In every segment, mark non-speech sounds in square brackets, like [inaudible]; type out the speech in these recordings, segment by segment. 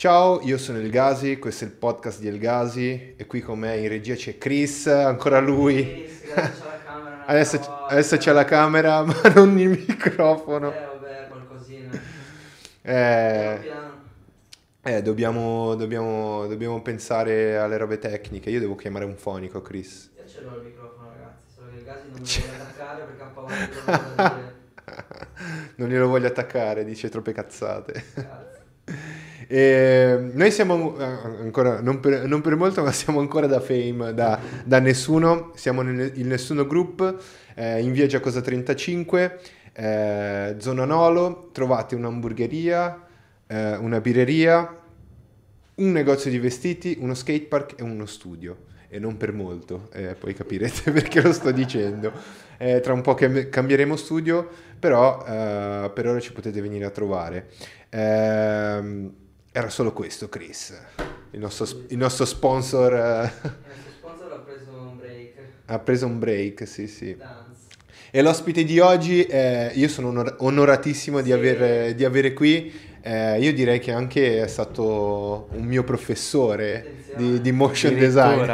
Ciao, io sono El Gasi, questo è il podcast di El Gasi e qui con me in regia c'è Chris, ancora lui. Sì, adesso c'è la camera. Adesso, adesso c'è la camera [laughs] ma non il microfono. Eh, vabbè, qualcosina. Eh, Piano eh, dobbiamo, dobbiamo, dobbiamo pensare alle robe tecniche. Io devo chiamare un fonico, Chris. Io ce l'ho il microfono, ragazzi. Solo che il gas non mi vuole attaccare perché ha paura di. [laughs] Non glielo voglio attaccare, dice troppe cazzate. Cazzo. [laughs] E noi siamo eh, ancora, non per, non per molto, [laughs] ma siamo ancora da fame, da, da nessuno. Siamo nel Nessuno Group eh, in via Giacosa 35, eh, zona Nolo. Trovate un'hamburgeria, eh, una birreria, un negozio di vestiti, uno skatepark e uno studio. E non per molto, eh, poi capirete [laughs] perché lo sto dicendo. Eh, tra un po' cam- cambieremo studio, però eh, per ora ci potete venire a trovare. Ehm, era solo questo, Chris. Il nostro, il nostro sponsor eh, Il nostro [laughs] sponsor ha preso un break. ha preso un break, sì, sì. Dance. E l'ospite di oggi, eh, io sono onor- onoratissimo di, Sì. aver- di avere qui. eh, io direi che anche è stato un mio professore di, di motion design.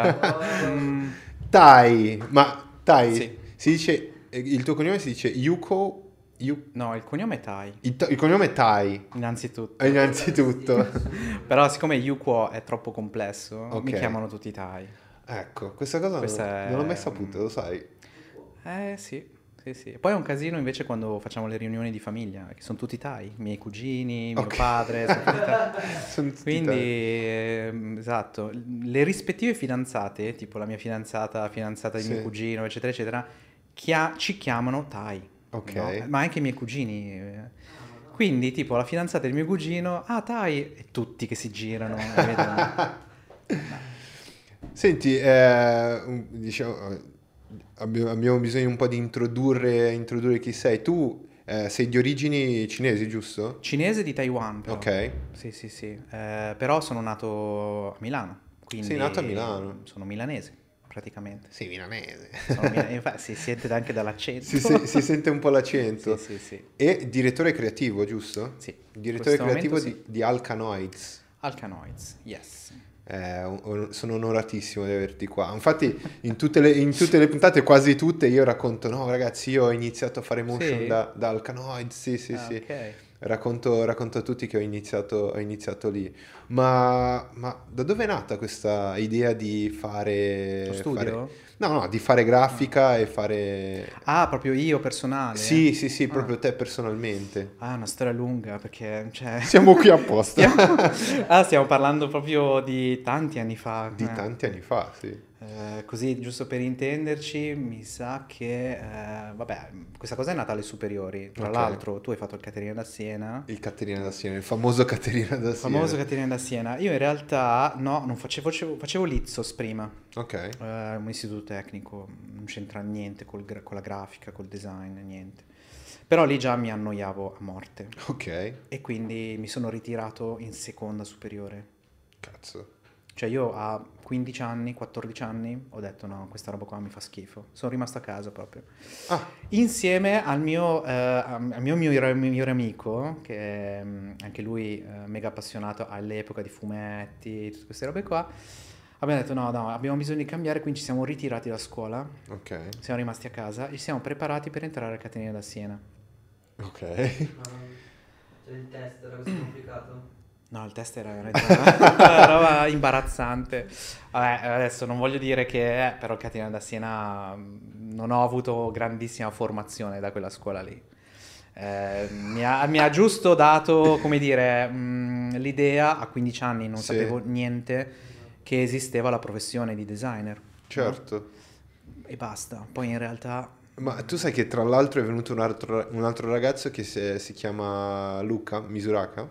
Mm, [laughs] Tai, ma Tai, Sì. si dice, il tuo cognome si dice Yuko, Yu- no, il cognome è Tai, il, to- il cognome è Tai, innanzitutto. eh, innanzitutto. [laughs] Però siccome Yuko è troppo complesso, Ok. mi chiamano tutti Tai. ecco, questa cosa Questa non, è- non l'ho mai saputa, lo sai. Eh sì, sì, sì. Poi è un casino invece quando facciamo le riunioni di famiglia, che sono tutti Tai, i miei cugini, mio Ok. padre, sono tutti Tai. [laughs] Sono tutti Quindi, Tai. ehm, esatto, le rispettive fidanzate, tipo la mia fidanzata, la fidanzata di Sì. mio cugino, eccetera, eccetera, chia- ci chiamano Tai. Ok. no? Ma anche i miei cugini. eh. Quindi, tipo, la fidanzata del mio cugino, ah, Tai, e tutti che si girano. [laughs] Senti, eh, diciamo, eh, abbiamo, abbiamo bisogno un po' di introdurre, introdurre chi sei. Tu eh, sei di origini cinesi, giusto? Cinese di Taiwan, però. Ok. Sì, sì, sì. Eh, però sono nato a Milano. Quindi Sei nato a Milano. Sono milanese, praticamente. Sei milanese. Mila- [laughs] infatti, si sente anche dall'accento. si, se- si sente un po' l'accento. Sì, sì, sì. E direttore creativo, giusto? Sì. Direttore creativo di, di Alcanoids. Alcanoids, yes. Eh, on- on- sono onoratissimo di averti qua. Infatti, in tutte, le, in tutte le puntate, quasi tutte, io racconto: no, ragazzi, io ho iniziato a fare motion Sì? da, da Alcanoids. Sì, sì, Ah, sì. ok. Racconto, racconto a tutti che ho iniziato, ho iniziato lì. Ma, ma da dove è nata questa idea di fare. Lo studio? fare- no, no, di fare grafica e fare. Ah, proprio io personale? Sì, sì, sì, Ah. proprio te personalmente. Ah, una storia lunga perché, cioè... [laughs] Siamo qui apposta. stiamo... ah, stiamo parlando proprio di tanti anni fa. Di eh. tanti anni fa, sì. Eh, così, giusto per intenderci, mi sa che, eh, vabbè, questa cosa è nata alle superiori. Tra Ok. l'altro, tu hai fatto il Caterina da Siena. Il Caterina da Siena, il famoso Caterina da Il Siena. famoso Caterina da Siena. Io in realtà, no, non facevo, facevo, facevo l'Izzos prima. Ok. Eh, un istituto tecnico, non c'entra niente col con la grafica, col design, niente. Però lì già mi annoiavo a morte Ok. e quindi mi sono ritirato in seconda superiore. Cazzo. Cioè io a 15 anni, 14 anni ho detto no, questa roba qua mi fa schifo. Sono rimasto a casa proprio. Ah, Insieme al mio, eh, al mio migliore, migliore amico, che mm, anche lui eh, mega appassionato all'epoca di fumetti, tutte queste robe qua, abbiamo detto no, no, abbiamo bisogno di cambiare, quindi ci siamo ritirati da scuola, ok. siamo rimasti a casa e ci siamo preparati per entrare a Catenina da Siena. Ok. Cioè il test era così complicato. No, il test era veramente [laughs] una roba imbarazzante. Vabbè, adesso non voglio dire che, eh, però Catenina da Siena mh, non ho avuto grandissima formazione da quella scuola lì. Eh, mi, ha, mi ha giusto dato, come dire, mh, l'idea, a 15 anni non Sì. sapevo niente, che esisteva la professione di designer. Certo. E basta. Poi in realtà... Ma tu sai che tra l'altro è venuto un altro, un altro ragazzo che si, si chiama Luca Misuraka.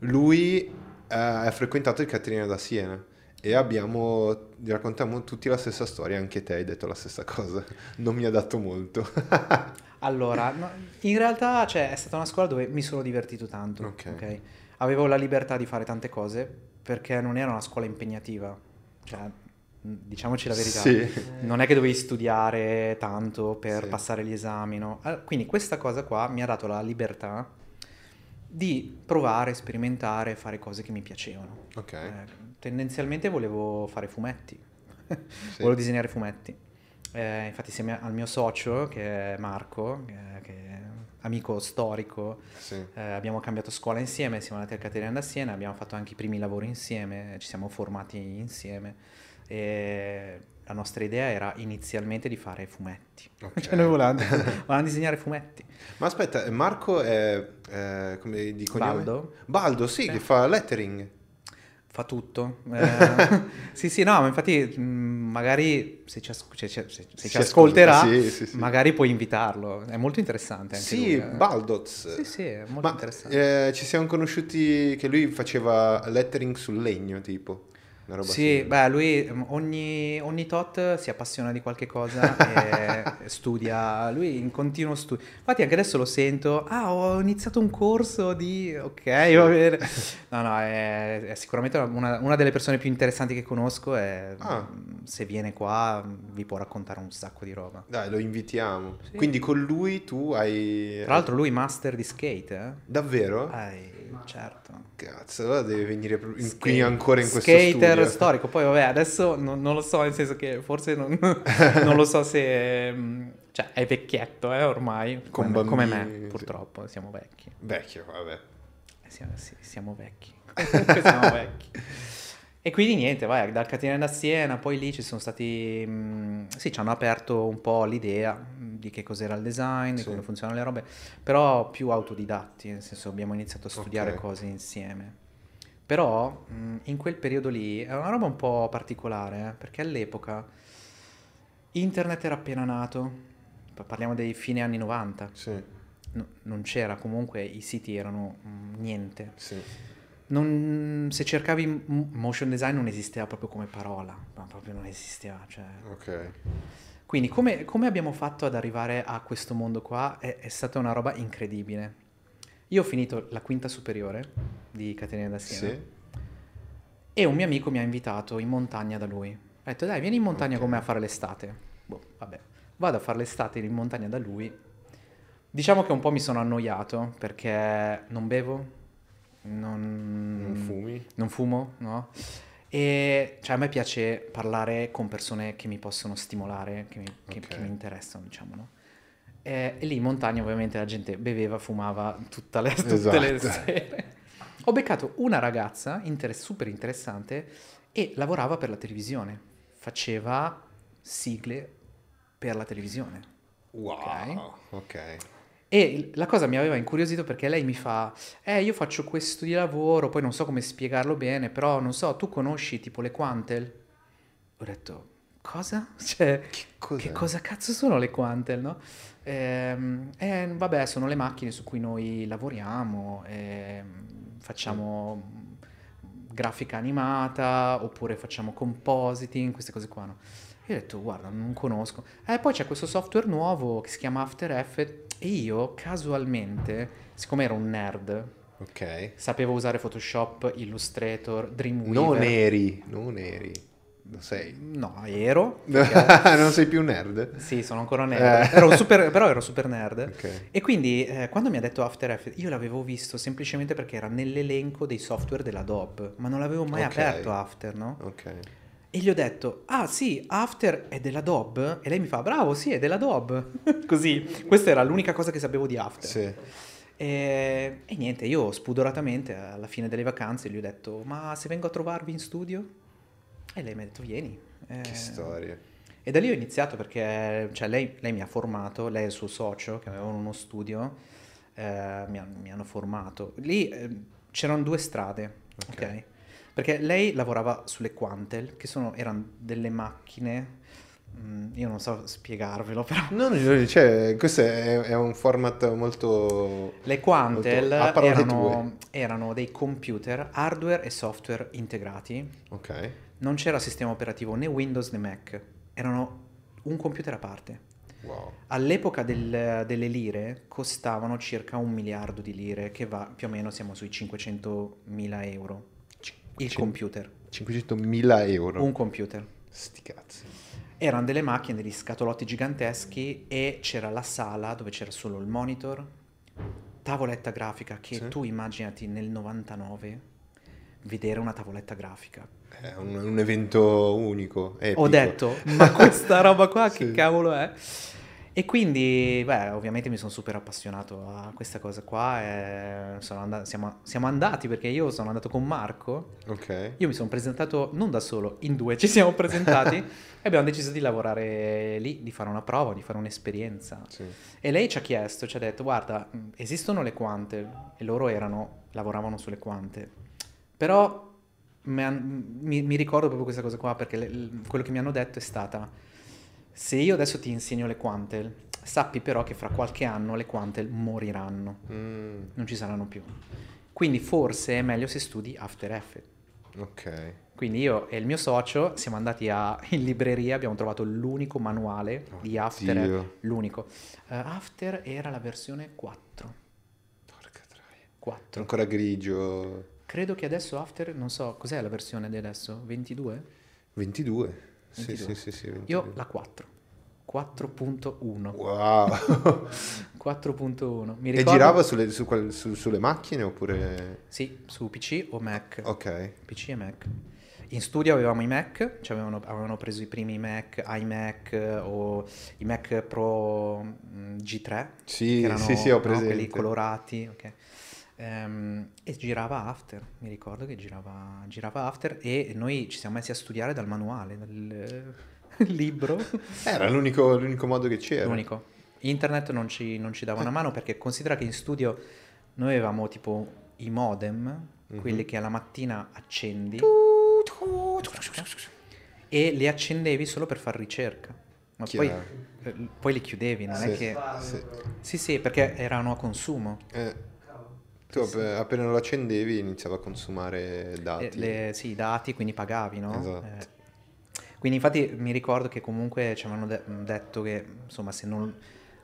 Lui eh, ha frequentato il Caterina da Siena e abbiamo, raccontiamo tutti la stessa storia, anche te hai detto la stessa cosa. [laughs] Non mi ha dato molto. [laughs] Allora, no, in realtà cioè, è stata una scuola dove mi sono divertito tanto. Ok. ok? Avevo la libertà di fare tante cose perché non era una scuola impegnativa. Cioè, mh, diciamoci la verità. Sì. Non è che dovevi studiare tanto per Sì. passare gli esami, no? Allora, Quindi questa cosa qua mi ha dato la libertà di provare, sperimentare, fare cose che mi piacevano. Ok. Eh, tendenzialmente volevo fare fumetti, [laughs] Sì. volevo disegnare fumetti. Eh, infatti insieme al mio socio, che è Marco, eh, che è amico storico, Sì. eh, abbiamo cambiato scuola insieme, siamo andati a Caterina da Siena, abbiamo fatto anche i primi lavori insieme, ci siamo formati insieme e la nostra idea era inizialmente di fare fumetti. Ok. [laughs] Cioè noi volevamo, [laughs] volevamo disegnare fumetti. Ma aspetta, Marco è, eh, come di cognome? Baldo? Baldo, sì, Sì. che fa lettering. Fa tutto. Eh, [laughs] sì, sì, no, ma infatti mh, magari se ci, as- cioè, se- se- se ci ascolterà, ascolta, sì, sì, sì. magari puoi invitarlo. È molto interessante anche Sì, lui, eh. Baldoz. Sì, sì, è molto Ma interessante. eh, ci siamo conosciuti che lui faceva lettering sul legno, tipo. Una roba Sì, simile. beh, lui mm, ogni, ogni tot si appassiona di qualche cosa e [laughs] studia, lui in continuo studio. Infatti anche adesso lo sento, ah, ho iniziato un corso di... Ok, va bene. [laughs] No, no, è, è sicuramente una, una delle persone più interessanti che conosco e Ah. mm, se viene qua mm, vi può raccontare un sacco di roba. Dai, lo invitiamo. Sì. Quindi con lui tu hai... Tra l'altro lui master di skate, eh? Davvero? Eh, certo. Cazzo, allora deve venire in- Skate- qui ancora in questo skater studio. storico. Poi, vabbè, adesso non, non lo so, nel senso che forse non, [laughs] non lo so se. mm, Cioè, è vecchietto, eh, ormai. Come, come me, bambini, sì. purtroppo. Siamo vecchi. Vecchio, vabbè. Siamo, sì, siamo vecchi. [laughs] Siamo vecchi. E quindi niente, vai, dal Catena da Siena, poi lì ci sono stati, mm, sì, ci hanno aperto un po' l'idea mm, di che cos'era il design, di Sì. come funzionano le robe, però più autodidatti, nel senso abbiamo iniziato a studiare Ok. cose insieme. Però mm, in quel periodo lì è una roba un po' particolare, eh, perché all'epoca internet era appena nato, pa- parliamo dei fine anni 90, Sì, no- non c'era comunque, i siti erano mm, niente. sì. Non- se cercavi motion design non esisteva proprio come parola, ma proprio non esisteva. cioè. Ok. Quindi come, come abbiamo fatto ad arrivare a questo mondo qua è, è stata una roba incredibile. Io ho finito la quinta superiore di Caterina da Siena Sì. e un mio amico mi ha invitato in montagna da lui. Ha detto dai vieni in montagna Ok. con me a fare l'estate. Boh, vabbè. Vado a fare l'estate in montagna da lui. Diciamo che un po' mi sono annoiato perché non bevo, non, Non fumi? non fumo, no? E cioè a me piace parlare con persone che mi possono stimolare, che mi, che- Ok. che mi interessano, diciamo, no? E, e lì in montagna ovviamente la gente beveva, fumava tutta le- tutte le Esatto. sere. Ho beccato una ragazza inter- super interessante e lavorava per la televisione, faceva sigle per la televisione. Wow. Ok. E la cosa mi aveva incuriosito perché lei mi fa, eh, io faccio questo di lavoro, poi non so come spiegarlo bene, però non so, tu conosci tipo le Quantel? Ho detto, cosa? [laughs] Cioè, Che che cosa cazzo sono le Quantel, no? Ehm, eh, vabbè, sono le macchine su cui noi lavoriamo, ehm, facciamo grafica animata, oppure facciamo compositing, queste cose qua, no? Io ho detto, guarda, non conosco. Eh, poi c'è questo software nuovo che si chiama After Effects e io casualmente, siccome ero un nerd, Ok. sapevo usare Photoshop, Illustrator, Dreamweaver. Non eri, non eri. Lo sei. No, ero. perché- [laughs] non sei più nerd? sì, sono ancora nerd. Ero super- però ero super nerd. Ok. E quindi eh, quando mi ha detto After Effects, io l'avevo visto semplicemente perché era nell'elenco dei software dell'Adobe, ma non l'avevo mai Ok. aperto After, no? Ok. E gli ho detto, ah sì, After è dell'Adobe? E lei mi fa, bravo, sì, è dell'Adobe. [laughs] Così, questa era l'unica cosa che sapevo di After. Sì. E, e niente, io spudoratamente alla fine delle vacanze gli ho detto, ma se vengo a trovarvi in studio? E lei mi ha detto, vieni. Eh, Che storia. e da lì ho iniziato perché cioè, lei, lei mi ha formato, lei e il suo socio che avevano uno studio, eh, mi, mi hanno formato. Lì eh, c'erano due strade, Ok. ok? Perché lei lavorava sulle Quantel, che sono, erano delle macchine, mm, io non so spiegarvelo, [laughs] però No, no, cioè, questo è, è un format molto... le Quantel molto- erano, erano dei computer, hardware e software integrati. Ok. Non c'era sistema operativo né Windows né Mac, erano un computer a parte. Wow. All'epoca del- delle lire costavano circa un miliardo di lire, che va più o meno siamo sui 500 mila euro. Il 500 computer, 500.000 euro. un computer. Sti cazzi. Erano delle macchine, degli scatolotti giganteschi e c'era la sala dove c'era solo il monitor, tavoletta grafica che Sì. tu immaginati nel 99 vedere una tavoletta grafica. È un, un evento unico, epico. Ho detto, [laughs] ma questa roba qua che Sì. cavolo è? E quindi, beh, ovviamente mi sono super appassionato a questa cosa qua sono and- siamo, siamo andati perché io sono andato con Marco, Ok. io mi sono presentato non da solo, in due ci siamo presentati [laughs] e abbiamo deciso di lavorare lì, di fare una prova, di fare un'esperienza. Sì. E lei ci ha chiesto, ci ha detto, guarda, esistono le quante e loro erano, lavoravano sulle quante, però mi, mi ricordo proprio questa cosa qua perché le- quello che mi hanno detto è stata, se io adesso ti insegno le quantel, sappi però che fra qualche anno le quantel moriranno, Mm, non ci saranno più. Quindi forse è meglio se studi After Effects. ok. Quindi io e il mio socio siamo andati a- [laughs] in libreria, abbiamo trovato l'unico manuale di After Oddio. Effects, l'unico. Eh, After era la versione 4. Porca troia. 4. Ancora grigio. Credo che adesso After, non so, cos'è la versione di adesso? 22? 22. Sì, 22. sì, sì, sì, 22. Io la 4. 4.1. Wow. [laughs] 4.1. Mi e ricordo... girava sulle, su quel- su- sulle macchine oppure... Sì, su PC o Mac. Ok. PC e Mac. In studio avevamo i Mac, cioè avevano, avevano preso i primi Mac, iMac eh, o i Mac Pro mm, G3, Sì, erano sì, sì, ho no, presente. quelli colorati, ok. Ehm, e girava After, mi ricordo che girava, girava After e noi ci siamo messi a studiare dal manuale, dal [laughs] libro, Era l'unico, l'unico modo che c'era. l'unico. Internet non ci, non ci dava una mano perché considera che in studio noi avevamo tipo i modem, Mhm. quelli che alla mattina accendi e li accendevi solo per fare ricerca. Ma poi, eh, poi li chiudevi, non è Sì. che... Farlo sì. Sì, sì, perché erano a consumo. Eh. Tu app- appena lo accendevi iniziava a consumare Eh, dati. le- sì, i dati, quindi pagavi, no? Esatto. Eh, quindi infatti mi ricordo che comunque ci avevano de- detto che insomma se non,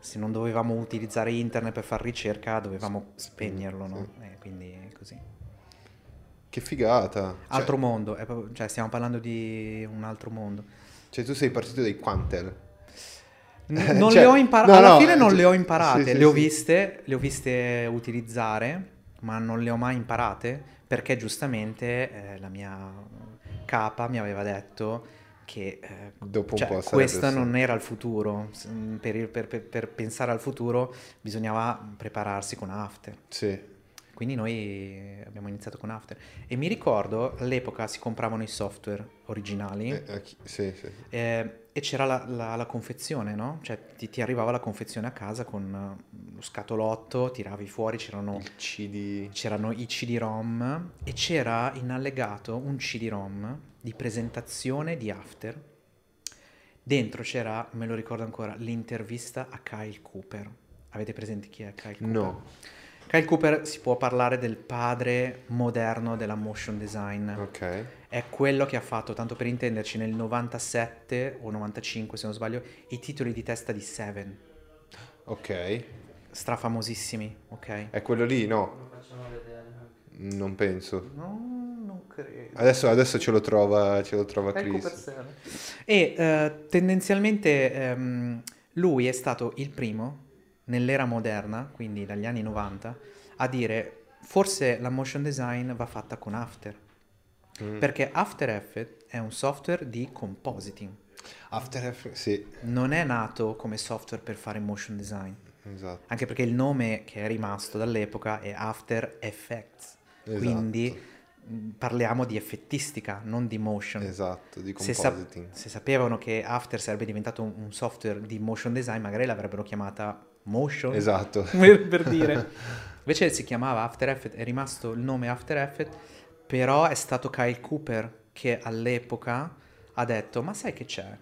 se non dovevamo utilizzare internet per fare ricerca dovevamo spegnerlo, no? Eh, quindi così. Che figata. Cioè- Altro mondo, è proprio- cioè stiamo parlando di un altro mondo. Cioè, tu sei partito dai Quantel. N- [laughs] non Cioè, le ho imparate, no, alla no, fine non cioè- le ho imparate, sì, sì, le ho sì. viste, le ho viste utilizzare, ma non le ho mai imparate perché giustamente eh, la mia capa mi aveva detto che eh, Dopo un cioè, questo sì. non era il futuro, per, per- per- per pensare al futuro bisognava prepararsi con After. Sì. Quindi noi abbiamo iniziato con After e mi ricordo all'epoca si compravano i software originali Eh, eh, chi- sì, sì. eh, e c'era la, la- la confezione, no? Cioè ti, ti arrivava la confezione a casa con eh, lo scatolotto, tiravi fuori, c'erano, CD. c'erano i CD-ROM e c'era in allegato un CD-ROM di presentazione di After. Dentro c'era, me lo ricordo ancora, l'intervista a Kyle Cooper. Avete presente chi è Kyle Cooper? No. Kyle Cooper si può parlare del padre moderno della motion design. Ok. È quello che ha fatto, tanto per intenderci, nel 97 o 95 se non sbaglio, i titoli di testa di Seven, Ok. strafamosissimi, ok? È quello lì? No, Lo facciamo vedere. non penso. No, non credo. Adesso, adesso ce lo trova, ce lo trova Chris. Seven. E eh, tendenzialmente ehm, lui è stato il primo nell'era moderna, quindi dagli anni 90, a dire forse la motion design va fatta con After. Mm. Perché After Effects è un software di compositing. After Effects, sì, non è nato come software per fare motion design, esatto. anche perché il nome che è rimasto dall'epoca è After Effects, Esatto. quindi mh, parliamo di effettistica, non di motion. Esatto, di Se, sap- compositing. se sapevano che After sarebbe diventato un, un software di motion design, magari l'avrebbero chiamata Motion, Esatto. [laughs] per, per dire. [laughs] Invece si chiamava After Effects, è rimasto il nome After Effects, però è stato Kyle Cooper che all'epoca ha detto, ma sai che c'è?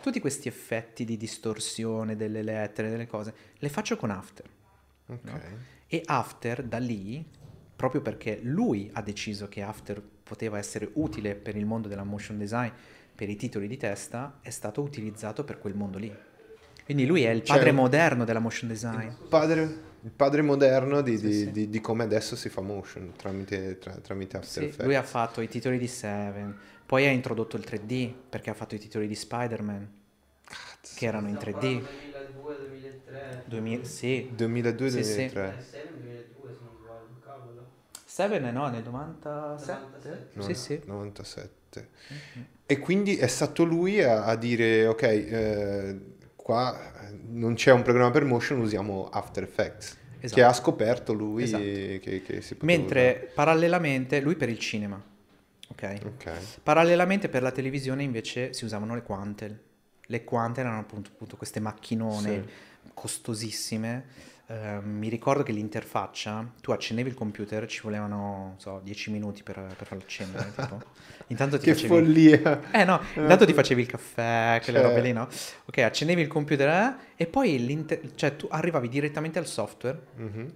Tutti questi effetti di distorsione delle lettere, delle cose, le faccio con After. Ok. no? E After da lì, proprio perché lui ha deciso che After poteva essere utile per il mondo della motion design, per i titoli di testa, è stato utilizzato per quel mondo lì. Quindi lui è il Cioè- padre moderno della motion design. Il padre, il padre moderno di, Sì, di- sì. di- di come adesso si fa motion tramite, tra- tramite After Sì, Effects. lui ha fatto i titoli di Seven, poi ha introdotto il 3D perché ha fatto i titoli di Spider-Man, che erano in Stiamo 3D. parlando 2002, 2003. 2000, sì, 2002-2003. Sì, sì. Eh, Seven 2002. Cavolo. Seven no, nel 97? 97. Sì, sì. 97. Mhm. E quindi è stato lui a, a dire, ok, eh, qua non c'è un programma per motion, usiamo After Effects. Esatto. Che ha scoperto lui Esatto. che, che si poteva Mentre parallelamente, lui per il cinema, ok? usare. Ok. Parallelamente per la televisione invece si usavano le Quantel. Le Quantel erano appunto, appunto queste macchinone costosissime. Eh, mi ricordo che l'interfaccia, tu accendevi il computer, ci volevano, non so, 10 minuti per, per farlo accendere. [laughs] tipo. Intanto ti Che facevi... follia! Eh no, intanto ti facevi il caffè, quelle Cioè. robe lì, no? Ok, accendevi il computer eh, e poi l'inter- cioè, tu arrivavi direttamente al software Mhm.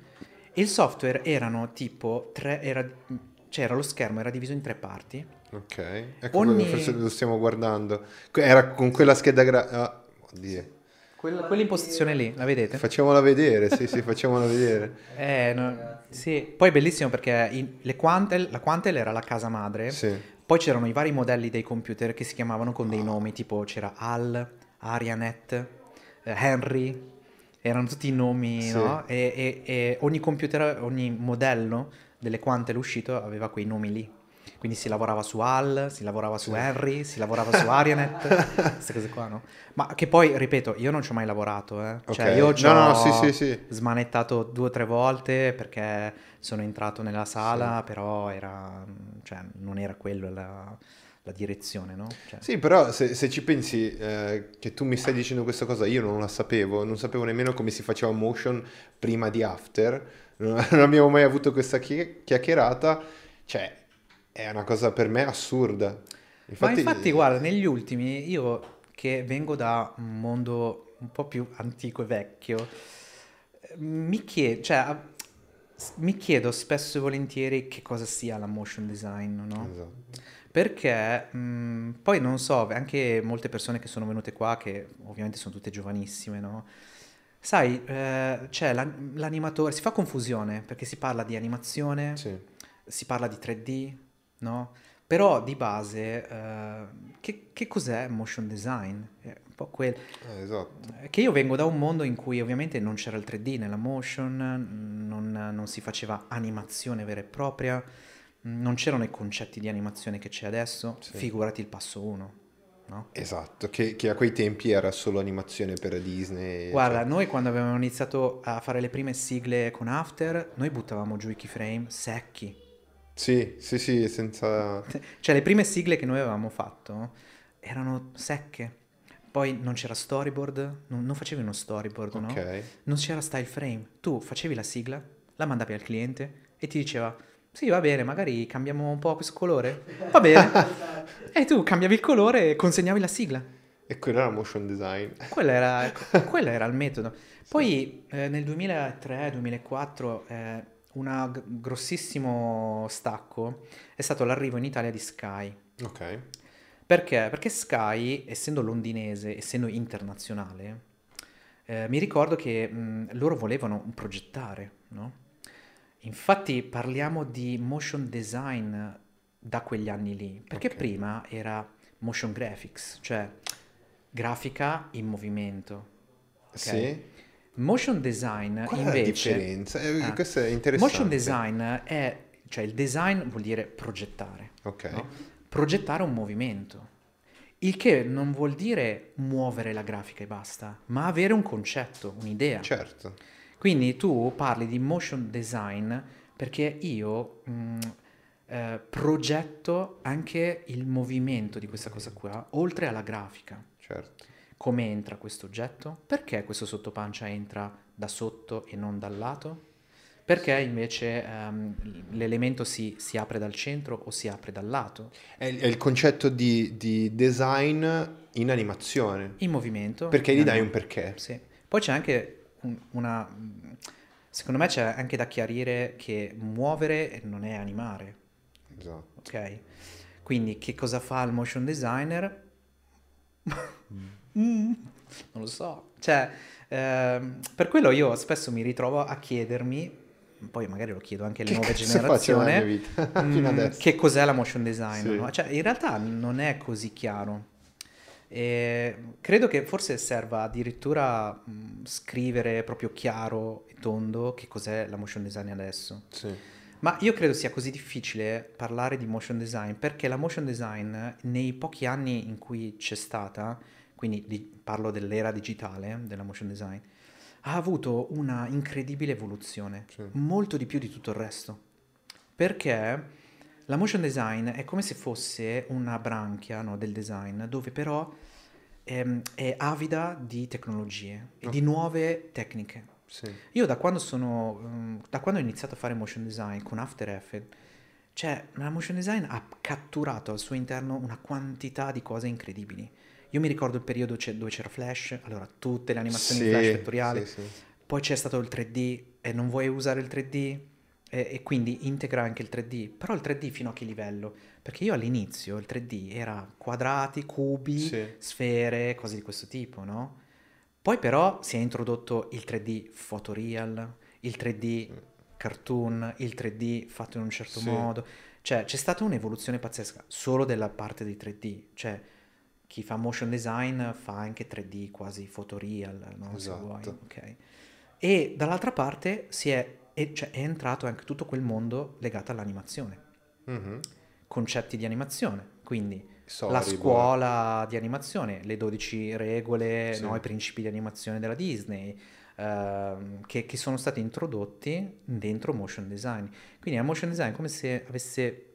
e il software erano tipo tre, era, cioè era lo schermo, era diviso in tre parti. Ok. Ecco, Ogni- forse lo stiamo guardando. Era con quella scheda gra... ah, oddio. Quella, quell'impostazione lì, la vedete? Facciamola vedere, sì, sì, facciamola vedere. [laughs] Eh, no, sì. Poi è bellissimo perché in- le Quantel, la Quantel era la casa madre, Sì. poi c'erano i vari modelli dei computer che si chiamavano con dei nomi, tipo c'era Al, Arianet, eh, Henry, erano tutti i nomi, Sì. no? E, e- e ogni computer, ogni modello delle Quantel uscito aveva quei nomi lì. Quindi si lavorava su Al, si lavorava su Henry, si lavorava su Arianet, [laughs] queste cose qua, no? Ma che poi, ripeto, io non ci ho mai lavorato, eh. Cioè, Ok. io ci No, ho no, sì, sì, sì. smanettato due o tre volte perché sono entrato nella sala, però era, cioè, non era quello la, la direzione, no? Cioè, Sì, però se, se ci pensi eh, che tu mi stai dicendo questa cosa, io non la sapevo, non sapevo nemmeno come si faceva motion prima di After, [laughs] non, non abbiamo mai avuto questa chi- chiacchierata, cioè è una cosa per me assurda. Ma infatti, guarda, negli ultimi, io che vengo da un mondo un po' più antico e vecchio, mi chiedo, cioè, mi chiedo spesso e volentieri che cosa sia la motion design, no? Esatto. Perché mh, poi non so, anche molte persone che sono venute qua, che ovviamente sono tutte giovanissime, no? Sai, eh, c'è l'an- l'animatore, si fa confusione perché si parla di animazione, Sì. si parla di 3D, no? Però di base, eh, che, che cos'è motion design? È un po' quel... Eh, esatto. Eh, Che io vengo da un mondo in cui ovviamente non c'era il 3D nella motion, non, non si faceva animazione vera e propria, non c'erano i concetti di animazione che c'è adesso, Sì. figurati il passo 1, no? Esatto, che, che a quei tempi era solo animazione per Disney. Guarda, cioè- noi quando avevamo iniziato a fare le prime sigle con After, noi buttavamo giù i keyframe secchi. Sì, sì, sì, senza... [laughs] Cioè le prime sigle che noi avevamo fatto erano secche. Poi non c'era storyboard, non, non facevi uno storyboard, no? Ok. Non c'era style frame. Tu facevi la sigla, la mandavi al cliente e ti diceva: Sì, va bene, magari cambiamo un po' questo colore. [laughs] Va bene. e tu cambiavi il colore e consegnavi la sigla. E quello era motion design. Quello era, [laughs] quello era il metodo. Poi eh, nel 2003-2004 eh, un grossissimo stacco è stato l'arrivo in Italia di Sky. Ok. Perché? Perché Sky, essendo londinese, essendo internazionale, eh, mi ricordo che mh, loro volevano progettare, no? Infatti parliamo di motion design da quegli anni lì, perché Ok. prima era motion graphics, cioè grafica in movimento. ok? Sì. Motion design Qual è la invece... differenza? Eh, Ah. questo è interessante. Motion design è, cioè il design vuol dire progettare. Ok. no? Progettare un movimento. Il che non vuol dire muovere la grafica e basta, ma avere un concetto, un'idea. Certo. Quindi tu parli di motion design perché io mh, eh, progetto anche il movimento di questa cosa qua, oltre alla grafica. Certo. Come entra questo oggetto? Perché questo sottopancia entra da sotto e non dal lato? Perché invece ehm, l'elemento si, si apre dal centro o si apre dal lato? È, il- è il concetto di, di design in animazione. In movimento. Perché gli in dai anim- un perché. Sì. Poi c'è anche un- una... Secondo me c'è anche da chiarire che muovere non è animare, Esatto. ok? Quindi che cosa fa il motion designer? Mm, non lo so. Cioè, ehm, per quello io spesso mi ritrovo a chiedermi, poi magari lo chiedo anche alle Che nuove generazioni, [laughs] mm, che cos'è la motion design. Sì. no? Cioè, in realtà non è così chiaro. E credo che forse serva addirittura mh, scrivere proprio chiaro e tondo che cos'è la motion design adesso. Sì. Ma io credo sia così difficile parlare di motion design perché la motion design nei pochi anni in cui c'è stata, quindi di- parlo dell'era digitale della motion design, ha avuto una incredibile evoluzione, Sì. molto di più di tutto il resto. Perché la motion design è come se fosse una branchia no, del design dove però ehm, è avida di tecnologie e di Ok. nuove tecniche. Sì. Io da quando sono, mm, da quando ho iniziato a fare motion design con After Effects, cioè la motion design ha catturato al suo interno una quantità di cose incredibili. Io mi ricordo il periodo c'è- dove c'era Flash, allora tutte le animazioni Sì, Flash vettoriali, sì, sì. poi c'è stato il 3D e non vuoi usare il 3D e, e quindi integra anche il 3D, però il 3D fino a che livello? Perché io all'inizio il 3D era quadrati, cubi, sfere, cose di questo tipo, no? Poi però si è introdotto il 3D photoreal, il 3D cartoon, il 3D fatto in un certo modo. Cioè c'è stata un'evoluzione pazzesca solo della parte dei 3D. Cioè chi fa motion design fa anche 3D quasi photoreal, no? Se vuoi, Esatto. ok. E dall'altra parte si è, e- cioè, è entrato anche tutto quel mondo legato all'animazione, Mhm. concetti di animazione, quindi la Storyboard. scuola di animazione, le 12 regole, Sì. no, i principi di animazione della Disney, ehm, che, che sono stati introdotti dentro motion design. Quindi il motion design è come se avesse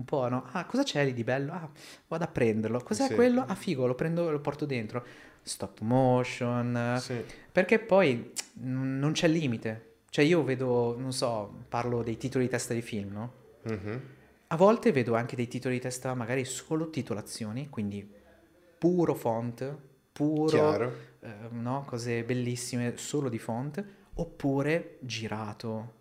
un po', no? Ah, cosa c'è lì di bello? Ah, vado a prenderlo. Cos'è Sì. quello? Ah, figo, lo prendo e lo porto dentro. Stop motion, Sì. perché poi mm, non c'è limite. Cioè io vedo, non so, parlo dei titoli di testa di film, no? Mhm. A volte vedo anche dei titoli di testa, magari solo titolazioni, quindi puro font, puro, eh, no? Cose bellissime solo di font, oppure girato,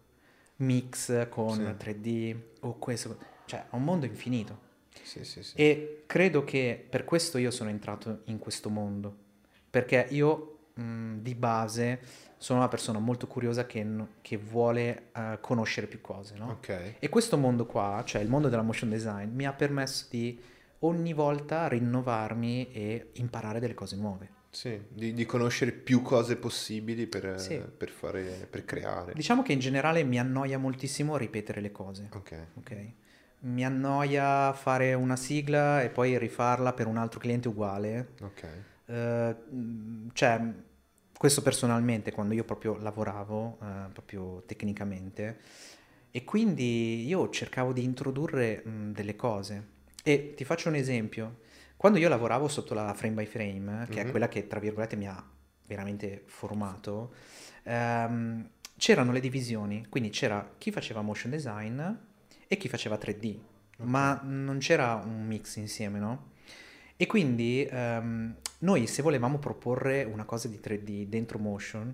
mix con Sì. 3D o questo. Cioè, è un mondo infinito. Sì, sì, sì. E credo che per questo io sono entrato in questo mondo, perché io mh, di base sono una persona molto curiosa che, che vuole eh, conoscere più cose, no? Ok. E questo mondo qua, cioè il mondo della motion design, mi ha permesso di ogni volta rinnovarmi e imparare delle cose nuove. Sì, di, di conoscere più cose possibili per, Sì. per fare, per creare. Diciamo che in generale mi annoia moltissimo ripetere le cose, Ok. ok? Mi annoia fare una sigla e poi rifarla per un altro cliente uguale. Ok. Eh, mh, cioè, questo personalmente, quando io proprio lavoravo, eh, proprio tecnicamente, e quindi io cercavo di introdurre mh, delle cose. E ti faccio un esempio. Quando io lavoravo sotto la frame by frame, che Mhm. è quella che tra virgolette mi ha veramente formato, ehm, c'erano le divisioni. Quindi c'era chi faceva motion design e chi faceva 3D, ma non c'era un mix insieme, no? E quindi ehm, noi se volevamo proporre una cosa di 3D dentro Motion,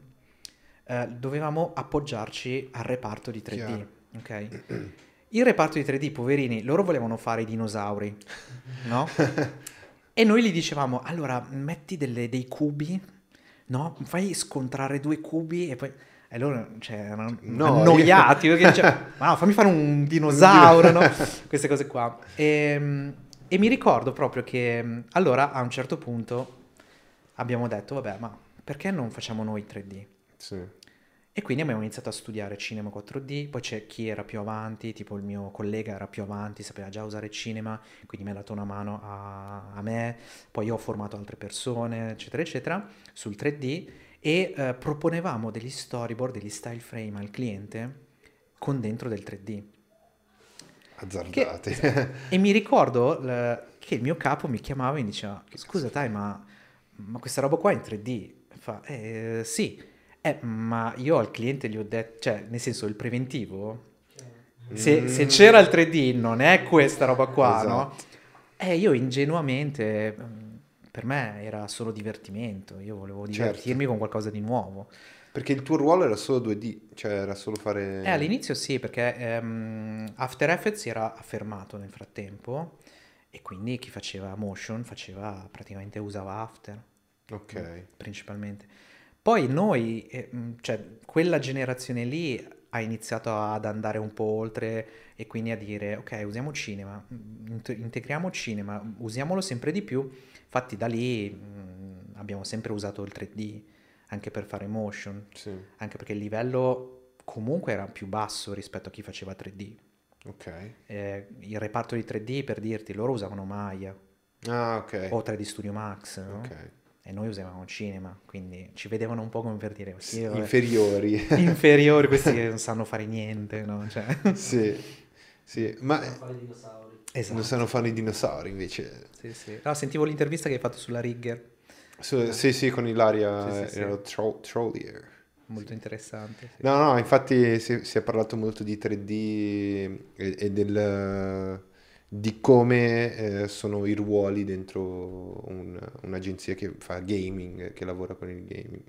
eh, dovevamo appoggiarci al reparto di 3D, Chiaro. ok? Il reparto di 3D, poverini, loro volevano fare i dinosauri, no? [laughs] E noi gli dicevamo, allora metti delle- dei cubi, no? Fai scontrare due cubi e poi... E loro cioè, erano No, annoiati perché dicevano, [laughs] ma no, fammi fare un dinosauro, no? [laughs] Queste cose qua. E, e mi ricordo proprio che allora a un certo punto abbiamo detto, vabbè, ma perché non facciamo noi 3D? Sì. E quindi abbiamo iniziato a studiare cinema 4D, poi c'è chi era più avanti, tipo il mio collega era più avanti, sapeva già usare cinema, quindi mi ha dato una mano a, a me, poi io ho formato altre persone, eccetera, eccetera, sul 3D e eh, proponevamo degli storyboard, degli style frame al cliente con dentro del 3D. Azzardati. [laughs] E mi ricordo l- che il mio capo mi chiamava e mi diceva, scusa dai, ma, ma questa roba qua è in 3D? Fa, eh, sì, eh, ma io al cliente gli ho detto, cioè, nel senso, il preventivo, se, se Mm. c'era il 3D non è questa roba qua, no? Esatto. Eh, io ingenuamente, per me era solo divertimento, io volevo Certo. divertirmi con qualcosa di nuovo. Perché il tuo ruolo era solo 2D, cioè era solo fare... Eh, all'inizio sì, perché ehm, After Effects era affermato nel frattempo e quindi chi faceva motion faceva praticamente usava After Ok. principalmente. Poi noi, eh, cioè quella generazione lì ha iniziato ad andare un po' oltre e quindi a dire ok, usiamo cinema, int- integriamo cinema, usiamolo sempre di più. Infatti da lì mh, abbiamo sempre usato il 3D anche per fare motion Sì. anche perché il livello comunque era più basso rispetto a chi faceva 3D. Ok. Eh, il reparto di 3D, per dirti, loro usavano Maya Ah, ok. o 3D Studio Max, no? Ok. E noi usavamo Cinema, quindi ci vedevano un po' come per dire, sì, Inferiori. [laughs] inferiori, questi che non sanno fare niente, no? Cioè, [laughs] sì, sì. Ma Non fare i dinosauri. esatto. non sanno fare i dinosauri invece. Sì, sì. No, sentivo l'intervista che hai fatto sulla Rigger, Su- sì, sì, con Ilaria Sì, sì, Tro- Trollier. molto interessante. sì. No, no, infatti si, si è parlato molto di 3D e, e del, di come eh, sono i ruoli dentro un- un'agenzia che fa gaming, che lavora con il gaming.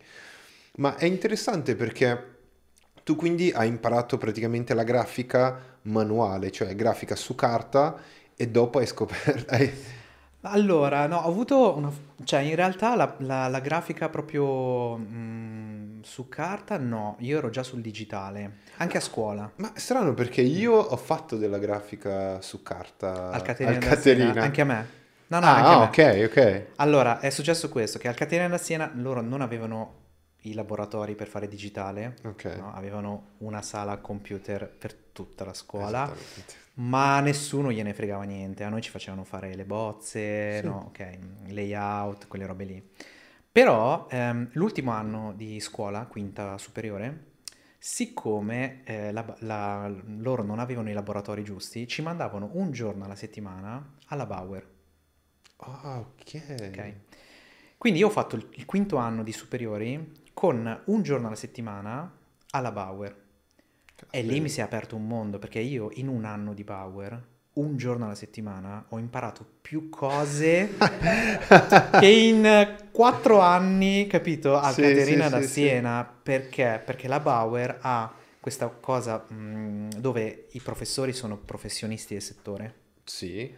Ma è interessante perché tu quindi hai imparato praticamente la grafica manuale, cioè grafica su carta e dopo hai scoperto... hai- Allora, no, ho avuto una... cioè in realtà la, la- la grafica proprio mm, su carta, no, io ero già sul digitale, anche a scuola. Ma è strano perché io ho fatto della grafica su carta Al Caterina al Caterina. Siena, anche a me. No, no, anche a Ah, me. ok, ok. Allora, è successo questo, che al Caterina da Siena loro non avevano i laboratori per fare digitale, Ok. no? Avevano una sala computer per tutta la scuola, ma nessuno gliene fregava niente. A noi ci facevano fare le bozze, Sì. no, ok, layout, quelle robe lì. Però ehm, l'ultimo anno di scuola, quinta superiore, siccome eh, la- la- loro non avevano i laboratori giusti, ci mandavano un giorno alla settimana alla Bauer. Ah, ok. Ok. Quindi io ho fatto il, il quinto anno di superiori con un giorno alla settimana alla Bauer. E lì mi si è aperto un mondo, perché io in un anno di Bauer, un giorno alla settimana, ho imparato più cose [laughs] che in quattro anni, capito, a Sì, Caterina sì, da sì. Siena. Perché? Perché la Bauer ha questa cosa mh, dove i professori sono professionisti del settore. Sì,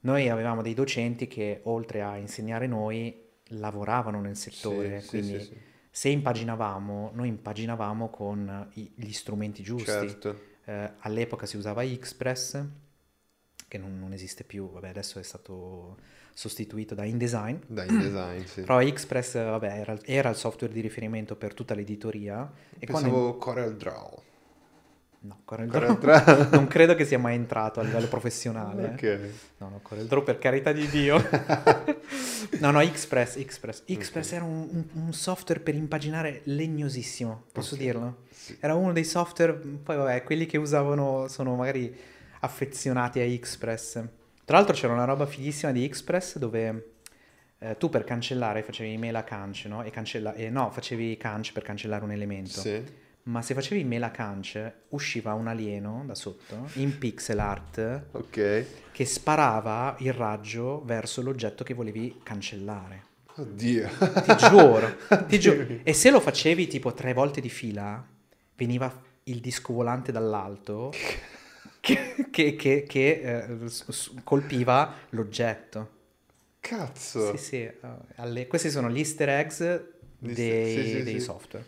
Noi avevamo dei docenti che oltre a insegnare noi lavoravano nel settore, sì, quindi se impaginavamo, noi impaginavamo con gli strumenti giusti. certo. Eh, all'epoca si usava Xpress, che non, non esiste più, vabbè adesso è stato sostituito da InDesign. Dai, in design, sì. Però Xpress, eh, vabbè, era, era il software di riferimento per tutta l'editoria. E quando... Pensavo Corel Draw. No, Corel Corel [laughs] non credo che sia mai entrato a livello professionale. Ok. No, no, Corel Draw per carità di Dio. [laughs] no, no, Xpress, Xpress. Xpress era un, un- un software per impaginare legnosissimo, posso Ok, dirlo? sì. Era uno dei software, poi vabbè, quelli che usavano sono magari affezionati a Xpress. Tra l'altro c'era una roba fighissima di Xpress dove eh, tu per cancellare facevi mela canc, no? E cancella- e no, facevi canc per cancellare un elemento. Sì. Ma se facevi mela canc usciva un alieno da sotto in pixel art Ok. che sparava il raggio verso l'oggetto che volevi cancellare. Oddio. Ti giuro, ti giuro. [laughs] E se lo facevi tipo tre volte di fila, veniva il disco volante dall'alto che, che- che- che, eh, s- colpiva l'oggetto. Cazzo. Sì, sì, eh, alle- questi sono gli easter eggs dei, sì, sì, dei software.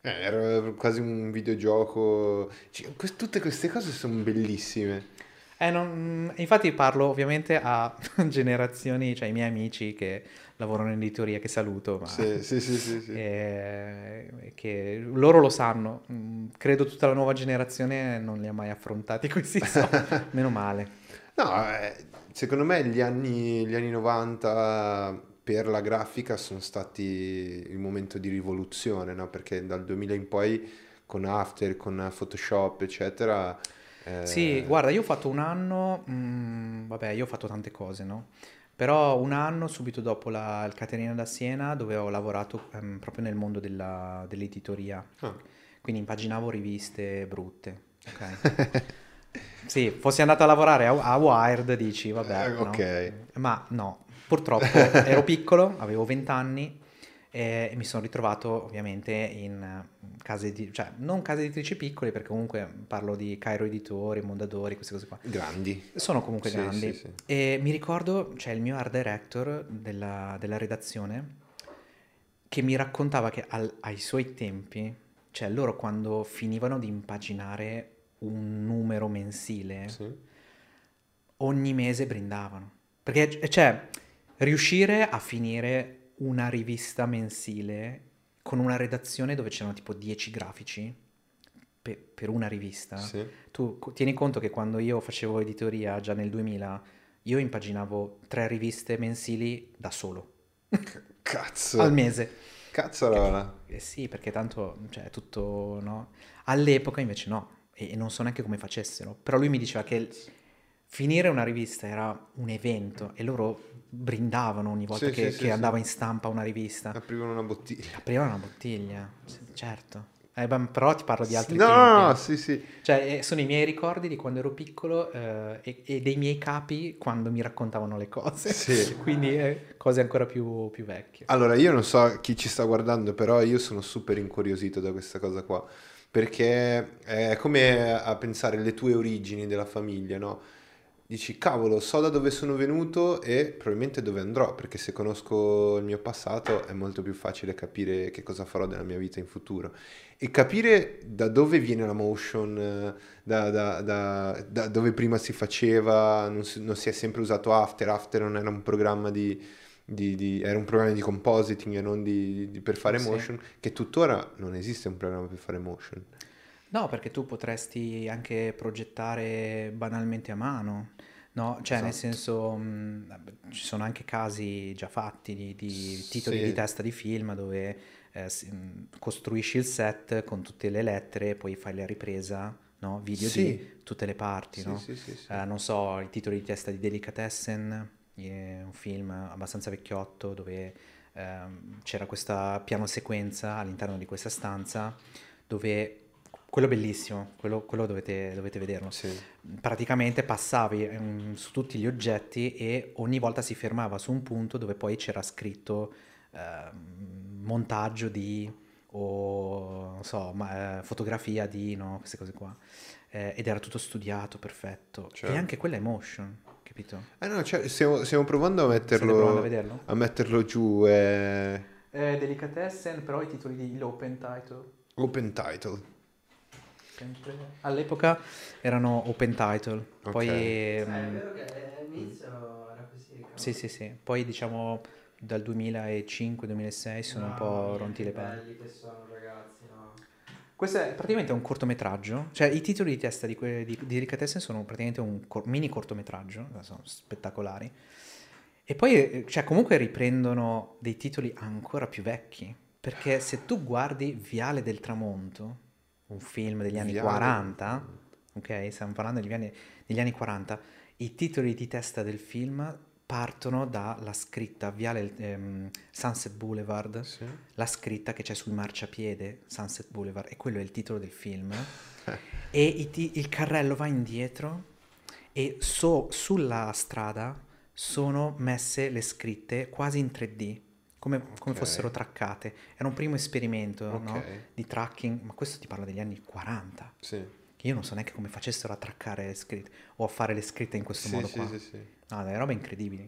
Eh, era quasi un videogioco. Cioè, que- tutte queste cose sono bellissime. Eh, non- infatti parlo ovviamente a [laughs] generazioni, cioè i miei amici che lavorano in editoria, che saluto, ma Sì, sì, sì, sì, sì. [laughs] eh, che loro lo sanno. Mm, Credo tutta la nuova generazione non li ha mai affrontati [laughs] questi soldi. Meno male. No, eh, secondo me gli anni, gli anni 90 per la grafica sono stati il momento di rivoluzione, no? Perché dal 2000 in poi con After, con Photoshop, eccetera... eh, Sì, guarda, io ho fatto un anno, mm, vabbè, io ho fatto tante cose, no? Però un anno subito dopo la, il Caterina da Siena dove ho lavorato ehm, proprio nel mondo della- dell'editoria. ah, Quindi impaginavo riviste brutte, ok? [laughs] Sì, fossi andato a lavorare a, a Wired, dici, vabbè, Eh, no? ok. Ma no, purtroppo ero piccolo, avevo 20 anni e mi sono ritrovato ovviamente in eh, case di, cioè non case editrici piccole perché comunque parlo di Cairo Editori, Mondadori, queste cose qua. grandi. Sono comunque Sì, grandi. sì, sì. E mi ricordo, c'è il mio art director della, della redazione che mi raccontava che al- ai suoi tempi, cioè loro quando finivano di impaginare un numero mensile, ogni mese brindavano. Perché, cioè, riuscire a finire una rivista mensile con una redazione dove c'erano tipo 10 grafici, pe- per una rivista, Sì. tu tieni conto che quando io facevo editoria già nel 2000, io impaginavo tre riviste mensili da solo, Cazzo. al mese. Cazzarola. Eh sì, perché tanto, cioè, è tutto, no? All'epoca invece no, e, e non so neanche come facessero. Però lui mi diceva che finire una rivista era un evento e loro brindavano ogni volta Sì, che, sì, che sì, andava in stampa una rivista. Aprivano una bottiglia. Aprivano una bottiglia, certo. Eh, beh, però ti parlo di altri No, tempi. no, sì, sì. Cioè, eh, sono i miei ricordi di quando ero piccolo eh, e, e dei miei capi quando mi raccontavano le cose. Sì. [laughs] Quindi eh, cose ancora più, più vecchie. Allora, io non so chi ci sta guardando, però io sono super incuriosito da questa cosa qua, perché è come a pensare alle tue origini della famiglia, no? Dici, cavolo, so da dove sono venuto e probabilmente dove andrò, perché se conosco il mio passato è molto più facile capire che cosa farò della mia vita in futuro. E capire da dove viene la motion, da, da- da- da dove prima si faceva, non si, non si è sempre usato After, After non era un programma di, di- di- era un programma di compositing e non di, di- per fare Sì. motion, che tuttora non esiste un programma per fare motion. No, perché tu potresti anche progettare banalmente a mano, no? Cioè, nel Esatto. senso, mh, vabbè, ci sono anche casi già fatti di, di titoli Sì. di testa di film dove eh, mh, costruisci il set con tutte le lettere, poi fai la ripresa, no? Video Sì. di tutte le parti, Sì, no? sì, sì, sì. Eh, non so, il titolo di testa di Delicatessen, è un film abbastanza vecchiotto dove ehm, c'era questa piano sequenza all'interno di questa stanza dove quello bellissimo, quello, quello dovete, dovete vederlo. Sì. Praticamente passavi ehm, su tutti gli oggetti e ogni volta si fermava su un punto dove poi c'era scritto ehm, montaggio di o non so, ma, eh, fotografia di no, queste cose qua. Eh, ed era tutto studiato, perfetto. Certo. E anche quella è motion, capito? Eh no, cioè, stiamo, stiamo provando a metterlo, provando a a metterlo giù, è Eh, Delicatessen, però i titoli di l'open title. open title. Sempre- All'epoca erano open title, poi... Ok. Eh, ehm, è vero che all'inizio era così. Sì, sì, sì. Poi diciamo dal 2005-2006 sono un No, po' che ronti le palle. belli che sono ragazzi, no? Questo è praticamente un cortometraggio, cioè i titoli di testa di, que- di, di Delicatessen sono praticamente un cor- mini cortometraggio, sono spettacolari. E poi, eh, cioè, comunque riprendono dei titoli ancora più vecchi, perché se tu guardi Viale del Tramonto, un film degli anni Viale- 40, ok, stiamo parlando degli anni, degli anni 40, i titoli di testa del film partono dalla scritta Viale ehm, Sunset Boulevard, Sì. la scritta che c'è sul marciapiede Sunset Boulevard e quello è il titolo del film. [laughs] E i il carrello va indietro e so- sulla strada sono messe le scritte quasi in 3D come, come Ok. fossero traccate era un primo esperimento no? Ok. di tracking ma questo ti parla degli anni 40 Sì. che io non so neanche come facessero a traccare le scritte o a fare le scritte in questo Sì, modo sì, qua sì, sì. no, delle robe incredibili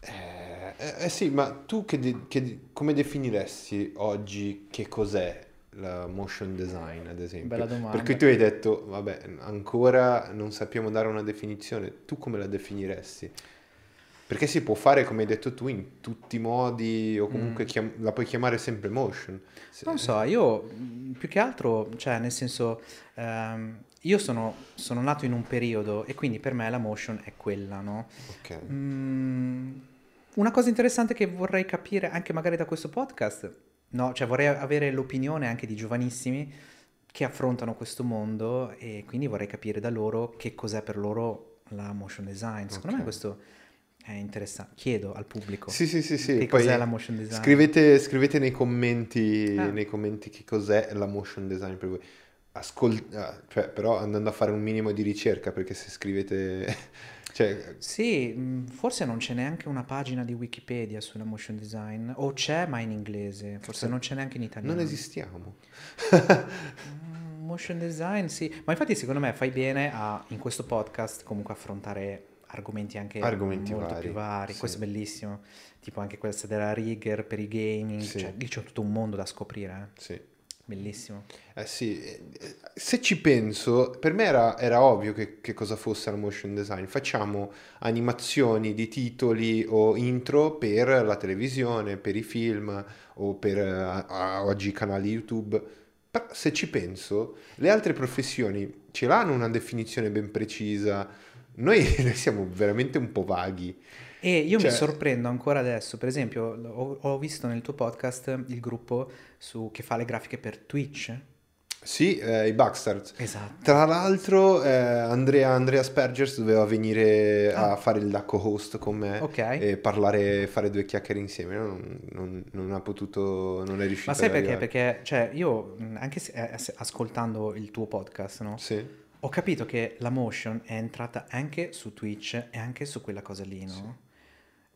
Eh, eh, eh sì, ma tu che de- che- come definiresti oggi che cos'è la motion design, ad esempio? Bella domanda. Perché tu hai detto, vabbè, ancora non sappiamo dare una definizione, tu come la definiresti? Perché si può fare, come hai detto tu, in tutti i modi, o comunque Mm. chiam- la puoi chiamare sempre motion. Se- Non so, io mh, più che altro, cioè nel senso, ehm, io sono, sono nato in un periodo e quindi per me la motion è quella, no? Ok. Mm, una cosa interessante che vorrei capire anche magari da questo podcast, no? Cioè vorrei avere l'opinione anche di giovanissimi che affrontano questo mondo e quindi vorrei capire da loro che cos'è per loro la motion design. Secondo me Ok. questo è interessante. Chiedo al pubblico Sì, sì, sì, sì. che Poi cos'è la motion design. Scrivete, scrivete nei commenti, Ah. nei commenti che cos'è la motion design per voi. Ascol- ah, cioè, però andando a fare un minimo di ricerca, perché se scrivete... [laughs] cioè, Sì, mh, forse non c'è neanche una pagina di Wikipedia sulla motion design, o c'è ma in inglese, forse non c'è neanche in italiano. non esistiamo. Mm, Motion design, sì, ma infatti secondo me fai bene a in questo podcast comunque affrontare argomenti anche Argomenti molto vari, più vari, sì. questo è bellissimo, tipo anche questa della rigger per i gaming, Sì. cioè lì c'è tutto un mondo da scoprire, eh. Sì. bellissimo. Eh sì, eh, eh, se ci penso, per me era, era ovvio che, che cosa fosse la motion design. Facciamo animazioni di titoli o intro per la televisione, per i film o per eh, a- oggi i canali YouTube. Però se ci penso, le altre professioni ce l'hanno una definizione ben precisa. Noi, [laughs] noi siamo veramente un po' vaghi. E io Cioè- mi sorprendo ancora adesso, per esempio, ho, ho visto nel tuo podcast il gruppo su- che fa le grafiche per Twitch. Sì, eh, i Backstars. Esatto. Tra l'altro, eh, Andrea, Andrea Spergers doveva venire a Ah. fare il co-host con me Ok. e parlare, fare due chiacchiere insieme. Non, non- non ha potuto, non è riuscito Ma sai perché? arrivare. Perché, cioè, io, anche se- eh, se- ascoltando il tuo podcast, no? Sì, Ho capito che la motion è entrata anche su Twitch e anche su quella cosa lì, no?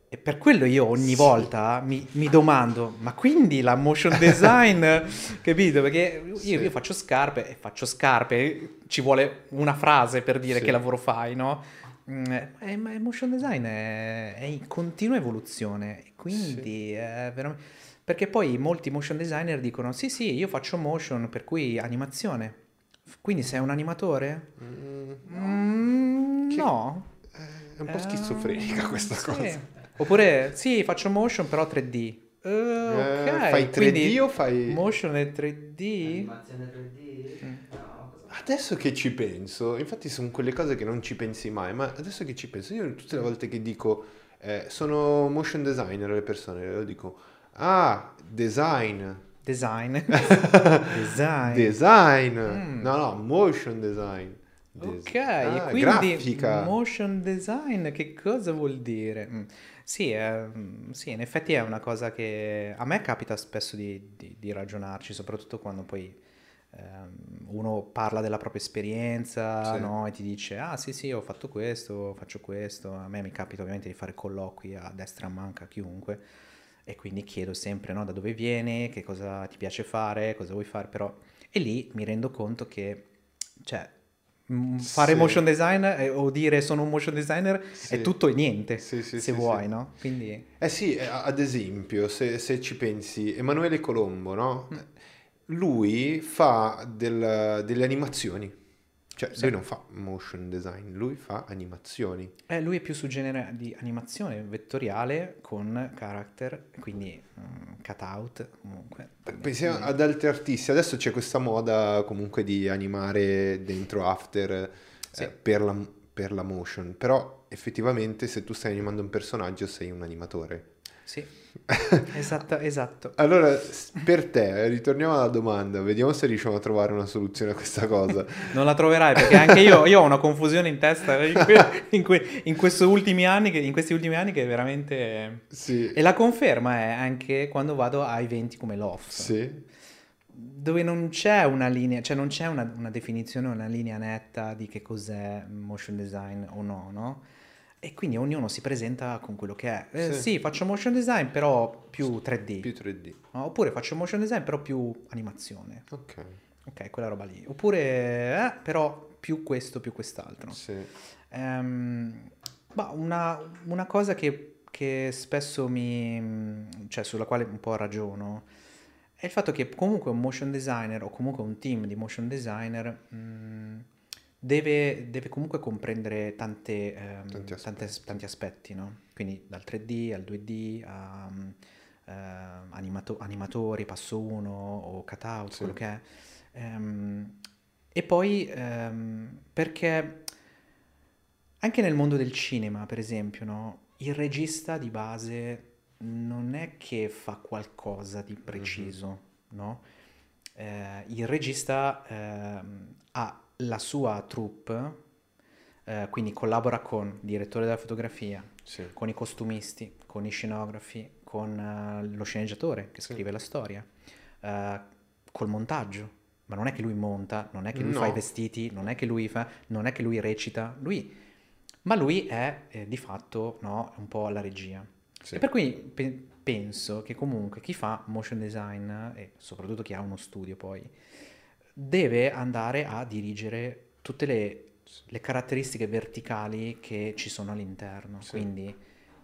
E per quello io ogni Sì. volta mi, mi domando, ma quindi la motion design, [laughs] capito? Perché io, Sì. io faccio scarpe e faccio scarpe, ci vuole una frase per dire Sì. che lavoro fai, no? Mm, eh, ma il motion design è, è in continua evoluzione, quindi è veramente... Perché poi molti motion designer dicono, sì sì, io faccio motion, per cui animazione. Quindi sei un animatore? Mm, Mm, Che- no. è un po' schizofrenica Ehm, questa sì. cosa. Oppure, sì, faccio motion però 3D. Eh, ok, Eh, fai 3D quindi o fai... motion e 3D? Animazione 3D? Mm. No, cosa- Adesso che ci penso, infatti sono quelle cose che non ci pensi mai, ma adesso che ci penso, io tutte le volte che dico eh, sono motion designer alle persone, lo dico, ah, design, Design. [laughs] Design. design, Mm. no no, motion design. Des- Ok, ah, quindi grafica. motion design che cosa vuol dire? Mm, Sì, eh, sì, in effetti è una cosa che a me capita spesso di, di- di ragionarci, soprattutto quando poi ehm, uno parla della propria esperienza, Sì. no? E ti dice, ah sì sì, ho fatto questo, faccio questo. A me mi capita ovviamente di fare colloqui a destra a manca a chiunque e quindi chiedo sempre, no, da dove vieni, che cosa ti piace fare, cosa vuoi fare, però... E lì mi rendo conto che, cioè, fare Sì. motion design eh, o dire sono un motion designer Sì. è tutto e niente, Sì, se vuoi, no? Quindi... Eh sì, eh, ad esempio, se, se ci pensi, Emanuele Colombo, no? Mm. Lui fa del- delle animazioni, cioè Sì. lui non fa motion design, lui fa animazioni. Eh, lui è più su genere di animazione vettoriale con character, quindi mm, cutout comunque. Pensiamo ad altri artisti, adesso c'è questa moda comunque di animare dentro After eh, Sì. per, la, per la motion, però effettivamente se tu stai animando un personaggio sei un animatore. Sì, [laughs] esatto, esatto. Allora, per te, ritorniamo alla domanda, vediamo se riusciamo a trovare una soluzione a questa cosa. [laughs] Non la troverai perché anche io, io ho una confusione in testa in, que- [laughs] in que- in questi ultimi anni che, in questi ultimi anni che veramente... Sì, E la conferma è anche quando vado a eventi come l'off, sì, dove non c'è una linea, cioè non c'è una, una definizione, una linea netta di che cos'è motion design o no, no? E quindi ognuno si presenta con quello che è. Eh, Sì. sì. faccio motion design però più 3D, più 3D. no? oppure faccio motion design però più animazione, Ok, ok, quella roba lì. Oppure, eh, però più questo, più quest'altro. sì. Ehm, ma una, una cosa che, che spesso mi... cioè sulla quale un po' ragiono è il fatto che comunque un motion designer o comunque un team di motion designer mh, deve, deve comunque comprendere tante, ehm, Tanti tante- aspetti. tanti aspetti, no? Quindi dal 3D al 2D a ehm, animato- animatori, passo 1 o cutout, Sì. quello che è. Ehm, e poi ehm, perché anche nel mondo del cinema, per esempio, no? Il regista di base non è che fa qualcosa di preciso, no? Eh, il regista ehm, ha la sua troupe, eh, quindi collabora con il direttore della fotografia, Sì. con i costumisti, con i scenografi, con eh, lo sceneggiatore che Sì. scrive la storia, eh, col montaggio. Ma non è che lui monta, non è che lui No. fa i vestiti, non è che lui fa, non è che lui recita, lui, ma lui è eh, di fatto no, un po' alla regia. Sì. E per cui pe- penso che comunque chi fa motion design e soprattutto chi ha uno studio poi deve andare a dirigere tutte le, le caratteristiche verticali che ci sono all'interno. Sì. Quindi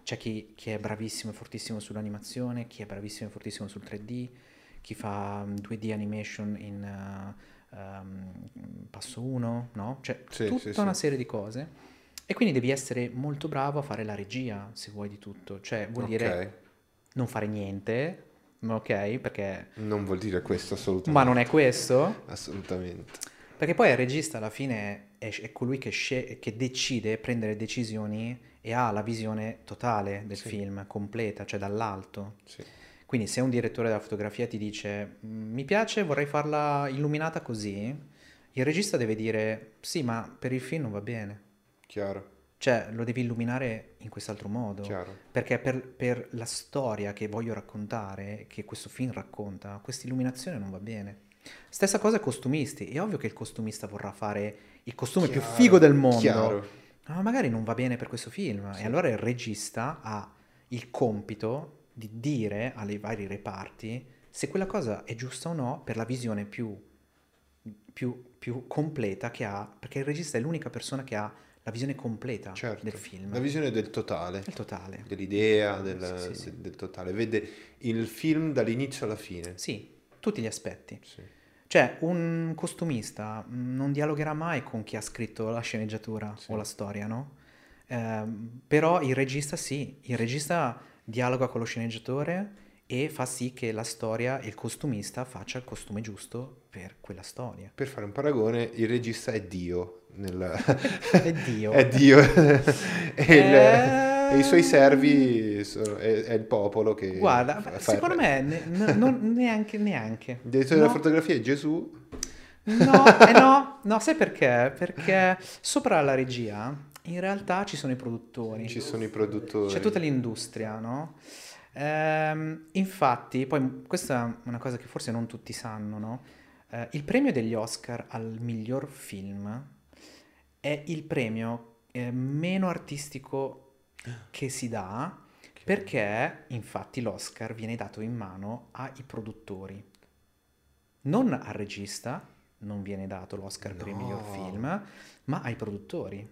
c'è chi, chi è bravissimo e fortissimo sull'animazione, chi è bravissimo e fortissimo sul 3D, chi fa mm, 2D animation in eh, ehm, passo 1, no? Cioè Sì, tutta sì, una serie di cose. E quindi devi essere molto bravo a fare la regia, se vuoi di tutto. Cioè vuol dire Ok. non fare niente ok? Perché... Non vuol dire questo assolutamente. Ma non è questo? Assolutamente. Perché poi il regista alla fine è, è colui che, sce- che decide, prendere decisioni e ha la visione totale del Sì. film, completa, cioè dall'alto. Sì. Quindi se un direttore della fotografia ti dice "Mm, mi piace, vorrei farla illuminata così, il regista deve dire sì, ma per il film non va bene. Chiaro, Cioè lo devi illuminare in quest'altro modo. chiaro. Perché per, per la storia che voglio raccontare, che questo film racconta, questa illuminazione non va bene. Stessa cosa ai costumisti. È ovvio che il costumista vorrà fare il costume più Chiaro, figo del mondo. Chiaro. Ma magari non va bene per questo film. Sì. E allora il regista ha il compito di dire ai vari reparti se quella cosa è giusta o no per la visione più, più, più completa che ha. Perché il regista è l'unica persona che ha la visione completa Certo. del film. La visione del totale, Il totale. dell'idea, del, Sì, sì, sì. del- del totale. Vede il film dall'inizio alla fine. Sì, tutti gli aspetti. Sì. Cioè, un costumista mh, non dialogherà mai con chi ha scritto la sceneggiatura o la storia, no? Ehm, però il regista sì, il regista dialoga con lo sceneggiatore e fa sì che la storia e il costumista faccia il costume giusto per quella storia. Per fare un paragone, il regista è Dio. nel- [laughs] È Dio. è Dio. [laughs] e, il- Eh. e i suoi servi sono- è, è il popolo che... Guarda, fa- il secondo me ne- n- [laughs] non- neanche, neanche. Il direttore della No. fotografia è Gesù. No, eh no, no, sai perché? Perché sopra la regia in realtà ci sono i produttori. Ci sono i produttori. C'è tutta l'industria, no? Ehm, infatti, poi questa è una cosa che forse non tutti sanno, no? Eh, il premio degli Oscar al miglior film è il premio eh, meno artistico che si dà perché infatti l'Oscar viene dato in mano ai produttori, non al regista, non viene dato l'Oscar per il miglior No. film, ma ai produttori.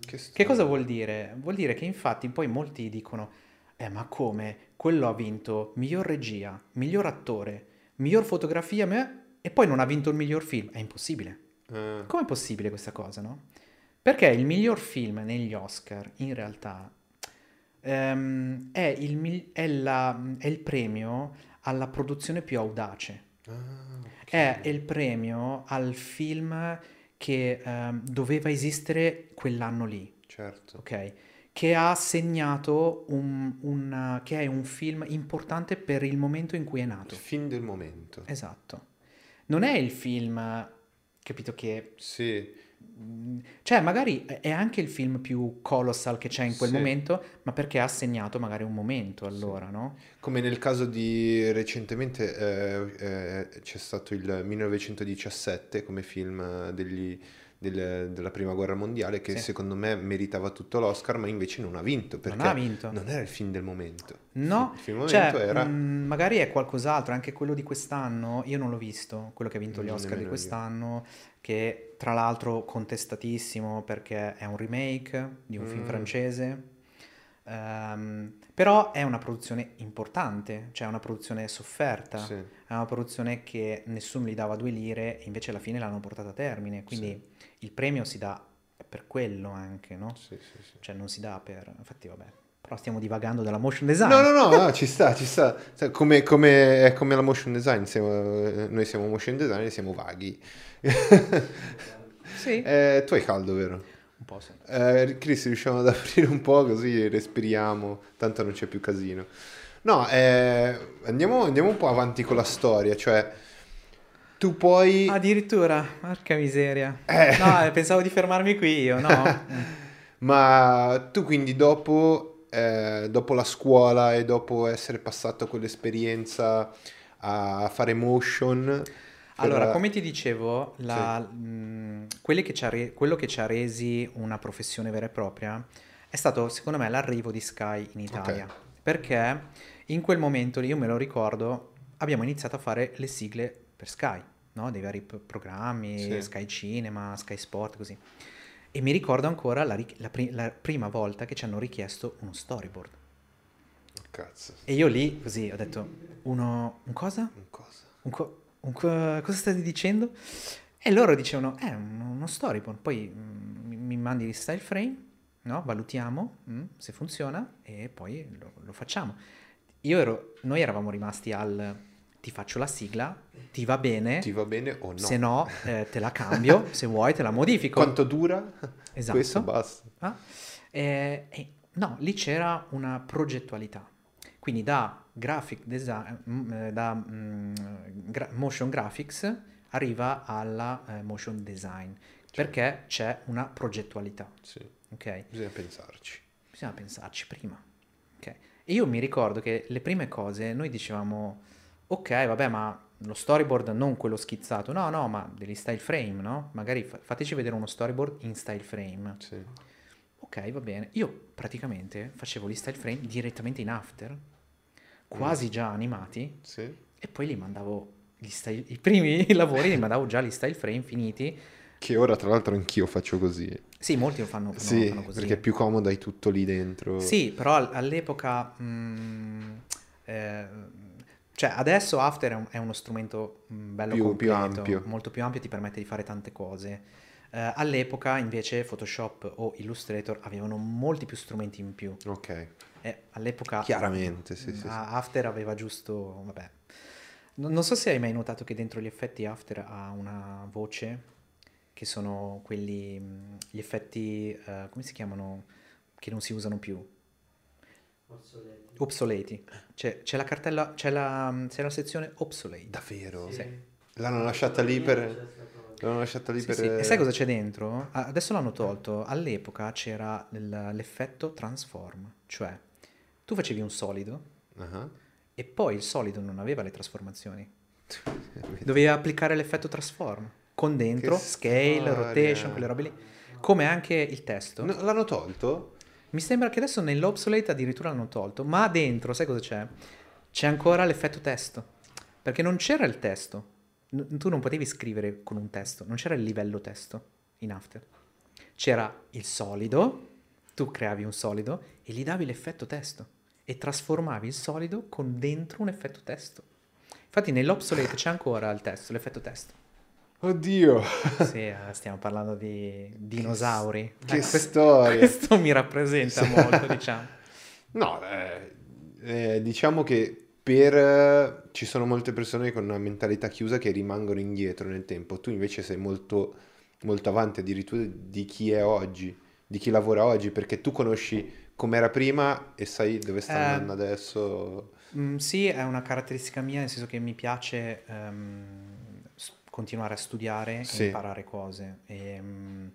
Che, Che cosa vuol dire? Vuol dire che infatti poi molti dicono, eh ma come? Quello ha vinto miglior regia, miglior attore, miglior fotografia me- e poi non ha vinto il miglior film. È impossibile. Eh, Com'è possibile questa cosa, no? Perché il miglior film negli Oscar, in realtà, ehm, è, il, è la- è il premio alla produzione più audace. ah, ok. È il premio al film che ehm, doveva esistere quell'anno lì Certo. ok? Che ha segnato un, un- che è un film importante per il momento in cui è Il nato. film del momento. Esatto. Non è il film, capito che... Sì, Cioè, magari è anche il film più colossal che c'è in quel Sì. momento, ma perché ha segnato magari un momento allora, no? come nel caso di recentemente eh, eh, c'è stato il 1917 come film degli- del- della prima guerra mondiale che Sì. secondo me meritava tutto l'Oscar ma invece non ha vinto perché Non ha vinto. non era il film del momento. No, il film del cioè, momento era... mm, magari è qualcos'altro, anche quello di quest'anno, io non l'ho visto, quello che ha vinto gli Non Oscar di nemmeno io. quest'anno, che tra l'altro contestatissimo perché è un remake di un film Mm. francese, Ehm, però è una produzione importante, cioè una produzione sofferta, Sì. è una produzione che nessuno gli dava due lire e invece alla fine l'hanno portata a termine, quindi il premio si dà per quello anche, no? Sì, sì, sì. Cioè non si dà per... infatti vabbè, però stiamo divagando dalla motion design. No, no, no, no, ci sta, ci sta. Come, come- è come la motion design, siamo- noi siamo motion designer e siamo vaghi. Sì, [laughs] Eh, tu hai caldo, vero? un po' sì. Eh, Chris, riusciamo ad aprire un po' così respiriamo, tanto non c'è più casino. No, eh, andiamo, andiamo un po' avanti con la storia, cioè tu poi... Addirittura, porca miseria. Eh. No, eh, pensavo di fermarmi qui io, no? [laughs] Ma tu quindi dopo, eh, dopo la scuola e dopo essere passato quell'esperienza a fare motion... Allora, come ti dicevo, la- mh, quelli che re- quello che ci ha resi una professione vera e propria è stato, secondo me, l'arrivo di Sky in Italia. Ok. Perché in quel momento lì, io me lo ricordo, abbiamo iniziato a fare le sigle per Sky, no? Dei vari programmi, Sì. Sky Cinema, Sky Sport, così. E mi ricordo ancora la, ri- la pri- la prima volta che ci hanno richiesto uno storyboard. Cazzo, E io lì, così, ho detto, uno... Un cosa? un cosa. Un co- un co- cosa state dicendo? E loro dicevano, è uno storyboard, poi mm, mi, mi mandi il style frame, no? Valutiamo mm, se funziona e poi lo, lo facciamo. io ero, noi eravamo rimasti al ti faccio la sigla, ti va bene, Ti va bene o no? se no eh, te la cambio, [laughs] se vuoi te la modifico. Quanto dura? Esatto. Questo basta. Ah, eh, eh, no, lì c'era una progettualità. Quindi da graphic design, mm, eh, da mm, gra- motion graphics arriva alla eh, motion design, perché c'è una progettualità, Sì, ok? bisogna pensarci. Bisogna pensarci prima. ok? E io mi ricordo che le prime cose noi dicevamo, ok, vabbè, ma lo storyboard non quello schizzato, no, no, ma degli style frame, no? Magari fa- fateci vedere uno storyboard in style frame. Sì. Ok, va bene. Io praticamente facevo gli style frame direttamente in After, quasi già animati, Sì. e poi li mandavo, gli style- i primi [laughs] lavori li mandavo già gli style frame finiti. Che ora tra l'altro anch'io faccio così. Sì, molti lo fanno, Sì, fanno così. perché è più comodo, hai tutto lì dentro. Sì, però al- all'epoca, mm, eh, cioè adesso After è, un- è uno strumento bello Più- più completo, ampio. molto più ampio, ti permette di fare tante cose. Eh, all'epoca invece Photoshop o Illustrator avevano molti più strumenti in più. Ok, E all'epoca chiaramente, sì, sì, After aveva giusto, vabbè. Non, non so se hai mai notato che dentro gli effetti After ha una voce che sono quelli, gli effetti, eh, come si chiamano, che non si usano più, Obsoleti. obsoleti. C'è, c'è la cartella, c'è la, mh, c'è la sezione obsolete. Davvero? Sì. L'hanno lasciata lì per... L'hanno lasciata lì Sì, per... sì. E sai cosa c'è dentro? Adesso l'hanno tolto. All'epoca c'era l'effetto transform, cioè tu facevi un solido Ah, e poi il solido non aveva le trasformazioni. [laughs] Dovevi applicare l'effetto transform con dentro Che scale, storia. rotation, quelle robe lì. Come anche il testo. No, l'hanno tolto? Mi sembra che adesso nell'obsolete addirittura l'hanno tolto, ma dentro, sai cosa c'è? C'è ancora l'effetto testo. Perché non c'era il testo. N- tu non potevi scrivere con un testo, non c'era il livello testo in After. C'era il solido, tu creavi un solido e gli davi l'effetto testo e trasformavi il solido con dentro un effetto testo. Infatti nell'obsolete c'è ancora il testo, l'effetto testo. Oddio! Sì, eh, stiamo parlando di dinosauri. Che Eh, storia! questo mi rappresenta molto, diciamo. [laughs] No, eh, eh, diciamo che per... eh, ci sono molte persone con una mentalità chiusa che rimangono indietro nel tempo. Tu invece sei molto, molto avanti addirittura di chi è oggi, di chi lavora oggi, perché tu conosci com'era prima e sai dove sta Eh, andando adesso. Mm, sì, è una caratteristica mia, nel senso che mi piace ehm, s- continuare a studiare Sì. e imparare cose. E, mm,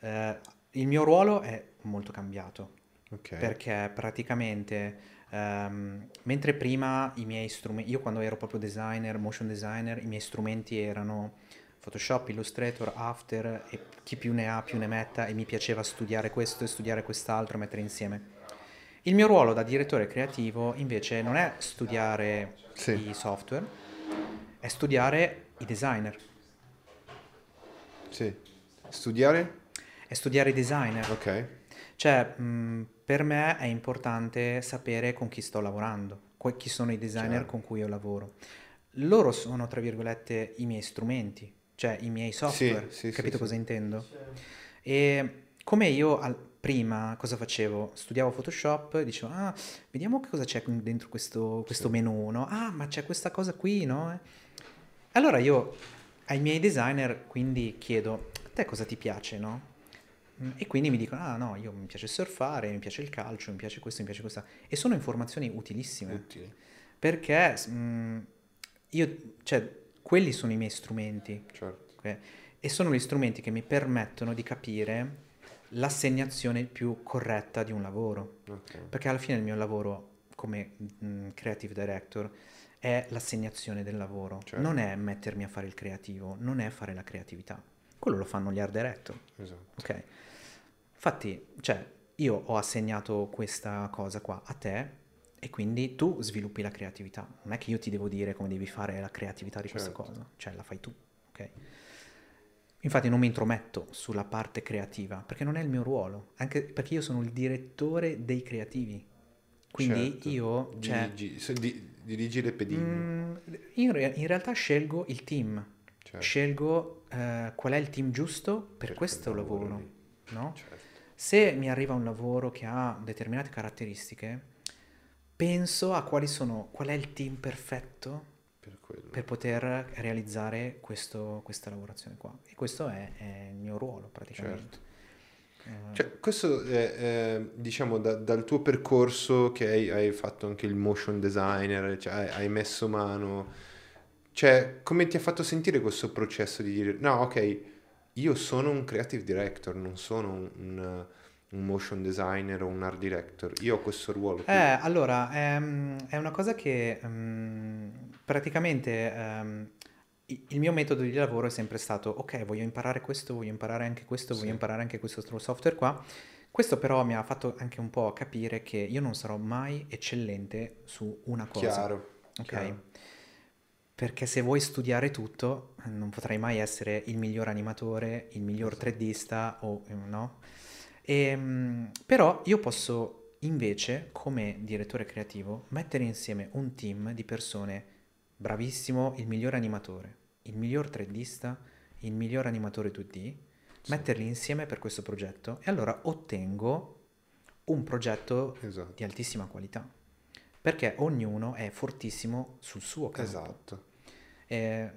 eh, il mio ruolo è molto cambiato Ok. perché praticamente ehm, mentre prima i miei strumenti, io quando ero proprio designer, motion designer, i miei strumenti erano Photoshop, Illustrator, After e chi più ne ha più ne metta e mi piaceva studiare questo e studiare quest'altro, mettere insieme. Il mio ruolo da direttore creativo invece non è studiare Sì. i software, è studiare i designer, Sì. Studiare? è studiare i designer. Ok. Cioè, mh, per me è importante sapere con chi sto lavorando, chi sono i designer Chiaro. con cui io lavoro. Loro sono, tra virgolette, i miei strumenti, cioè i miei software. sì, sì, Capito sì. cosa intendo? Sì. E come io al- prima cosa facevo? Studiavo Photoshop e dicevo, ah, vediamo che cosa c'è dentro questo, questo Sì. menu, no? Ah, ma c'è questa cosa qui, no? Allora io ai miei designer quindi chiedo, a te cosa ti piace, no? Mm, E quindi mi dicono, ah no, io mi piace surfare, mi piace il calcio, mi piace questo, mi piace questa. E sono informazioni utilissime. Utili. Perché mm, io, cioè, quelli sono i miei strumenti. Certo. ok? E sono gli strumenti che mi permettono di capire l'assegnazione più corretta di un lavoro. Ok. Perché alla fine il mio lavoro come mm, creative director è l'assegnazione del lavoro, Certo. non è mettermi a fare il creativo, non è fare la creatività. Quello lo fanno gli art director, Esatto. ok? Infatti, cioè, io ho assegnato questa cosa qua a te e quindi tu sviluppi la creatività. Non è che io ti devo dire come devi fare la creatività di questa Certo. cosa, cioè la fai tu, ok? Infatti non mi intrometto sulla parte creativa, perché non è il mio ruolo, anche perché io sono il direttore dei creativi. Quindi Certo. io, cioè, Dirigi, so- di- dirigi le pedine. mm, in, re- in realtà scelgo il team, Certo. scelgo eh, quel è il team giusto per, Per questo lavoro lavoro, no? Certo. Se mi arriva un lavoro che ha determinate caratteristiche, penso a quali sono, qual è il team perfetto Per per poter realizzare questo- questa lavorazione qua. E questo è, è il mio ruolo praticamente. Eh, Cioè, questo è, è, diciamo, da- dal tuo percorso che hai, hai fatto anche il motion designer, cioè hai, hai messo mano, cioè, come ti ha fatto sentire questo processo di dire, no, ok, io sono un creative director, non sono un, un- un motion designer o un art director, io ho questo ruolo qui. Eh, allora, ehm, è una cosa che ehm, praticamente i- il mio metodo di lavoro è sempre stato, ok, voglio imparare questo, voglio imparare anche questo, voglio Sì. imparare anche questo software qua. Questo però mi ha fatto anche un po' capire che io non sarò mai eccellente su una cosa. Chiaro, Ok? chiaro. Perché se vuoi studiare tutto, non potrai mai essere il miglior animatore, il miglior Esatto. 3Dista o eh, no? Ehm, però io posso invece, come direttore creativo, mettere insieme un team di persone bravissimo, il miglior animatore, il miglior 3Dista, il miglior animatore 2D, Sì. metterli insieme per questo progetto e allora ottengo un progetto Esatto. di altissima qualità. Perché ognuno è fortissimo sul suo campo. Esatto. Eh,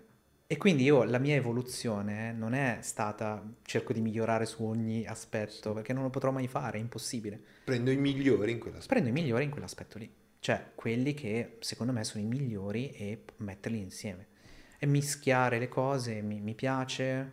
e quindi io la mia evoluzione non è stata cerco di migliorare su ogni aspetto, perché non lo potrò mai fare, è impossibile. Prendo i migliori in quella Prendo i migliori in quell'aspetto lì, cioè quelli che secondo me sono i migliori e metterli insieme. E mischiare le cose mi, mi piace,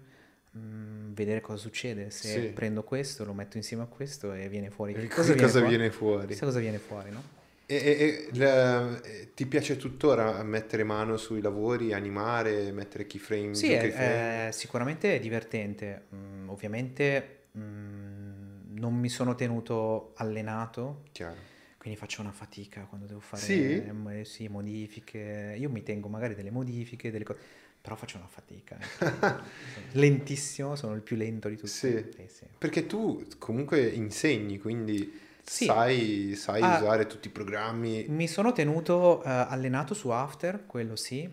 mm, vedere cosa succede. Se Sì. prendo questo, lo metto insieme a questo e viene fuori. E Cosa, cosa fuori? viene fuori? Cosa viene fuori, no? E, e- e la- e ti piace tuttora mettere mano sui lavori, animare, mettere keyframe? Sì, è, keyframe? è sicuramente divertente. Mm, ovviamente mm, non mi sono tenuto allenato, Chiaro. Quindi faccio una fatica quando devo fare Sì? eh, sì, modifiche. Io mi tengo magari delle modifiche, delle cose, però faccio una fatica. eh. [laughs] Lentissimo, sono il più lento di tutti. Sì. sì. Perché tu comunque insegni, quindi Sì. sai, sai Ah. usare tutti i programmi. Mi sono tenuto eh, allenato su After, quello sì,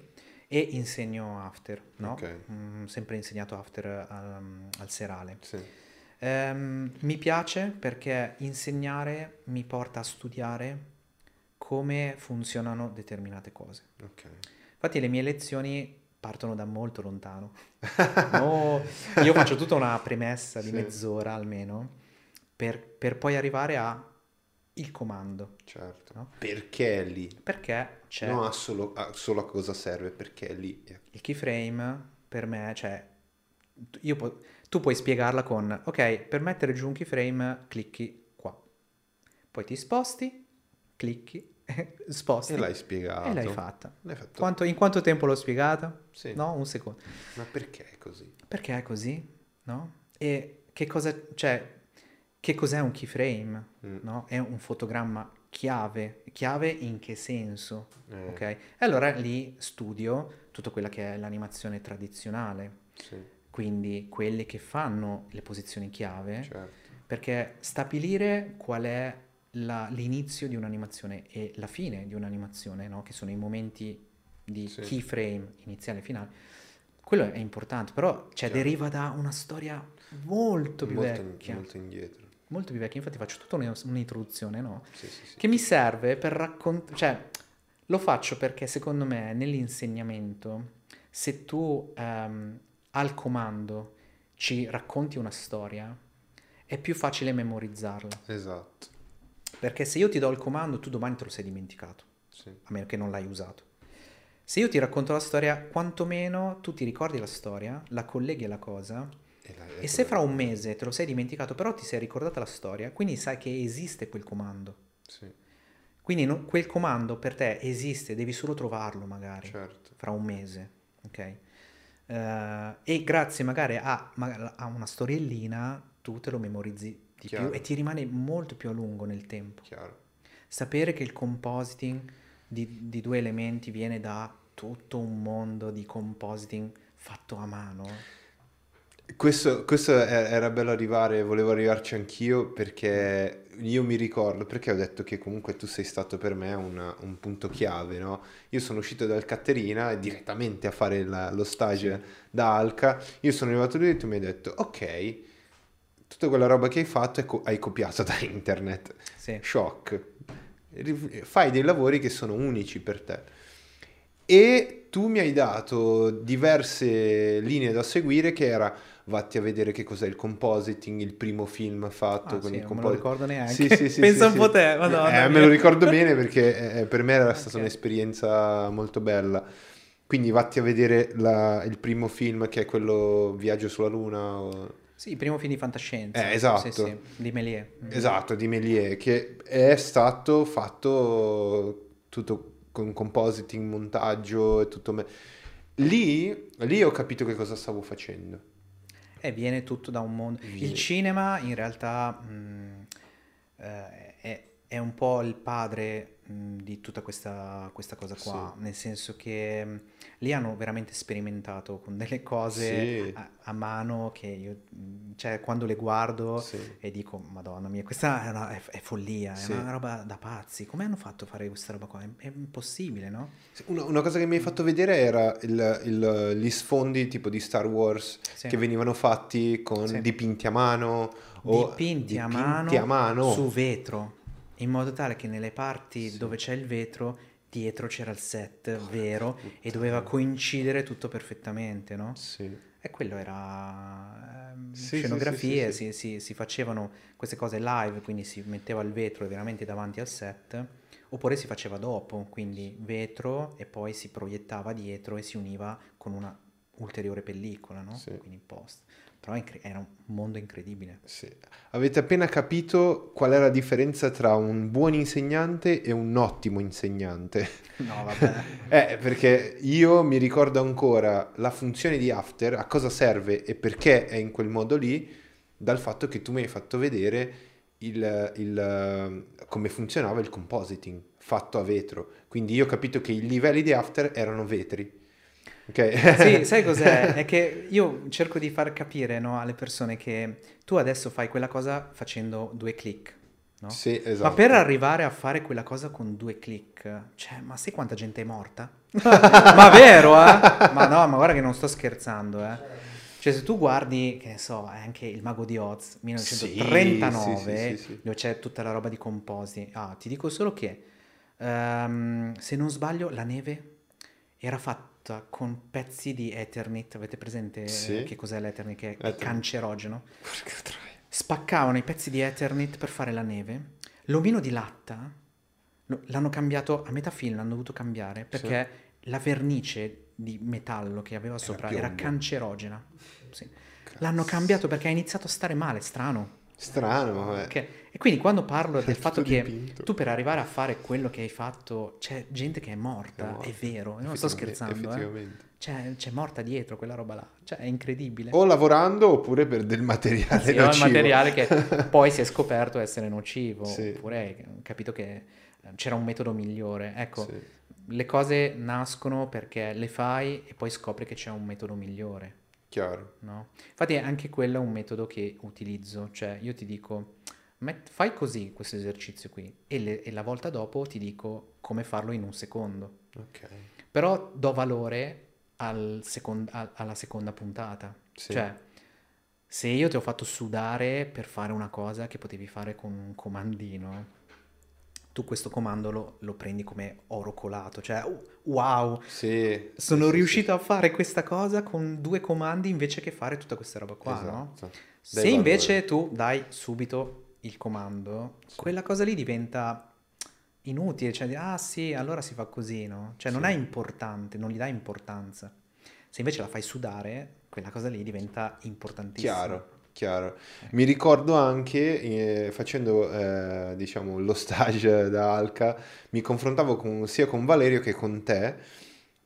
e insegno After, no? Ok. Mm, sempre insegnato After al, al serale. Sì. Ehm, mi piace perché insegnare mi porta a studiare come funzionano determinate cose. Ok. Infatti le mie lezioni partono da molto lontano. [laughs] No, io faccio tutta una premessa di Sì. mezz'ora almeno per, per poi arrivare a il comando. Certo. No? Perché è lì? Perché c'è Non a solo, a solo a cosa serve, perché è lì. il keyframe per me, cioè io po- tu puoi spiegarla con ok, per mettere giù un keyframe clicchi qua. Poi ti sposti, clicchi, [laughs] sposti E l'hai spiegato. e l'hai fatta. L'hai. Quanto- in quanto tempo l'ho spiegata? Sì. No, un secondo. Ma perché è così? Perché è così? No? E che cosa, cioè, che cos'è un keyframe? Mm. No? È un fotogramma chiave. Chiave in che senso? Eh, Ok? E allora lì studio tutta quella che è l'animazione tradizionale, Sì, quindi quelli che fanno le posizioni chiave, certo. perché stabilire qual è la- l'inizio di un'animazione e la fine di un'animazione, no? Che sono i momenti di Sì. keyframe iniziale e finale, quello è importante, però cioè, Chiaro. deriva da una storia molto più Molto, vecchia, molto. molto indietro. più vecchia, infatti faccio tutta un'introduzione, no? Sì, sì, che mi serve per raccontare, cioè lo faccio perché secondo me nell'insegnamento, se tu ehm, al comando ci racconti una storia, è più facile memorizzarla. Esatto. Perché se io ti do il comando, tu domani te lo sei dimenticato, Sì. a meno che non l'hai usato. Se io ti racconto la storia, quantomeno tu ti ricordi la storia, la colleghi alla cosa, E, la- e se fra un mese te lo sei dimenticato, però ti sei ricordata la storia, quindi sai che esiste quel comando. Sì, Quindi no- quel comando per te esiste, devi solo trovarlo magari certo. fra un mese, ok? Eh, e grazie magari a, a una storiellina tu te lo memorizzi di Chiaro. più e ti rimane molto più a lungo nel tempo. Chiaro. Sapere che il compositing di, di due elementi viene da tutto un mondo di compositing fatto a mano. Questo, questo era bello arrivare, volevo arrivarci anch'io perché io mi ricordo, perché ho detto che comunque tu sei stato per me una- un punto chiave, no? Io sono uscito dal Caterina direttamente a fare la- lo stage da Alca, io sono arrivato lì e tu mi hai detto, ok, tutta quella roba che hai fatto co- hai copiato da internet, Sì. shock. Fai dei lavori che sono unici per te. E tu mi hai dato diverse linee da seguire che era vatti a vedere che cos'è il compositing, il primo film fatto Ah, con sì, il non me lo compositing. ricordo neanche. Sì, sì, sì, [laughs] Pensa un po' te, madonna Eh, me lo ricordo bene perché eh, per me era stata un'esperienza molto bella. Quindi vatti a vedere la- il primo film che è quello Viaggio sulla Luna. o- Sì, il primo film di fantascienza. Eh, esatto. Sì, sì, di Méliès. Mm. Esatto, di Méliès, che è stato fatto tutto con compositing, montaggio e tutto... me- Lì, lì ho capito che cosa stavo facendo. E viene tutto da un mondo. Viene. Il cinema in realtà mh, eh, è, è un po' il padre di tutta questa, questa cosa qua, nel senso che lì hanno veramente sperimentato con delle cose Sì. a, a mano che io, cioè quando le guardo Sì. e dico, Madonna mia, questa è, una- è- è follia, Sì. è una roba da pazzi. Come hanno fatto a fare questa roba qua? È, è impossibile, no? Una, una cosa che mi hai fatto vedere era il- il- gli sfondi tipo di Star Wars Sì. che venivano fatti con Sì. dipinti a mano o dipinti, a, dipinti mano a mano. su vetro, in modo tale che nelle parti Sì. dove c'è il vetro, dietro c'era il set vero e puttana. doveva coincidere tutto perfettamente, no? Sì. E quello era ehm, Sì, scenografie, sì, si- si facevano queste cose live, quindi si metteva il vetro veramente davanti al set, oppure si faceva dopo, quindi vetro e poi si proiettava dietro e si univa con una ulteriore pellicola, no? Sì. Quindi in post. Però incre- era un mondo incredibile. Sì. Avete appena capito qual è la differenza tra un buon insegnante e un ottimo insegnante. [laughs] No, vabbè. [laughs] Eh, perché io mi ricordo ancora la funzione di After, a cosa serve e perché è in quel modo lì, dal fatto che tu mi hai fatto vedere il, il, come funzionava il compositing fatto a vetro. Quindi io ho capito che i livelli di After erano vetri. Ok? Sì, [laughs] sai cos'è? È che io cerco di far capire, no, alle persone che tu adesso fai quella cosa facendo due click, no? Sì, esatto. Ma per arrivare a fare quella cosa con due click, cioè, ma sai quanta gente è morta? [laughs] ma vero, eh? Ma no, ma guarda che non sto scherzando, eh. Cioè, se tu guardi, che ne so, anche il Mago di Oz, 1939, Sì, sì, dove c'è tutta la roba di composti. Ah, ti dico solo che, ehm, se non sbaglio, la neve era fatta con pezzi di Eternit. Avete presente Sì. eh, che cos'è l'Eternit? Che è Eternit. cancerogeno. Spaccavano i pezzi di Eternit per fare la neve. L'omino di latta lo- l'hanno cambiato a metà film, l'hanno dovuto cambiare perché la vernice di metallo che aveva sopra era, piombo. cancerogena. Sì. L'hanno cambiato perché ha iniziato a stare male, strano. Strano, eh. Ok? E quindi quando parlo [laughs] del fatto che dipinto. tu per arrivare a fare quello che hai fatto, c'è gente che è morta, È morta. è vero, non sto scherzando, eh. C'è, c'è morta dietro quella roba là, cioè è incredibile. O lavorando oppure per del materiale Sì, o il nocivo. materiale che [laughs] poi si è scoperto essere nocivo, Sì. oppure hai capito che eh, c'era un metodo migliore. Ecco, Sì. le cose nascono perché le fai e poi scopri che c'è un metodo migliore, Chiaro. no? Infatti anche quello è un metodo che utilizzo, cioè io ti dico, met- fai così questo esercizio qui e, le- e la volta dopo ti dico come farlo in un secondo. Ok. Però do valore al second- a- alla seconda puntata. Sì. Cioè, se io ti ho fatto sudare per fare una cosa che potevi fare con un comandino, tu questo comando lo, lo prendi come oro colato. Cioè, uh, wow, Sì. sono sì, sì, riuscito a fare questa cosa con due comandi invece che fare tutta questa roba sì. qua, no? Esatto. Se Dai invece tu dai subito il comando, quella cosa lì diventa inutile, cioè, ah sì, allora si fa così, no? Cioè non Sì. è importante, non gli dai importanza. Se invece la fai sudare, quella cosa lì diventa importantissima. Chiaro, chiaro. Mi ricordo anche, eh, facendo, eh, diciamo, lo stage da Alca, mi confrontavo con- sia con Valerio che con te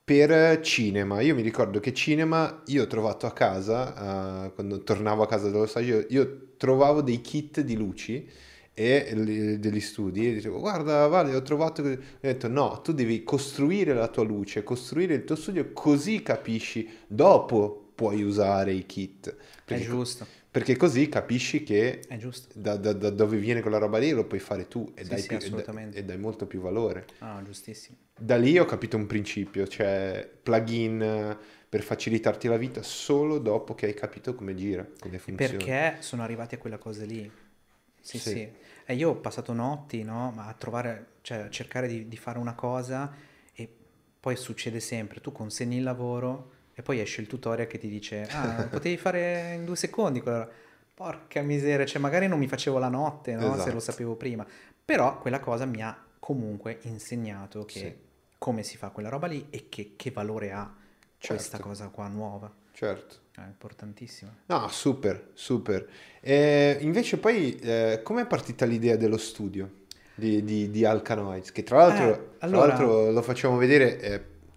per cinema. Io mi ricordo che cinema, io ho trovato a casa, eh, quando tornavo a casa dallo stage, io, io trovavo dei kit di luci e li- degli studi e dicevo guarda Vale ho trovato que-" ho detto no tu devi costruire la tua luce costruire il tuo studio così capisci dopo puoi usare i kit È perché, giusto, perché così capisci che da, da- da dove viene quella roba lì lo puoi fare tu e, Sì, dai, sì, più- e e dai molto più valore Ah, giustissimo. da lì ho capito un principio cioè plugin per facilitarti la vita solo dopo che hai capito come gira come funziona Perché sono arrivati a quella cosa lì? sì, Sì. sì. E io ho passato notti, no? Ma a trovare, cioè a cercare di, di fare una cosa e poi succede sempre, tu consegni il lavoro e poi esce il tutorial che ti dice, ah, [laughs] potevi fare in due secondi quella... Porca miseria, cioè magari non mi facevo la notte, no? Se Esatto. lo sapevo prima. Però quella cosa mi ha comunque insegnato che Sì. come si fa quella roba lì e che, che valore ha questa Certo. cosa qua nuova. Certo. È importantissimo. No, super, super. E invece poi, eh, com'è partita l'idea dello studio di, di, di Alcanoids? Che tra l'altro, Eh, tra allora- l'altro lo facciamo vedere,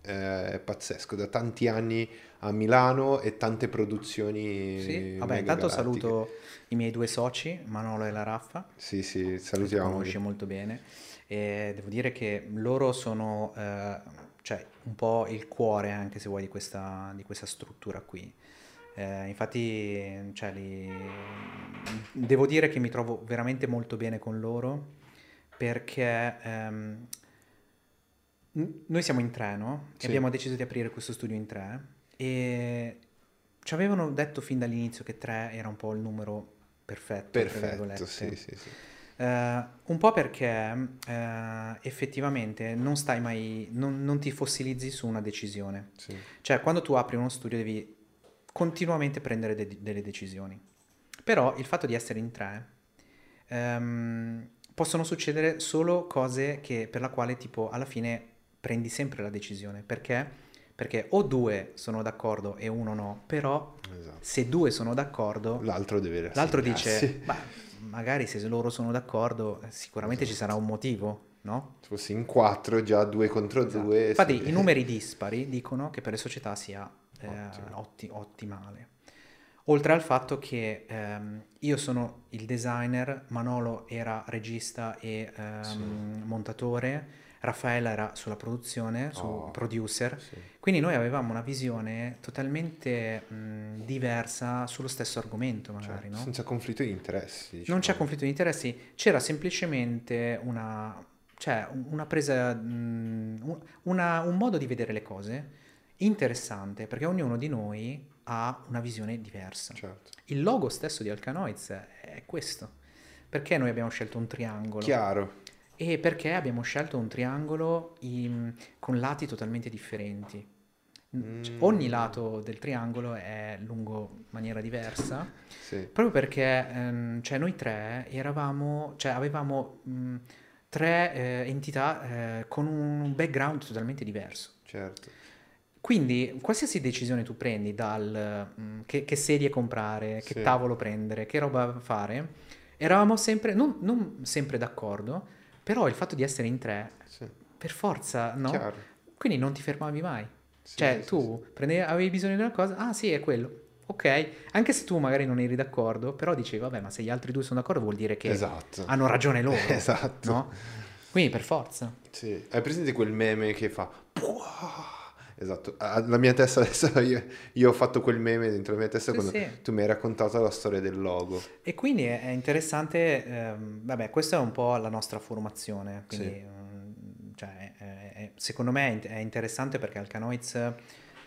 è, è pazzesco, da tanti anni a Milano e tante produzioni Sì, vabbè, intanto saluto i miei due soci, Manolo e la Raffa, Sì, sì, salutiamo. conosci molto bene. E devo dire che loro sono eh, cioè, un po' il cuore, anche se vuoi, di questa, di questa struttura qui. Eh, infatti, cioè, li- devo dire che mi trovo veramente molto bene con loro perché ehm, noi siamo in tre, no? E Sì. abbiamo deciso di aprire questo studio in tre e ci avevano detto fin dall'inizio che tre era un po' il numero perfetto, Perfetto, sì, sì, sì. Eh, un po' perché eh, effettivamente non stai mai, non, non ti fossilizzi su una decisione. sì. Cioè, quando tu apri uno studio devi continuamente prendere de- delle decisioni. Però il fatto di essere in tre ehm, possono succedere solo cose che, per la quale tipo alla fine prendi sempre la decisione. Perché? Perché o due sono d'accordo e uno no, però Esatto. se due sono d'accordo, L'altro deve l'altro dice, [laughs] "Ma magari se loro sono d'accordo, eh, sicuramente ci sarà un motivo, no? Se fossi in quattro, già due contro Esatto. due. Infatti sì. i numeri [laughs] dispari dicono che per le società sia eh, otti- ottimale. Oltre al fatto che ehm, io sono il designer, Manolo era regista e ehm, Sì. montatore, Raffaella era sulla produzione, su Oh. producer. Sì. Quindi noi avevamo una visione totalmente mh, diversa sullo stesso argomento, magari, Cioè, no? Senza conflitto di interessi. Non diciamo. c'è conflitto di interessi, c'era semplicemente una, cioè, un- una presa, un, una- un modo di vedere le cose interessante, perché ognuno di noi ha una visione diversa. Certo. Il logo stesso di Alcanoids è questo. Perché noi abbiamo scelto un triangolo? Chiaro. E perché abbiamo scelto un triangolo in- con lati totalmente differenti. Mm. Cioè, Ogni lato del triangolo è lungo in maniera diversa. Sì. Proprio perché ehm, cioè noi tre eravamo, cioè avevamo mh, tre eh, entità eh, con un background totalmente diverso. Certo. Quindi qualsiasi decisione tu prendi dal mh, che, che sedie comprare, che Sì. tavolo prendere, che roba fare, eravamo sempre, non, non sempre d'accordo, però il fatto di essere in tre, Sì. per forza, no? Chiaro. Quindi non ti fermavi mai. Sì, Cioè, sì, tu prendevi- avevi bisogno di una cosa, ah sì, è quello. Ok, anche se tu magari non eri d'accordo, però dicevi, vabbè, ma se gli altri due sono d'accordo vuol dire che Esatto. hanno ragione loro. [laughs] Esatto. No? Quindi per forza. Sì. Hai presente quel meme che fa... "Puah!" Esatto. La mia testa [laughs] adesso, io, io ho fatto quel meme dentro la mia testa Sì, quando sì. tu mi hai raccontato la storia del logo. E quindi è, interessante, ehm, vabbè, questa è un po' la nostra formazione, quindi Sì. mm, cioè, è- è- secondo me è int- è interessante perché Alcanoids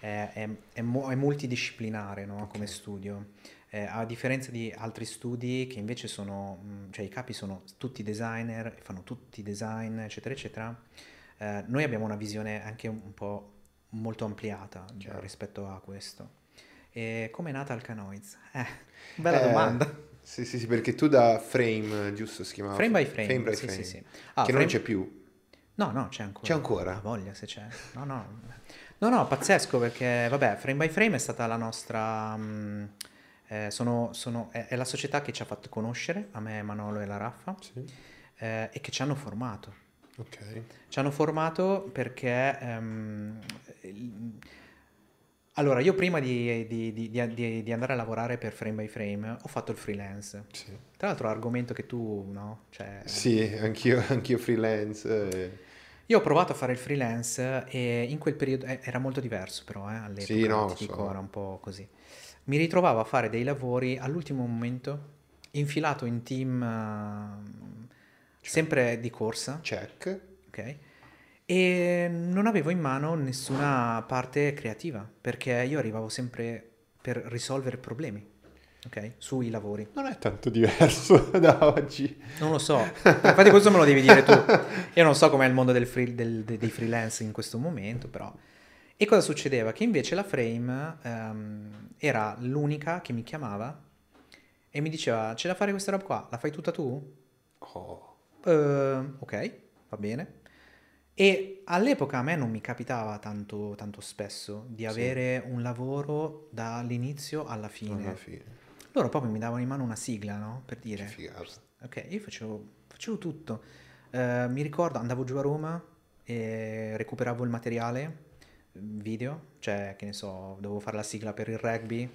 è, è- multidisciplinare no, come studio, Eh, a differenza di altri studi che invece sono, mm, cioè i capi sono tutti designer, fanno tutti design, eccetera, eccetera, eh, noi abbiamo una visione anche un po' molto ampliata Chiaro. rispetto a questo. E come è nata Alcanoids? Eh, bella Eh, domanda. Sì, sì, sì, perché tu da Frame, giusto si chiamava? Frame by frame, Frame by sì, frame. sì, sì. Ah, che frame- non c'è più. No, no, c'è ancora. C'è ancora? Ha voglia se c'è. No, no. No, no, pazzesco perché, vabbè, Frame by Frame è stata la nostra... mm, eh, sono, sono- è, è la società che ci ha fatto conoscere, a me, Manolo e la Raffa, Sì. eh, e che ci hanno formato. Ok. Ci hanno formato perché... il- allora, io prima di, di- di- di- andare a lavorare per Frame by Frame ho fatto il freelance. Sì. Tra l'altro argomento che tu, no? Cioè, Sì, anch'io, [laughs] anch'io freelance. eh. Io ho provato a fare il freelance e in quel periodo eh, era molto diverso però eh, all'epoca, Sì, no, so. era un po' così. Mi ritrovavo a fare dei lavori all'ultimo momento, infilato in team eh, sempre di corsa, Check. ok? E non avevo in mano nessuna parte creativa, perché io arrivavo sempre per risolvere problemi. ok? Sui lavori. Non è tanto diverso [laughs] da oggi. Non lo so, infatti questo me lo devi dire tu. Io non so com'è il mondo del free- del- de- dei freelance in questo momento, però. E cosa succedeva? Che invece la Frame ehm, era l'unica che mi chiamava e mi diceva, ce la fare questa roba qua? La fai tutta tu? Oh, Eh, ok, va bene. E all'epoca a me non mi capitava tanto, tanto spesso di avere un lavoro dall'inizio alla fine. alla fine. Loro proprio mi davano in mano una sigla, no? Per Che dire, figata. ok, io facevo, facevo tutto. Eh, mi ricordo, andavo giù a Roma e recuperavo il materiale video, cioè, che ne so, dovevo fare la sigla per il rugby,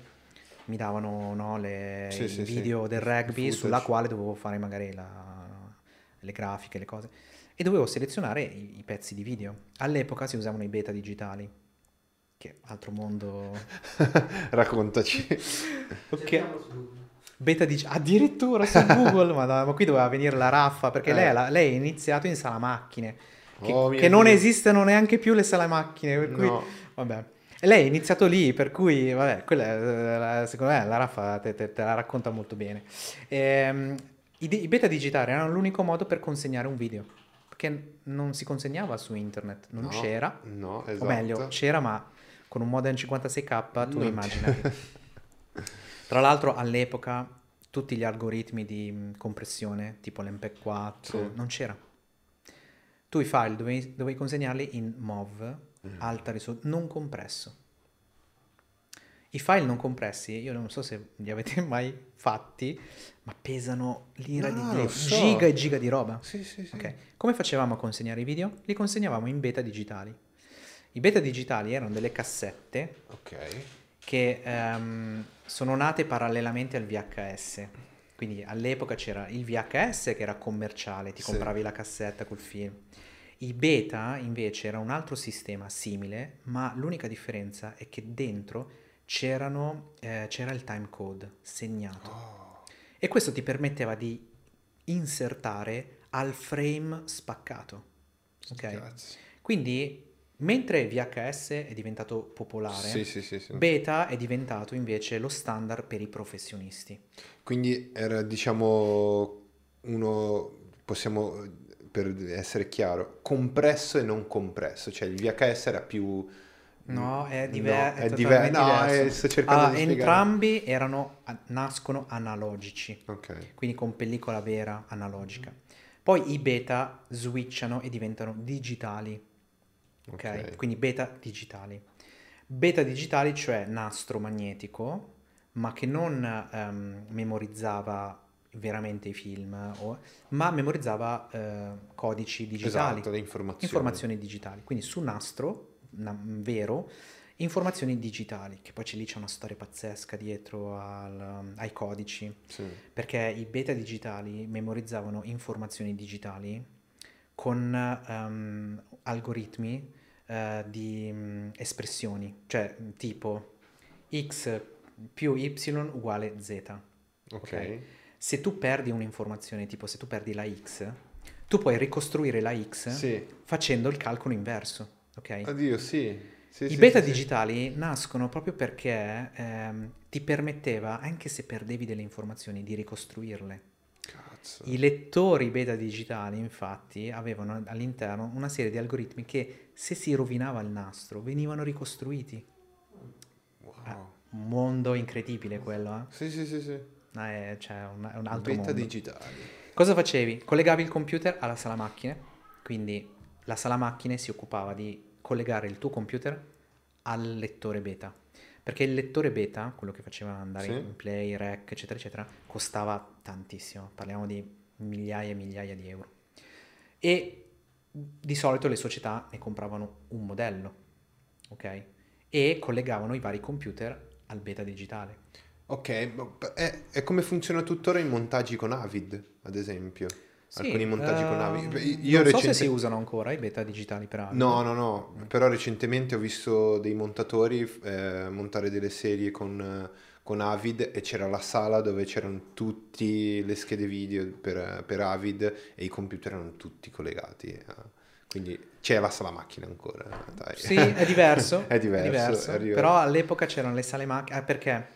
mi davano no, le, Sì, i sì, sì. video del rugby Footage. sulla quale dovevo fare magari la- le grafiche, le cose. E dovevo selezionare i, i pezzi di video. All'epoca si usavano i beta digitali, che altro mondo... [laughs] Raccontaci. [laughs] Ok. Cerchiamolo su Google. Beta dice addirittura su [laughs] Google, ma, ma qui doveva venire la raffa perché Eh. lei, la- lei è iniziato in sala macchine, che, Oh, che non esistono neanche più le sale macchine, per cui No. vabbè. E lei è iniziato lì, per cui vabbè, quella, la- secondo me la raffa te, te- te la racconta molto bene. Ehm, i, beta digitali erano l'unico modo per consegnare un video, perché non si consegnava su internet, non No, c'era, No, esatto. o meglio, c'era ma con un modem 56k tu Non immaginati. [laughs] Tra l'altro all'epoca tutti gli algoritmi di mh, compressione, tipo l'MP4, Sì. non c'era. Tu i file dovevi, dovevi consegnarli in MOV, Mm. alta risoluzione, non compresso. I file non compressi, io non so se li avete [laughs] mai fatti, ma pesano l'ira No, di Dio, lo so. giga e giga di roba. Sì, sì, sì. Ok, Come facevamo a consegnare i video? Li consegnavamo in beta digitali. I beta digitali erano delle cassette Ok. che ehm, sono nate parallelamente al VHS. Quindi all'epoca c'era il VHS che era commerciale, ti Sì. compravi la cassetta col film. I beta invece era un altro sistema simile, ma l'unica differenza è che dentro eh, c'era il time code segnato. Oh, E questo ti permetteva di insertare al frame spaccato. Ok? cazzo. Quindi, mentre VHS è diventato popolare, sì, sì, sì. Beta è diventato invece lo standard per i professionisti. Quindi era, diciamo, uno, possiamo, per essere chiaro, compresso e non compresso, cioè il VHS era più... No, è, No, diver- è è diver- no, diverso. eh, sto cercando Allora, entrambi erano, nascono analogici, Ok. quindi con pellicola vera analogica. Poi i beta switchano e diventano digitali, ok? Ok. Quindi beta digitali. Beta digitali, cioè nastro magnetico, ma che non ehm, memorizzava veramente i film, o- ma memorizzava eh, codici digitali. Esatto, le informazioni. informazioni digitali. Quindi su nastro na- vero, informazioni digitali, che poi c'è lì c'è una storia pazzesca dietro al- ai codici, Sì. perché i beta digitali memorizzavano informazioni digitali con ehm, algoritmi eh, di mm, espressioni, cioè tipo x più y uguale z. Ok. Se tu perdi un'informazione, tipo se tu perdi la x, tu puoi ricostruire la x Sì. facendo il calcolo inverso, ok? Oddio, sì. Sì, I sì, beta sì, digitali nascono proprio perché ehm, ti permetteva, anche se perdevi delle informazioni, di ricostruirle. Cazzo. I lettori beta digitali, infatti, avevano all'interno una serie di algoritmi che, se si rovinava il nastro, venivano ricostruiti. Wow. Un mondo incredibile quello, eh? Sì, sì, sì, sì. Ah, È, cioè, un, è un altro Beta mondo. digitali. Cosa facevi? Collegavi il computer alla sala macchine, quindi la sala macchine si occupava di collegare il tuo computer al lettore beta, perché il lettore beta, quello che faceva andare Sì. in play, rec, eccetera, eccetera, costava tantissimo, parliamo di migliaia e migliaia di euro. E di solito le società ne compravano un modello, ok? E collegavano i vari computer al beta digitale. Ok, è, è come funziona tuttora i montaggi con Avid, ad esempio. Sì, Alcuni montaggi con ehm, Avid. Beh, Io non so recente- se si usano ancora i beta digitali per Avid. No, no, no, però recentemente ho visto dei montatori eh, montare delle serie con, eh, con Avid e c'era la sala dove c'erano tutte le schede video per, per Avid e i computer erano tutti collegati. eh. Quindi c'è la sala macchina ancora. Dai. Sì, è diverso. [laughs] È diverso, diverso, Però all'epoca c'erano le sale macchine. perché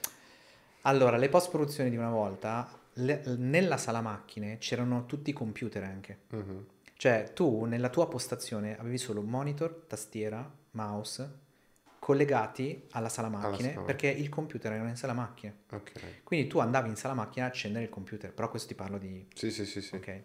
Allora, le post-produzioni di una volta, le- nella sala macchine c'erano tutti i computer anche. Mhm. Cioè, tu nella tua postazione avevi solo monitor, tastiera, mouse collegati alla sala macchine sala perché il computer era in sala macchine. Ok. Quindi tu andavi in sala macchina a accendere il computer, però questo ti parlo di... Sì, sì, sì, sì. Ok.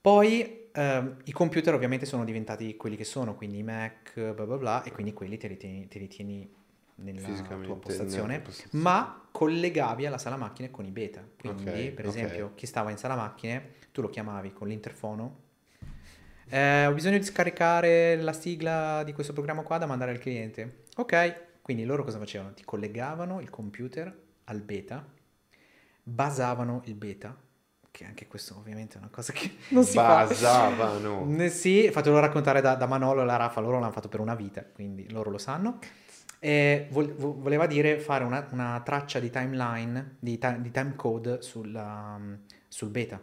Poi ehm, i computer ovviamente sono diventati quelli che sono, quindi i Mac, bla bla bla, e quindi quelli te li tieni, te li tieni nella tua postazione, postazione. ma collegavi alla sala macchine con i beta. Quindi, Ok, per esempio, chi stava in sala macchine, tu lo chiamavi con l'interfono. "Eh, ho bisogno di scaricare la sigla di questo programma qua da mandare al cliente. Ok, quindi loro cosa facevano? Ti collegavano il computer al beta, basavano il beta, che anche questo ovviamente è una cosa che [laughs] non si fa. Basavano. Sì, fatelo raccontare da, da Manolo e la Rafa, loro l'hanno fatto per una vita, quindi loro lo sanno. E vol- vo- voleva dire fare una, una traccia di timeline, di, ti- di timecode sulla- sul beta,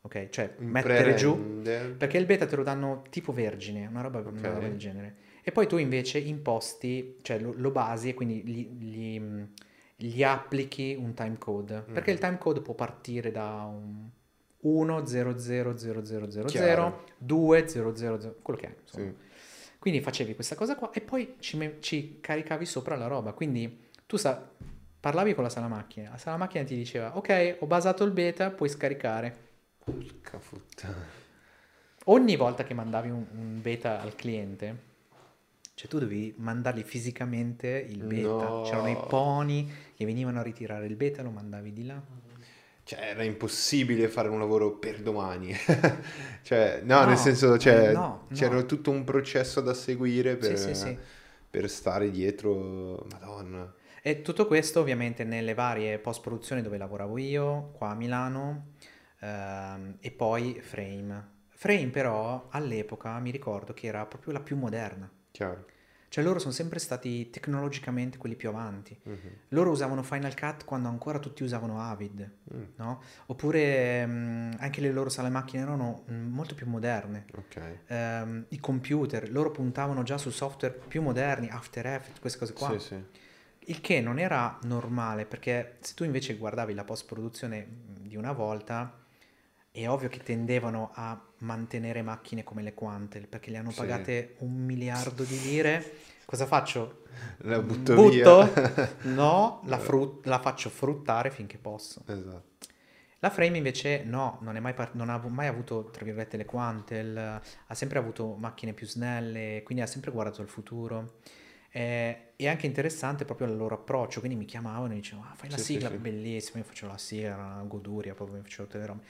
ok? Cioè mettere giù, pre-render. perché il beta te lo danno tipo vergine, una roba, una Ok. roba del genere. E poi tu invece imposti, cioè lo, lo basi e quindi gli, gli- gli applichi un timecode. Perché Mm. il timecode può partire da un 1 0 0 0 0 0 Chiaro. 2 0 0 0, quello che è. insomma. Sì. Quindi facevi questa cosa qua e poi ci, ci caricavi sopra la roba. Quindi tu sa- parlavi con la sala macchina, la sala macchina ti diceva ok, ho basato il beta, puoi scaricare. Porca puttana. Ogni volta che mandavi un, un beta al cliente, cioè tu dovevi mandargli fisicamente il beta. No. C'erano i pony che venivano a ritirare il beta, lo mandavi di là. Cioè, era impossibile fare un lavoro per domani. [laughs] cioè, no, No, nel senso, cioè, eh, no, c'era no. tutto un processo da seguire per, Sì, sì, sì. per stare dietro. Madonna. E tutto questo ovviamente nelle varie post-produzioni dove lavoravo io, qua a Milano, ehm, e poi Frame. Frame però all'epoca mi ricordo che era proprio la più moderna. Chiaro. Cioè loro sono sempre stati tecnologicamente quelli più avanti. Mhm. Loro usavano Final Cut quando ancora tutti usavano Avid, Mm, no? Oppure mm, anche le loro sale macchine erano mm, molto più moderne. ok. Ehm, I computer, loro puntavano già su software più moderni, After Effects, queste cose qua. Sì, sì. Il che non era normale, perché se tu invece guardavi la post-produzione mh, di una volta, è ovvio che tendevano a mantenere macchine come le Quantel, perché le hanno Sì. pagate un miliardo di lire. Cosa faccio? La butto, Butto? via. [laughs] No, la, frut- la faccio fruttare finché posso. esatto. La Frame invece no, non, è mai par- non ha mai avuto, tra virgolette, le Quantel, ha sempre avuto macchine più snelle, quindi ha sempre guardato al futuro. Eh, è anche interessante proprio il loro approccio, quindi mi chiamavano e dicevano, ah, fai la Sì, sì, sigla, sì. bellissima, io facevo la sigla, una goduria, proprio mi facevo tutte le robe.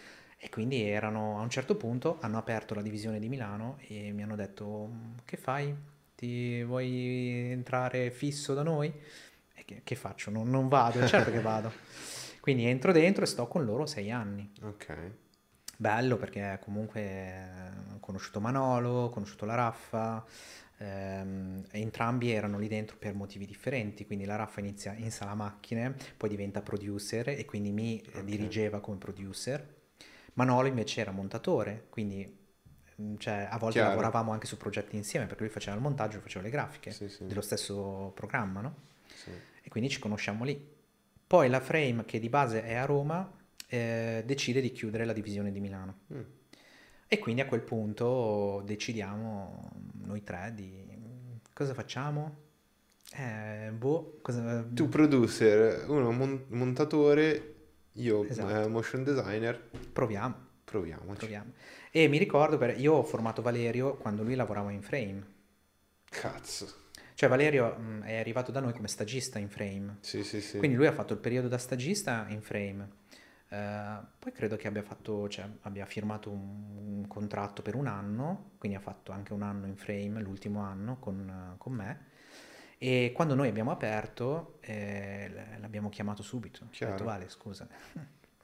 E quindi erano, a un certo punto, hanno aperto la divisione di Milano e mi hanno detto, "Mm, che fai? Ti vuoi entrare fisso da noi? E che, che faccio? Non, non vado, certo che [laughs] vado. Quindi entro dentro e sto con loro sei anni. Ok. Bello perché comunque ho conosciuto Manolo, ho conosciuto la Raffa, ehm, entrambi erano lì dentro per motivi differenti, quindi la Raffa inizia in sala macchine, poi diventa producer e quindi mi eh, Ok. dirigeva come producer. Manolo invece era montatore, quindi mm, cioè, a volte Chiaro. lavoravamo anche su progetti insieme perché lui faceva il montaggio, io facevo le grafiche Sì, sì. dello stesso programma, no? Sì. e quindi ci conosciamo lì. Poi la Frame, che di base è a Roma, eh, decide di chiudere la divisione di Milano. Mm. E quindi a quel punto decidiamo noi tre di cosa facciamo? Eh, boh, cosa... Tu producer, uno mon- montatore, io Esatto. eh, motion designer, proviamo, proviamoci. proviamo. E mi ricordo, per... io ho formato Valerio quando lui lavorava in Frame. Cazzo. Cioè Valerio mh, è arrivato da noi come stagista in Frame. Sì, sì, sì. Quindi lui ha fatto il periodo da stagista in frame. Eh, poi credo che abbia fatto, cioè, abbia firmato un, un contratto per un anno, quindi ha fatto anche un anno in frame, l'ultimo anno con, con me. E quando noi abbiamo aperto, eh, l'abbiamo chiamato subito. Ho Chiaro. detto, Vale, scusa.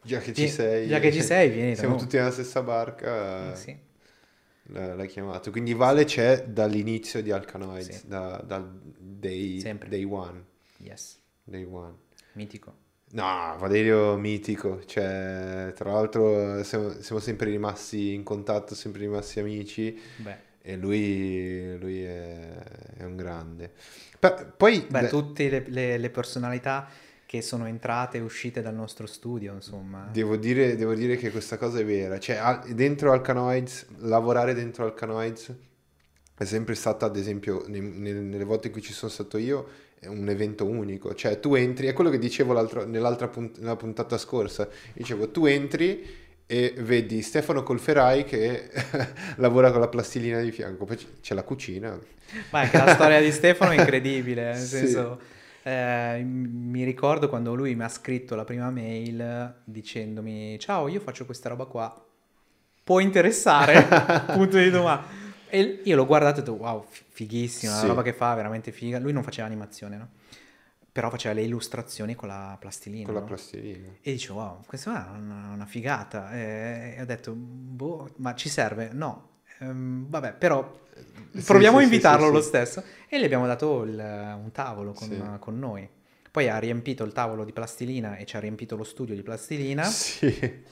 Già che ci sei. già che ci sei, vieni Siamo tutti nella stessa barca. Eh, sì. L'hai chiamato. Quindi Vale c'è dall'inizio di Alcanoids, Sì. da- dal day, day one. Yes, Day one. mitico. No, Valerio mitico, cioè, tra l'altro siamo, siamo sempre rimasti in contatto, sempre rimasti amici Beh, e lui, lui è, è un grande. Pa- poi, beh, beh, tutte le, le- le personalità che sono entrate e uscite dal nostro studio, insomma. Devo dire, devo dire che questa cosa è vera. Cioè, al- dentro Alcanoids, lavorare dentro Alcanoids è sempre stata, ad esempio, nei- nel- nelle volte in cui ci sono stato io, è un evento unico. Cioè, tu entri, è quello che dicevo nell'altra punt- nella puntata scorsa. Dicevo, tu entri e vedi Stefano Colferai che [laughs] lavora con la plastilina di fianco, poi c'è la cucina. Ma anche la storia di Stefano è incredibile, nel [laughs] Sì. senso, eh, mi ricordo quando lui mi ha scritto la prima mail dicendomi ciao, io faccio questa roba qua, può interessare? [laughs] Punto di domanda. E io l'ho guardato e ho detto wow, fi- fighissima, Sì. la roba che fa, veramente figa. Lui non faceva animazione, no? Però faceva le illustrazioni con la plastilina. Con la no? plastilina. E dicevo, wow, questa è una, una figata. E, e ho detto, boh, ma ci serve? No. Ehm, vabbè, però Sì, proviamo sì, a invitarlo sì, lo stesso. E gli abbiamo dato il- un tavolo con, con noi. Poi ha riempito il tavolo di plastilina e ci ha riempito lo studio di plastilina. Sì.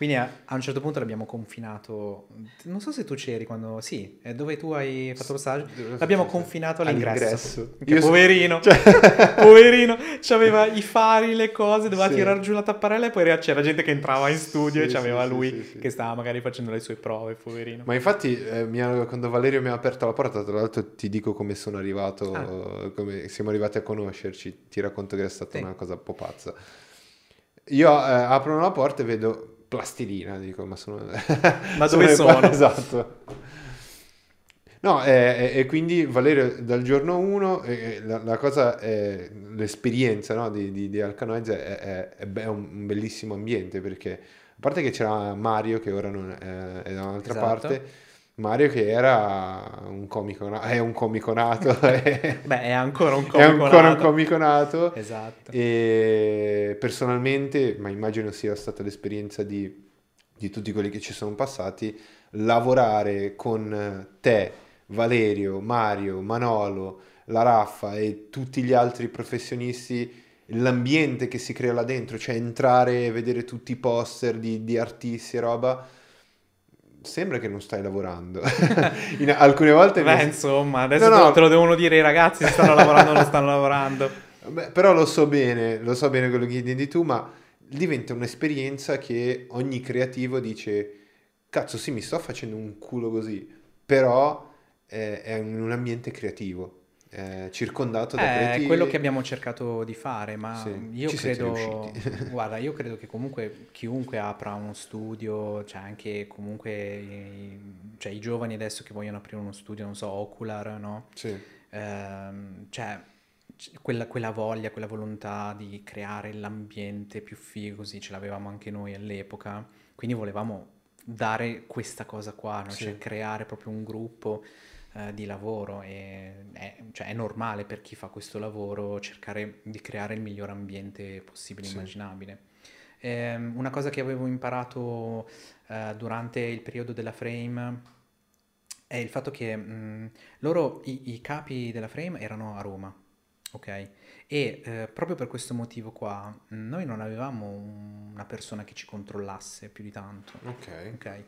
Quindi a, a un certo punto l'abbiamo confinato. Non so se tu c'eri quando. Sì, è dove tu hai fatto lo stage. L'abbiamo confinato all'ingresso. All'ingresso. Io poverino, cioè- [laughs] poverino, c'aveva i fari, le cose, doveva Sì. tirare giù la tapparella e poi c'era gente che entrava in studio Sì, e c'aveva sì, lui che stava magari facendo le sue prove, poverino. Ma infatti, eh, ha- quando Valerio mi ha aperto la porta, tra l'altro ti dico come sono arrivato, Ah. eh, come siamo arrivati a conoscerci, ti racconto che è stata una cosa un po' pazza. Io eh, apro la porta e vedo plastilina, dico, ma sono... Ma [laughs] dove pa- sono? [laughs] Esatto. No, eh, e, e quindi Valerio dal giorno 1, la, la cosa, è, l'esperienza no, di, di, di Alcanoids è, è- è un, bellissimo ambiente perché, a parte che c'era Mario che ora non è, è da un'altra Esatto. parte, Mario che era un comico, na- è un comico nato, è, [laughs] Beh, è ancora un è comico ancora un nato. comico nato. Esatto. E personalmente, ma immagino sia stata l'esperienza di, di tutti quelli che ci sono passati, lavorare con te, Valerio, Mario, Manolo, la Raffa e tutti gli altri professionisti, l'ambiente che si crea là dentro, cioè entrare e vedere tutti i poster di, di artisti e roba, sembra che non stai lavorando. [laughs] In alcune volte... mi- Beh, insomma, adesso No, te- no. te lo devono dire i ragazzi se stanno lavorando o non stanno lavorando. [laughs] Beh, però lo so bene, lo so bene quello che intendi tu, ma diventa un'esperienza che ogni creativo dice, cazzo sì, mi sto facendo un culo così, però eh, è un ambiente creativo, eh, circondato da È creativi. quello che abbiamo cercato di fare, ma Sì, io credo, [laughs] guarda, io credo che comunque chiunque apra uno studio, cioè anche comunque i, cioè i giovani adesso che vogliono aprire uno studio, non so, Ocular, no? Sì, Ehm, cioè quella, quella voglia, quella volontà di creare l'ambiente più figo, così ce l'avevamo anche noi all'epoca, quindi volevamo dare questa cosa qua, no? Sì. Cioè creare proprio un gruppo eh, di lavoro e è, cioè, è normale per chi fa questo lavoro cercare di creare il miglior ambiente possibile e Sì. immaginabile. Ehm, una cosa che avevo imparato eh, durante il periodo della Frame è il fatto che mh, loro, i, i capi della Frame erano a Roma, ok? E eh, proprio per questo motivo qua, noi non avevamo un- una persona che ci controllasse più di tanto, ok. ok?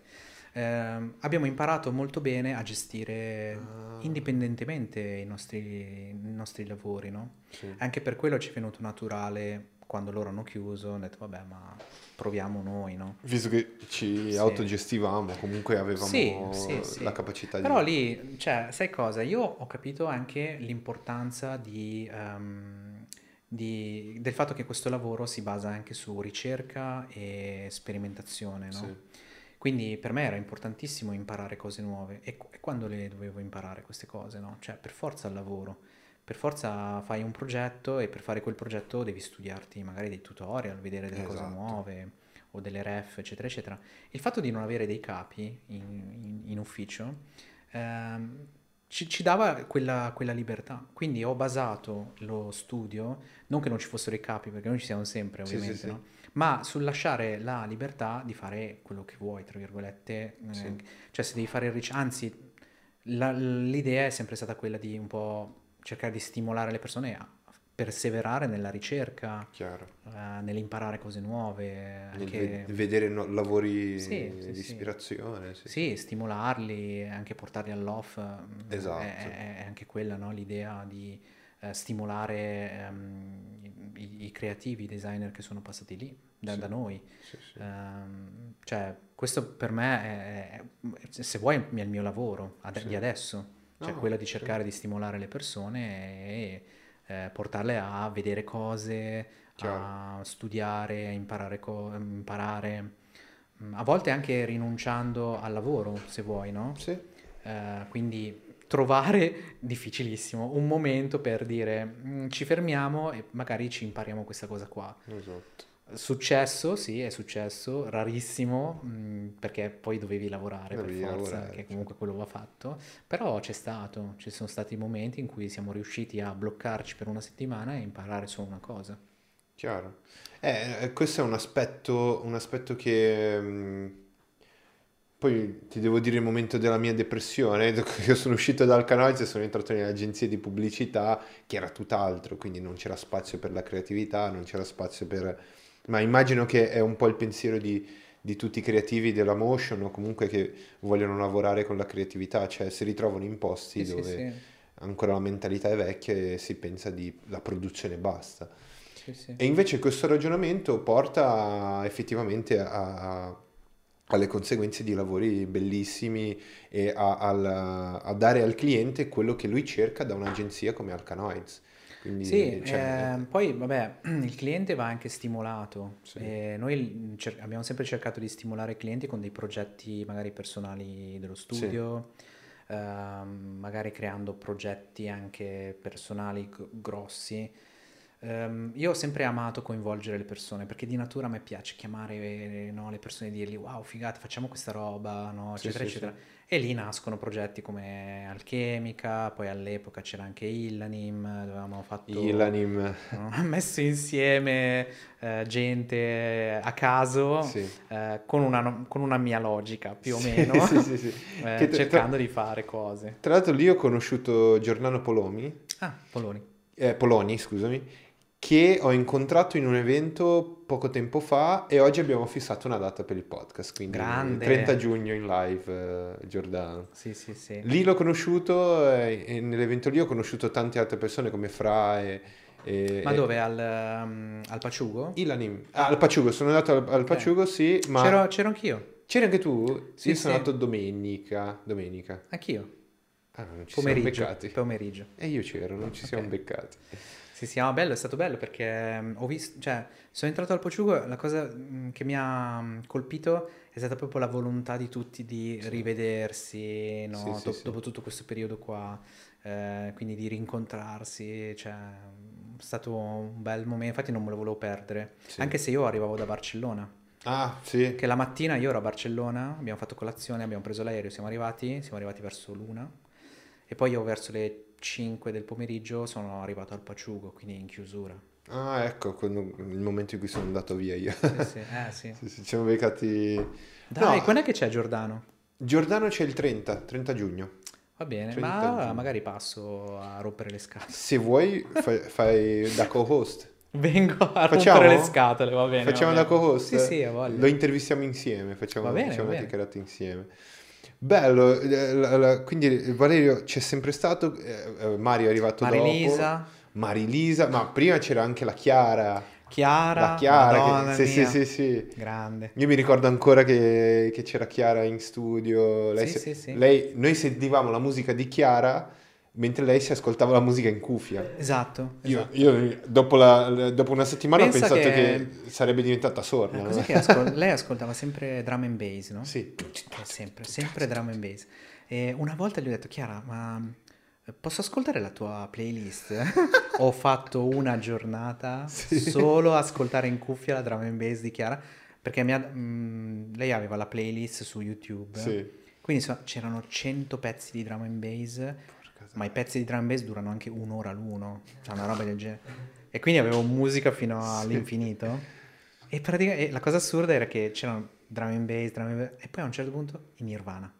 Ehm, abbiamo imparato molto bene a gestire Ah. indipendentemente i nostri, i nostri lavori, no? Sì. Anche per quello ci è venuto naturale quando loro hanno chiuso, ho detto vabbè ma proviamo noi, no? Visto che ci Sì. autogestivamo, comunque avevamo Sì, sì, la capacità di... Però lì, cioè, sai cosa? Io ho capito anche l'importanza di, ehm, di- del fatto che questo lavoro si basa anche su ricerca e sperimentazione, no? Quindi per me era importantissimo imparare cose nuove. E, e quando le dovevo imparare queste cose, no? Cioè, per forza al lavoro. Per forza fai un progetto e per fare quel progetto devi studiarti magari dei tutorial, vedere delle cose Esatto. nuove o delle ref, eccetera, eccetera. Il fatto di non avere dei capi in, in- in ufficio ehm, ci, ci dava quella, quella libertà. Quindi ho basato lo studio, non che non ci fossero i capi, perché noi ci siamo sempre, ovviamente, sì, sì. no? Ma sul lasciare la libertà di fare quello che vuoi, tra virgolette. eh, Sì. Cioè, se devi fare il ric- anzi, la- l'idea è sempre stata quella di un po' cercare di stimolare le persone a perseverare nella ricerca, eh, nell'imparare cose nuove, Nel anche... ve- vedere no- lavori Sì, sì, di ispirazione, sì. Sì, stimolarli, anche portarli all'off, mm, Esatto. è, è- è anche quella, no? L'idea di eh, stimolare ehm, i, i creativi, i designer che sono passati lì da, Sì. da noi. Sì, sì. Ehm, cioè, questo per me è, è- se vuoi, è il mio lavoro ad- di adesso, cioè No, quello di cercare di stimolare le persone e eh, portarle a vedere cose, Chiaro. a studiare, a imparare, co- imparare, Mm, a volte anche rinunciando al lavoro, se vuoi, no? Sì. Eh, quindi trovare, difficilissimo, un momento per dire "Mm, ci fermiamo e magari ci impariamo questa cosa qua. Esatto. Successo, sì, è successo, rarissimo, mh, perché poi dovevi lavorare Dovevi per forza, lavorare, che comunque quello va fatto, però c'è stato, ci sono stati momenti in cui siamo riusciti a bloccarci per una settimana e imparare solo una cosa. Chiaro. Eh, eh, questo è un aspetto, un aspetto che... mh, poi ti devo dire il momento della mia depressione, [laughs] io sono uscito dal Canoiz e sono entrato nelle agenzie di pubblicità, che era tutt'altro, quindi non c'era spazio per la creatività, non c'era spazio per... Ma immagino che è un po' il pensiero di, di tutti i creativi della motion o comunque che vogliono lavorare con la creatività, cioè si ritrovano in posti Sì, sì, dove sì, ancora la mentalità è vecchia e si pensa di la produzione basta. sì, sì. E invece questo ragionamento porta effettivamente a- a- alle conseguenze di lavori bellissimi e a, al- a dare al cliente quello che lui cerca da un'agenzia come Alcanoids. Quindi, Sì, cioè, ehm, poi vabbè, [clears throat] il cliente va anche stimolato. Sì. E noi cer- abbiamo sempre cercato di stimolare i clienti con dei progetti magari personali dello studio, ehm, magari creando progetti anche personali grossi. Ehm, io ho sempre amato coinvolgere le persone perché di natura a me piace chiamare no, le persone e dirgli wow, figata, facciamo questa roba, no, Sì, eccetera, sì, eccetera. E lì nascono progetti come Alchemica, poi all'epoca c'era anche Illanim, dove avevamo fatto Ilanim, no, [laughs] messo insieme eh, gente a caso sì. eh, con una, con una mia logica più o Sì, meno, [laughs] sì, sì, sì. [laughs] eh, tra- cercando di fare cose. Tra l'altro lì ho conosciuto Giordano Polomi, Ah, Poloni. eh, Poloni, scusami, che ho incontrato in un evento poco tempo fa e oggi abbiamo fissato una data per il podcast, quindi Grande. 30 giugno in live, eh, Giordano. Sì, sì, sì. Lì l'ho conosciuto eh, e nell'evento lì ho conosciuto tante altre persone come Fra e... e- Ma dove? Al, um, al Paciugo? Ilanim. Ah, al Paciugo, sono andato al, al Ok. Paciugo, sì, ma... C'ero, c'ero anch'io, C'eri anche tu? Sì, Io sono andato domenica, domenica. anch'io. Ah, non ci Pomeriggio, siamo beccati. pomeriggio. E io c'ero, non ci siamo Ok. beccati. Sì, sì, no, bello, è stato bello perché mm, ho visto, cioè, sono entrato al Pociugo, la cosa mm, che mi ha mm, colpito è stata proprio la volontà di tutti di Sì. rivedersi, no? Sì, sì, Do- dopo tutto questo periodo qua, eh, quindi di rincontrarsi, cioè, è stato un bel momento, infatti non me lo volevo perdere, anche se io arrivavo da Barcellona, Ah, sì. che la mattina io ero a Barcellona, abbiamo fatto colazione, abbiamo preso l'aereo, siamo arrivati, siamo arrivati verso l'una e poi io verso le 5 del pomeriggio sono arrivato al Paciugo, quindi in chiusura. Ah, ecco, quando- il momento in cui sono andato via io. Sì, sì, [laughs] eh sì. Sì, sì, ci siamo beccati... Dai, No. quando è che c'è Giordano? Giordano c'è il 30, 30 giugno. Va bene, 30 ma giugno. magari passo a rompere le scatole. Se vuoi [laughs] fai, fai da co-host. Vengo a Facciamo? rompere le scatole, va bene. Facciamo va da bene. co-host? Sì, sì. Lo intervistiamo insieme, facciamo, Va bene, facciamo va una chiacchierata insieme. Bello, eh, quindi Valerio c'è sempre stato, eh, eh, Mario è arrivato dopo. Marilisa, Marilisa, ma prima c'era anche la Chiara. Chiara, La Chiara, che- sì, sì, sì, sì. Grande. Io mi ricordo ancora che, che c'era Chiara in studio. Lei Sì, si- sì, sì. lei- noi sentivamo la musica di Chiara mentre lei si ascoltava la musica in cuffia. Esatto. Io, esatto. io dopo, la- dopo una settimana Pensa ho pensato che... che- sarebbe diventata sorda. Eh, no? ascol- [laughs] lei ascoltava sempre drum and bass, no? Sì. Eh, sempre, sempre drum and bass. E una volta gli ho detto, Chiara, ma eh, posso ascoltare la tua playlist? [laughs] ho fatto una giornata [laughs] Sì. solo ascoltare in cuffia la drum and bass di Chiara, perché mi ha- mm, lei aveva la playlist su YouTube. Sì. Quindi so- c'erano 100 pezzi di drum and bass, ma i pezzi di drum and bass durano anche un'ora l'uno, cioè una roba del genere. E quindi avevo musica fino Sì. all'infinito. E, pratica- e la cosa assurda era che c'erano drum and bass, drum and bass, e poi a un certo punto in Nirvana.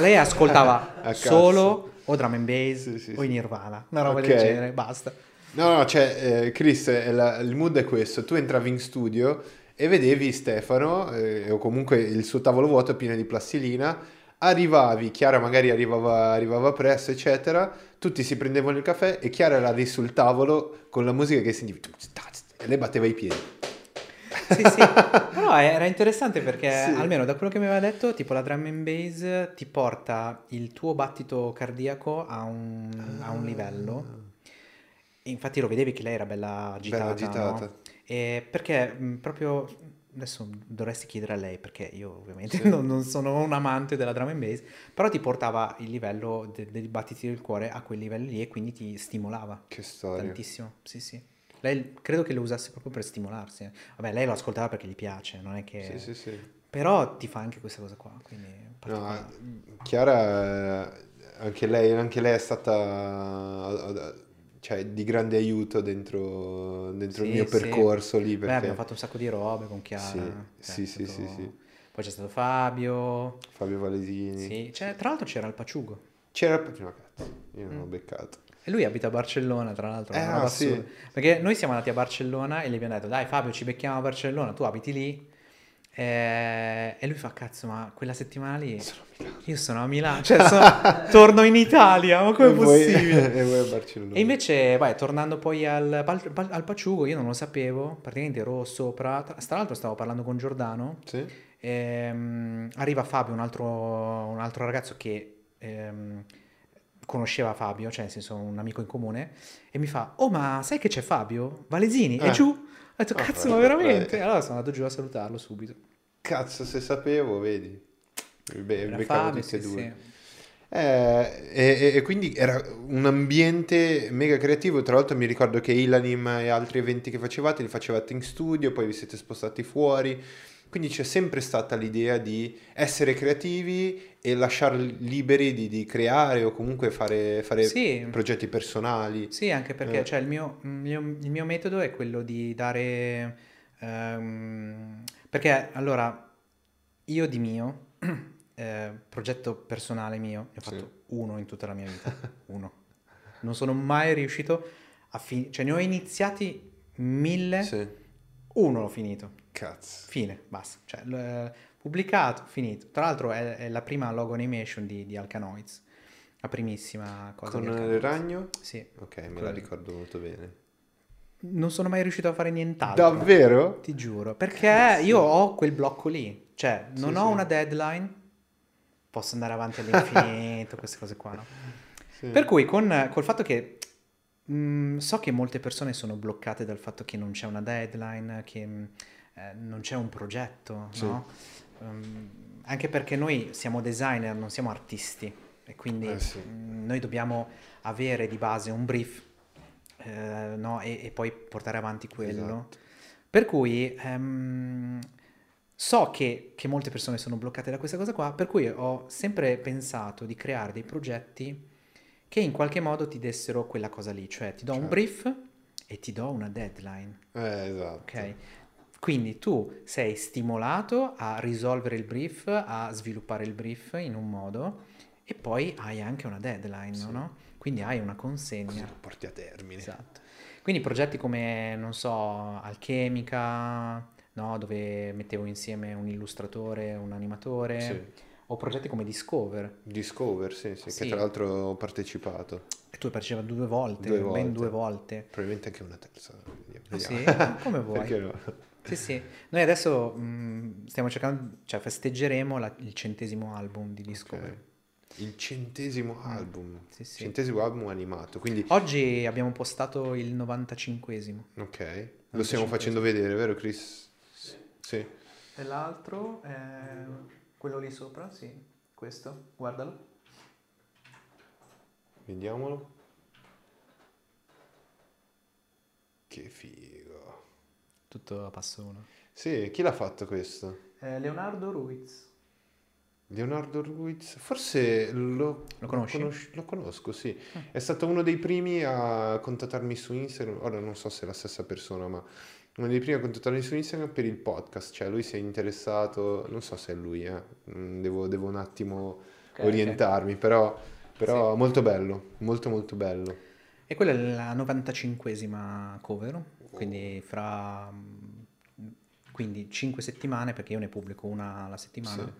Lei ascoltava [laughs] solo o drum and bass Sì, sì, o in. Nirvana, una roba Ok. del genere, basta. No, no, cioè, eh, Chris, è la- il mood è questo. Tu entravi in studio e vedevi Stefano, eh, o comunque il suo tavolo vuoto pieno di plastilina, arrivavi, Chiara magari arrivava, arrivava presto, eccetera, tutti si prendevano il caffè e Chiara era lì sul tavolo con la musica che sentivi e lei batteva i piedi. Sì, sì, però [laughs] era interessante perché Sì. almeno da quello che mi aveva detto, tipo la drum and bass ti porta il tuo battito cardiaco a un, a un livello. E infatti lo vedevi che lei era bella agitata, Bella agitata. no? Perché mh, proprio adesso dovresti chiedere a lei perché io ovviamente Sì. non, non sono un amante della drum and bass, però ti portava il livello de- dei battiti del cuore a quei livelli lì e quindi ti stimolava Che storia. tantissimo. Sì, sì. Lei credo che lo usasse proprio per stimolarsi. Vabbè, lei lo ascoltava perché gli piace, non è che... Sì, sì, sì. Però ti fa anche questa cosa qua, quindi... No. Chiara, anche lei, anche lei è stata cioè, di grande aiuto dentro, dentro il Sì, mio sì. percorso lì. Beh, Perché... abbiamo fatto un sacco di robe con Chiara. Sì, cioè, sì, sì, stato- sì, sì. Poi c'è stato Fabio. Fabio Valesini. Sì, c'è- tra l'altro c'era il Paciugo. C'era il no, cazzo, io non Mm. ho beccato. E lui abita a Barcellona, tra l'altro. Eh, ah, sì. Perché noi siamo andati a Barcellona e gli abbiamo detto, dai Fabio, ci becchiamo a Barcellona, tu abiti lì. Eh, E lui fa, cazzo, ma quella settimana lì Sono a Milano. io sono a Milano, cioè sono- [laughs] torno in Italia, ma com'è E voi- possibile? [laughs] e voi a Barcellona. E invece, vai, tornando poi al, pal- al Paciugo, io non lo sapevo, praticamente ero sopra, tra tra l'altro stavo parlando con Giordano, Sì? ehm, arriva Fabio, un altro, un altro ragazzo che ehm, conosceva Fabio, cioè nel senso un amico in comune, e mi fa, oh ma sai che c'è Fabio? Valesini? È Eh. giù? Ho detto, Ah, cazzo, ma veramente? Allora sono andato giù a salutarlo subito. Cazzo, se sapevo, vedi. Be- Era beccavo tutti e due. sì. Eh, e- e quindi era un ambiente mega creativo. Tra l'altro, mi ricordo che Ilanim e altri eventi che facevate li facevate in studio, poi vi siete spostati fuori. Quindi c'è sempre stata l'idea di essere creativi e lasciar liberi di, di creare o comunque fare, fare Sì. progetti personali. Sì, anche perché Eh. cioè, il, mio, il mio- il mio metodo è quello di dare... ehm, perché allora, io di mio, [clears throat] eh, progetto personale mio, ne ho Sì. fatto uno in tutta la mia vita, [laughs] uno. Non sono mai riuscito a finire, cioè ne ho iniziati mille, Sì, uno l'ho finito, cazzo. fine, basta. Cioè, pubblicato, finito. Tra l'altro è, è la prima logo animation di, di Alcanoids, la primissima cosa Con il ragno? Sì. Ok, me Quello la ricordo molto bene. Non sono mai riuscito a fare nient'altro. Davvero? Ti giuro. Perché io ho quel blocco lì. Cioè, non Sì, ho sì. una deadline. Posso andare avanti all'infinito, [laughs] queste cose qua, no? Sì. Per cui, con, col fatto che mh, so che molte persone sono bloccate dal fatto che non c'è una deadline, che mh, eh, non c'è un progetto, Sì. no? Um, anche perché noi siamo designer, non siamo artisti. E quindi Eh, sì. mh, noi dobbiamo avere di base un brief eh, no? e, e poi portare avanti quello. Esatto. Per cui ehm, so che, che molte persone sono bloccate da questa cosa qua, per cui ho sempre pensato di creare dei progetti che in qualche modo ti dessero quella cosa lì, cioè ti do un Certo. brief e ti do una deadline, Eh, esatto. ok? Quindi tu sei stimolato a risolvere il brief, a sviluppare il brief in un modo e poi hai anche una deadline, Sì. no? Quindi hai una Così consegna. lo porti a termine. Esatto. Quindi progetti come, non so, Alchemica, no? dove mettevo insieme un illustratore, un animatore, Sì. O progetti come Discover. Discover, sì, sì, Sì. che tra l'altro ho partecipato. E tu hai partecipato due volte, Due ben volte. due volte. Probabilmente anche una terza. Ah, sì? vediamo. Come [laughs] vuoi. Perché no? Sì, sì. Noi adesso mh, stiamo cercando, cioè festeggeremo la- il centesimo album di Discover. Ok. Il centesimo album. Mm. Sì, sì. Centesimo album animato. Quindi, Oggi abbiamo postato il 95esimo. ok. Lo stiamo 95. facendo vedere, vero Chris? Sì. E l'altro è quello lì sopra, sì, questo, guardalo. Vediamolo. Che figo. Tutto a passo uno. Sì, chi l'ha fatto questo? Eh, Leonardo Ruiz. Leonardo Ruiz, forse lo, Lo conosci? conosci- lo conosco, sì. Ah. È stato uno dei primi a contattarmi su Instagram. Ora non so se è la stessa persona, ma uno dei primi a contattarmi su Instagram per il podcast. Cioè, lui si è interessato, non so se è lui, eh. Mm, Devo, devo un attimo Ok, orientarmi, però, però molto bello, molto molto bello. E quella è la 95esima cover, quindi fra mm, quindi 5 settimane, perché io ne pubblico una alla settimana,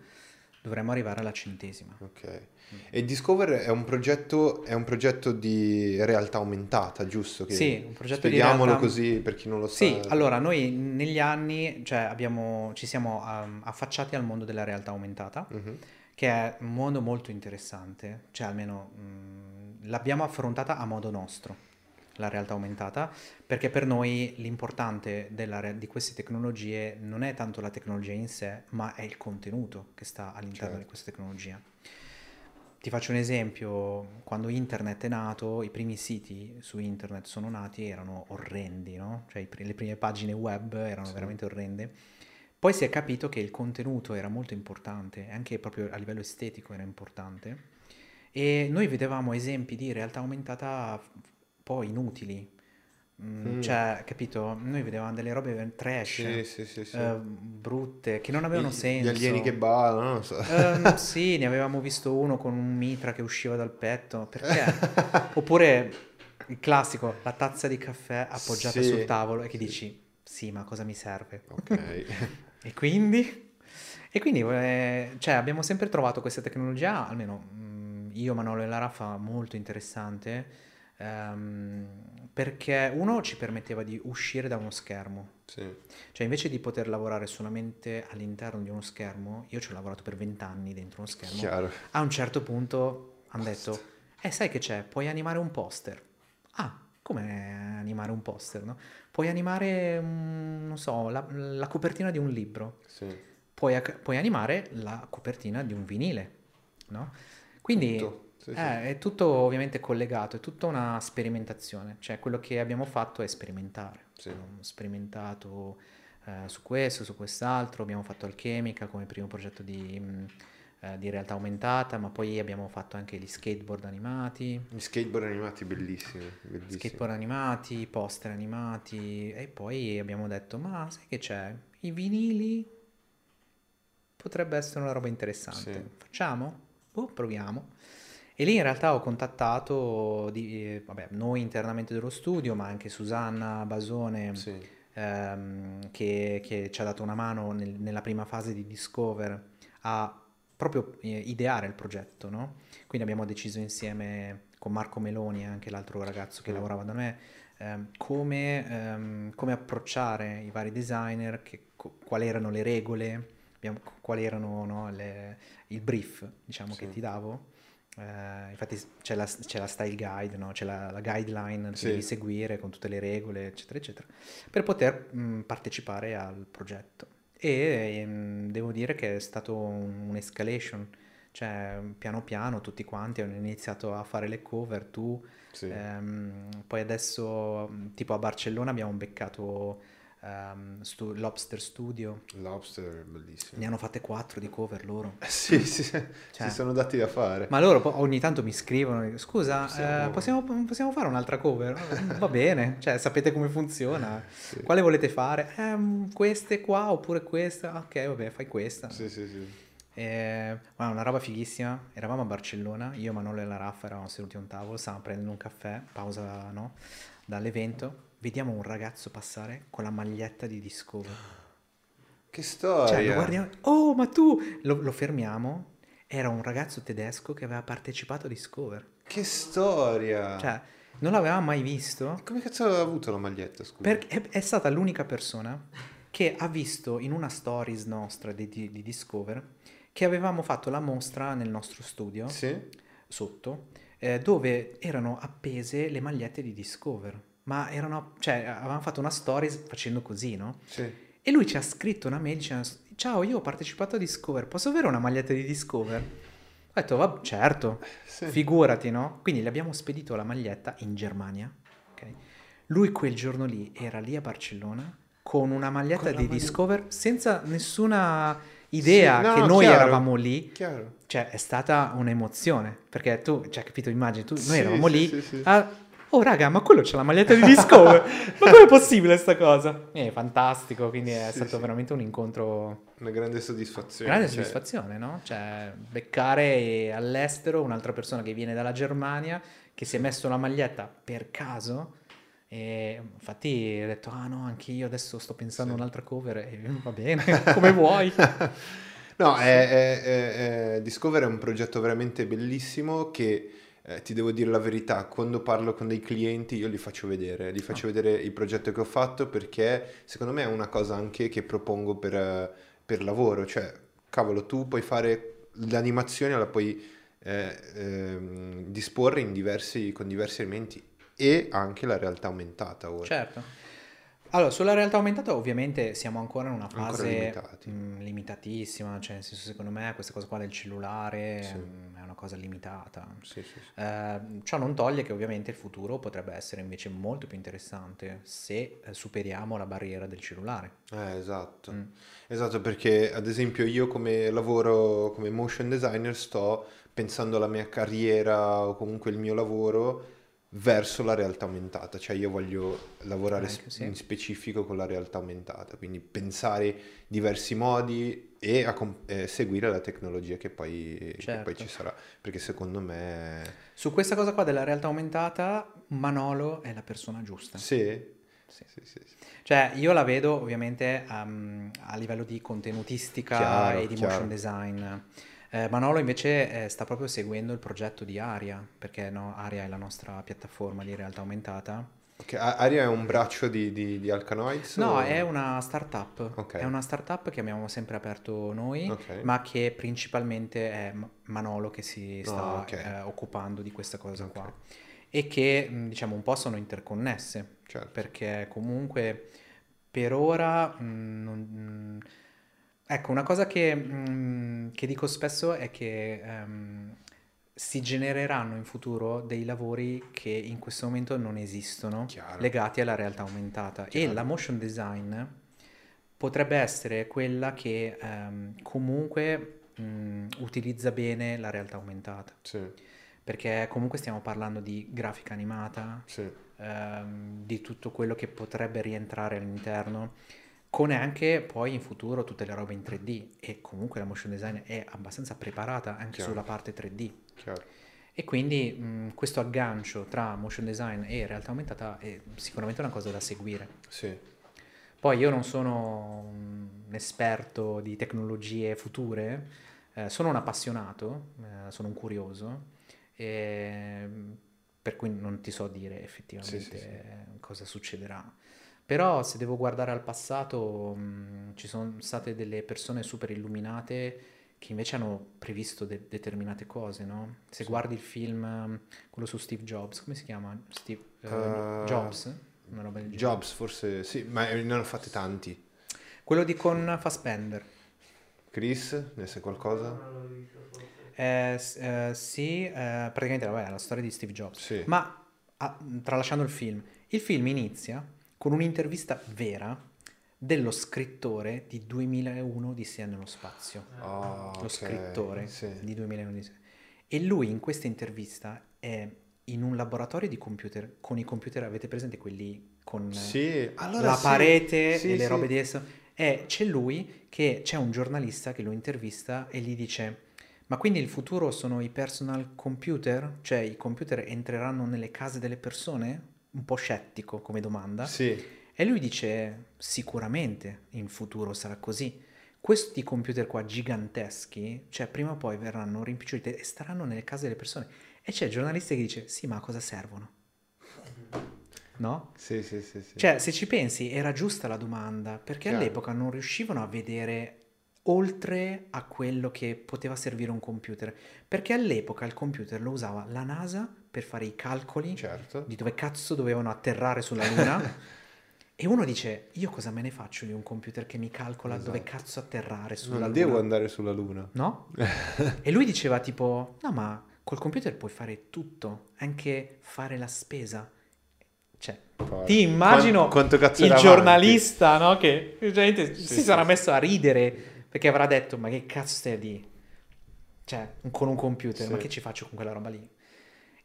dovremmo arrivare alla centesima. Ok. E Discover è un progetto, è un progetto di realtà aumentata, giusto? Che Sì, un progetto di Spieghiamolo realtà- così per chi non lo sa. Sì, allora noi negli anni cioè, abbiamo- ci siamo um, affacciati al mondo della realtà aumentata, Mhm. che è un mondo molto interessante, cioè almeno mm, l'abbiamo affrontata a modo nostro, la realtà aumentata, perché per noi l'importante della di queste tecnologie non è tanto la tecnologia in sé, ma è il contenuto che sta all'interno di Certo. questa tecnologia. Ti faccio un esempio, quando internet è nato, i primi siti su internet sono nati erano orrendi, no? Cioè i pri- le prime pagine web erano Sì. veramente orrende. Poi si è capito che il contenuto era molto importante, anche proprio a livello estetico era importante. E noi vedevamo esempi di realtà aumentata poi inutili. Mm, Mm. Cioè, capito? Noi vedevamo delle robe trash, Sì, sì, sì, eh, brutte, che non avevano Gli- senso. Gli alieni che ballano, non so. Ehm, [laughs] sì, ne avevamo visto uno con un mitra che usciva dal petto. Perché? [laughs] Oppure il classico, la tazza di caffè appoggiata sul tavolo e che dici, sì, ma cosa mi serve? Ok. [laughs] E quindi? E quindi, eh, cioè, abbiamo sempre trovato questa tecnologia, almeno mm, io, Manolo e Lara, fa molto interessante, ehm, perché uno ci permetteva di uscire da uno schermo. Sì. Cioè, invece di poter lavorare solamente all'interno di uno schermo, io ci ho lavorato per vent'anni dentro uno schermo. Chiaro. A un certo punto hanno detto, eh sai che c'è, puoi animare un poster. Ah, come animare un poster, no? Puoi animare, mm, non so, la, la copertina di un libro, Sì. puoi, puoi animare la copertina di un vinile, no? Quindi Tutto. Sì, sì. eh, è tutto ovviamente collegato, è tutta una sperimentazione, cioè quello che abbiamo fatto è sperimentare. Sì. Abbiamo sperimentato eh, su questo, su quest'altro, abbiamo fatto Alchemica come primo progetto di, mh, eh, di realtà aumentata, ma poi abbiamo fatto anche gli skateboard animati, Gli skateboard animati bellissimi, bellissimi. skateboard animati, poster animati e poi abbiamo detto, ma sai che c'è? I vinili potrebbe essere una roba interessante. Sì. Facciamo? Boh, proviamo. E lì in realtà ho contattato di- vabbè, noi internamente dello studio, ma anche Susanna Basone, Sì. ehm, che, che ci ha dato una mano nel- nella prima fase di Discover a proprio eh, ideare il progetto, no? Quindi abbiamo deciso insieme con Marco Meloni, anche l'altro ragazzo che Mm. lavorava da me, ehm, come, ehm, come approcciare i vari designer, che- co- quali erano le regole, abbiamo- quali erano no, le- il brief, diciamo, che Sì. ti davo. Eh, infatti c'è la, c'è la style guide, no? C'è la, la guideline che Sì. devi seguire con tutte le regole, eccetera, eccetera, per poter mh, partecipare al progetto. E ehm, devo dire che è stato un- un'escalation, cioè piano piano tutti quanti hanno iniziato a fare le cover, tu, Sì. ehm, poi adesso mh, tipo a Barcellona abbiamo beccato ehm, stu- Lobster Studio, Lobster bellissimo. ne hanno fatte quattro di cover loro. [laughs] Eh, Sì, sì. Cioè- si sono dati da fare. Ma loro po- ogni tanto mi scrivono, scusa, Possiamo- eh, possiamo, possiamo fare un'altra cover? [laughs] Va bene, cioè sapete come funziona. Sì. Quale volete fare? "Ehm, queste qua oppure questa? Ok, vabbè, fai questa. Sì, sì, sì. Eh, una roba fighissima. Eravamo a Barcellona, io, Manolo e la Raffa eravamo seduti a un tavolo, stavamo prendendo un caffè, pausa no, dall'evento. Vediamo un ragazzo passare con la maglietta di Discover. Che storia. Cioè, lo guardiamo, oh, ma tu lo, lo fermiamo. Era un ragazzo tedesco che aveva partecipato a Discover. Che storia. Cioè, non l'avevamo mai visto. Come cazzo aveva avuto la maglietta, scusa? Perché è, è stata l'unica persona che ha visto in una stories nostra di, di- di Discover che avevamo fatto la mostra nel nostro studio Sì? sotto eh, dove erano appese le magliette di Discover. Ma erano, cioè, avevamo fatto una stories facendo così, no? Sì. E lui ci ha scritto una mail dicendo Ciao, io ho partecipato a Discover, posso avere una maglietta di Discover? Ho detto, va, certo, Sì. figurati, no? Quindi gli abbiamo spedito la maglietta in Germania, ok? Lui quel giorno lì era lì a Barcellona con una maglietta Con di maglia- Discover senza nessuna idea Sì, no, che no, noi chiaro. eravamo lì. Chiaro. Cioè, è stata un'emozione, perché tu, cioè, capito, immagini, tu, noi Sì, eravamo lì, ah, oh raga, ma quello c'è la maglietta di Discover, [laughs] ma com'è possibile sta cosa? È fantastico, quindi è Sì, stato sì. veramente un incontro, Una grande soddisfazione. grande cioè, soddisfazione, no? Cioè, beccare all'estero un'altra persona che viene dalla Germania, che si è messo la maglietta per caso, e infatti ho detto, ah no, anche io adesso sto pensando a Sì. un'altra cover, e [laughs] va bene, come vuoi. No, è, è- è- è- Discover è un progetto veramente bellissimo che eh, ti devo dire la verità, quando parlo con dei clienti io li faccio vedere, li faccio vedere il progetto che ho fatto perché secondo me è una cosa anche che propongo per, eh, per lavoro, cioè cavolo tu puoi fare l'animazione, la puoi eh, ehm, disporre in diversi, con diversi elementi e anche la realtà aumentata ora. Certo. Allora, sulla realtà aumentata ovviamente siamo ancora in una fase mh, limitatissima, cioè nel senso secondo me questa cosa qua del cellulare Sì. mh, è una cosa limitata. Sì, sì. Eh, ciò non toglie che ovviamente il futuro potrebbe essere invece molto più interessante se eh, superiamo la barriera del cellulare. Eh, esatto. Mm. Esatto, perché ad esempio io come lavoro come motion designer sto pensando alla mia carriera o comunque il mio lavoro verso la realtà aumentata, cioè io voglio lavorare Anche, sì. in specifico con la realtà aumentata, quindi pensare diversi modi e com- eh, seguire la tecnologia che poi, che poi Certo. ci sarà, perché secondo me Su questa cosa qua della realtà aumentata, Manolo è la persona giusta. sì, Sì. sì, sì, sì. Cioè, io la vedo ovviamente um, a livello di contenutistica Chiaro, e di chiaro. motion design. Eh, Manolo invece eh, sta proprio seguendo il progetto di Aria, perché no, Aria è la nostra piattaforma di realtà aumentata. Ok, A- Aria è un braccio di, di, di Alcanoids? No, o- è una startup. Ok. È una startup che abbiamo sempre aperto noi, Ok. ma che principalmente è Manolo che si sta Ah, ok. eh, occupando di questa cosa qua. E che, mh, diciamo, un po' sono interconnesse. Certo. perché comunque per ora mm, non- mm, ecco una cosa che, mm, che dico spesso è che ehm, si genereranno in futuro dei lavori che in questo momento non esistono Chiaro. legati alla realtà aumentata e Chiaro. la motion design potrebbe essere quella che ehm, comunque mm, utilizza bene la realtà aumentata Sì, perché comunque stiamo parlando di grafica animata sì. ehm, di tutto quello che potrebbe rientrare all'interno, con anche poi in futuro tutte le robe in 3D e comunque la motion design è abbastanza preparata anche Chiaro. sulla parte 3D. Chiaro. E quindi mh, questo aggancio tra motion design e realtà aumentata è sicuramente una cosa da seguire. Sì, Poi io non sono un esperto di tecnologie future, eh, sono un appassionato, eh, sono un curioso, e, per cui non ti so dire effettivamente sì, sì. cosa succederà. Però se devo guardare al passato, mh, ci sono state delle persone super illuminate che invece hanno previsto de- determinate cose, no? Se Sì. guardi il film, um, quello su Steve Jobs, come si chiama? Steve eh, Uh, Jobs? Una roba del genere. Jobs forse sì, ma ne hanno fatti tanti. Quello di con Fassbender. Chris, ne sai qualcosa? Eh, eh, sì, eh, praticamente vabbè, è la storia di Steve Jobs. Sì. Ma ah, tralasciando il film, il film inizia con un'intervista vera dello scrittore di 2001 di Sia nello spazio. Ah, Lo ok, scritore sì. di 2001 di Sia. E lui in questa intervista è in un laboratorio di computer, con i computer, avete presente quelli con eh, Sì, allora la sì, parete sì, e le robe di esso. E c'è lui che c'è un giornalista che lo intervista e gli dice: Ma quindi il futuro sono i personal computer? Cioè i computer entreranno nelle case delle persone? Un po' scettico come domanda. Sì, E lui dice: Sicuramente in futuro sarà così. Questi computer qua giganteschi, cioè prima o poi verranno rimpiccioliti e staranno nelle case delle persone. E c'è il giornalista che dice: Sì, ma a cosa servono? No? sì, sì, sì, sì. Cioè, se ci pensi, era giusta la domanda, perché Chiaro. all'epoca non riuscivano a vedere oltre a quello che poteva servire un computer, perché all'epoca il computer lo usava la NASA per fare i calcoli certo. di dove cazzo dovevano atterrare sulla Luna. [laughs] e uno dice, io cosa me ne faccio di un computer che mi calcola dove Esatto. cazzo atterrare sulla Non Luna? devo andare sulla luna. No? [laughs] e lui diceva tipo, no ma col computer puoi fare tutto, anche fare la spesa. Cioè, Poi- ti immagino Quan- quanto cazzo il giornalista, no? Che gente Sì, si sì, sarà messo a ridere perché avrà detto: Ma che cazzo stai di? Cioè, con un computer, Sì. ma che ci faccio con quella roba lì?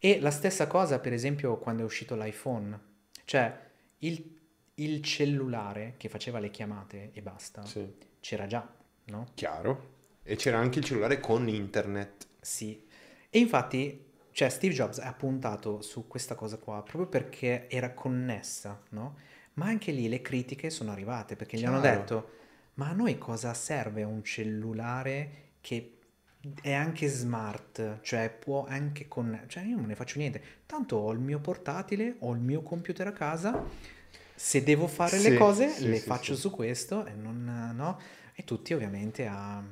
E la stessa cosa, per esempio, quando è uscito l'iPhone, cioè il, il cellulare che faceva le chiamate e basta, Sì, c'era già, no? chiaro. E c'era anche il cellulare con internet. Sì. E infatti, cioè, Steve Jobs ha puntato su questa cosa qua proprio perché era connessa, no? Ma anche lì le critiche sono arrivate perché gli hanno Chiaro. detto: ma a noi cosa serve un cellulare che è anche smart, cioè può anche con... cioè io non ne faccio niente, tanto ho il mio portatile, ho il mio computer a casa, se devo fare Sì, le cose sì, le sì, faccio su questo e non... no? E tutti ovviamente a...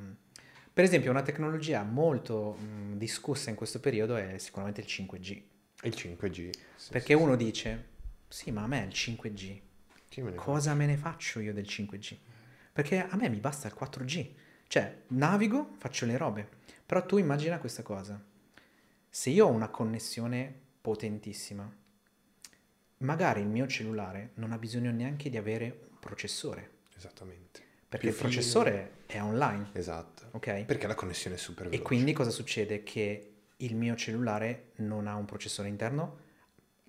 Per esempio una tecnologia molto mh, discussa in questo periodo è sicuramente il 5G, Il 5G. sì, perché uno dice, sì ma a me il 5G, Chi me cosa me ne faccio io del 5G? Perché a me mi basta il 4G, cioè navigo, faccio le robe, però tu immagina questa cosa, se io ho una connessione potentissima, magari il mio cellulare non ha bisogno neanche di avere un processore, Esattamente. perché Più il processore è online, Esatto. ok? Perché la connessione è super E veloce. quindi cosa succede? Che il mio cellulare non ha un processore interno,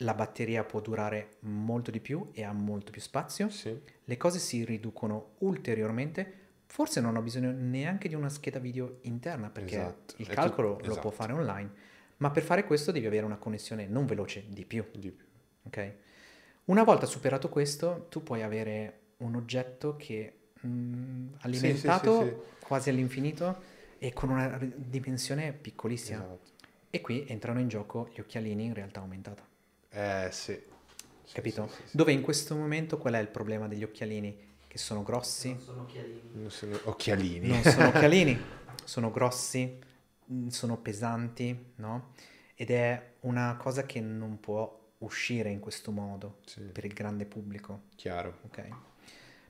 la batteria può durare molto di più e ha molto più spazio, Sì. le cose si riducono ulteriormente. Forse non ho bisogno neanche di una scheda video interna perché Esatto, il calcolo tutto- lo può esatto. fare online, ma per fare questo devi avere una connessione non veloce di più, Di più. ok? Una volta superato questo, tu puoi avere un oggetto che mh, alimentato sì, sì. quasi all'infinito e con una dimensione piccolissima. Esatto. E qui entrano in gioco gli occhialini in realtà aumentata. Eh sì. Sì, Capito? sì, sì, sì. Dove in questo momento qual è il problema degli occhialini? Che sono grossi, Non sono occhialini. Non sono occhialini. non sono occhialini, [laughs] sono grossi, mh, sono pesanti, no? Ed è una cosa che non può uscire in questo modo Sì, per il grande pubblico, chiaro. ok?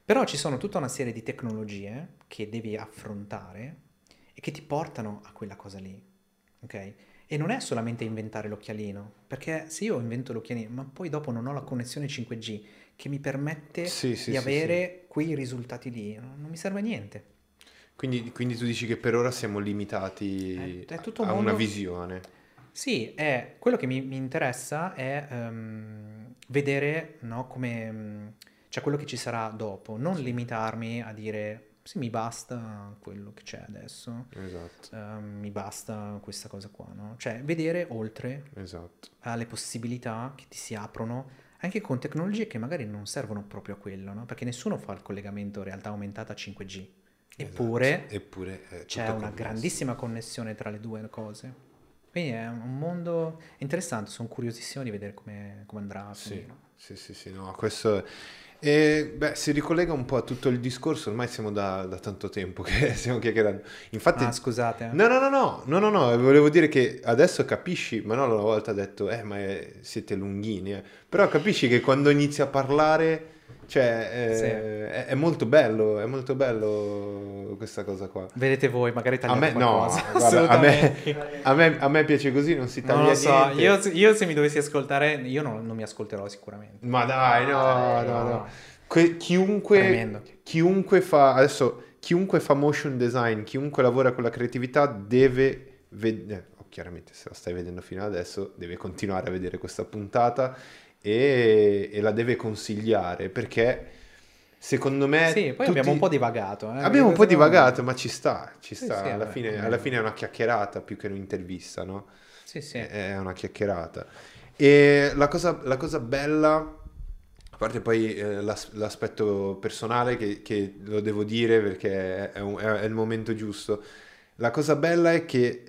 Però ci sono tutta una serie di tecnologie che devi affrontare e che ti portano a quella cosa lì, ok? E non è solamente inventare l'occhialino, perché se io invento l'occhialino, ma poi dopo non ho la connessione 5G che mi permette Sì, sì, di avere quei risultati lì, no- non mi serve a niente. Quindi, quindi tu dici che per ora siamo limitati È- è tutto un a una mondo- visione. Sì, è, quello che mi, mi interessa è ehm, vedere no, come, cioè quello che ci sarà dopo, non limitarmi a dire sì, mi basta quello che c'è adesso, Esatto, ehm, mi basta questa cosa qua, no? Cioè vedere oltre esatto. alle possibilità che ti si aprono anche con tecnologie che magari non servono proprio a quello, no? Perché nessuno fa il collegamento realtà aumentata 5G. Eppure Esatto. Eppure è c'è una connesso. grandissima connessione tra le due cose. Quindi è un mondo interessante, sono curiosissimo di vedere come, come andrà Sì, sì, sì, sì, no, questo... E, beh, si ricollega un po' a tutto il discorso, ormai siamo da, da tanto tempo [laughs] che stiamo chiacchierando. Infatti... Ah, scusate. eh. No, no, no, no, no, no, no, volevo dire che adesso capisci, ma non una volta detto, eh, ma è- siete lunghini, eh. Però capisci che quando inizi a parlare, cioè, eh, Sì. è, è molto bello, è molto bello questa cosa qua. Vedete voi, magari A tagliate me, no, [laughs] guarda, a me, a, me, a me piace così, non si taglia Non lo so, io, io se mi dovessi ascoltare, io non, non mi ascolterò sicuramente. Ma dai, no, no, no. Que- chiunque, chiunque fa, adesso, chiunque fa motion design, chiunque lavora con la creatività deve vedere, chiaramente se la stai vedendo fino adesso, deve continuare a vedere questa puntata e, e la deve consigliare perché secondo me... Sì, poi tutti- abbiamo un po' divagato. eh. Abbiamo un po' divagato, ma ci sta, ci Sì, sta. sì, alla, vabbè. fine, alla fine è una chiacchierata più che un'intervista, no? Sì, sì. È una chiacchierata. E la cosa, la cosa bella, a parte poi eh, l'as- l'aspetto personale che, che lo devo dire perché è, un- è il momento giusto, la cosa bella è che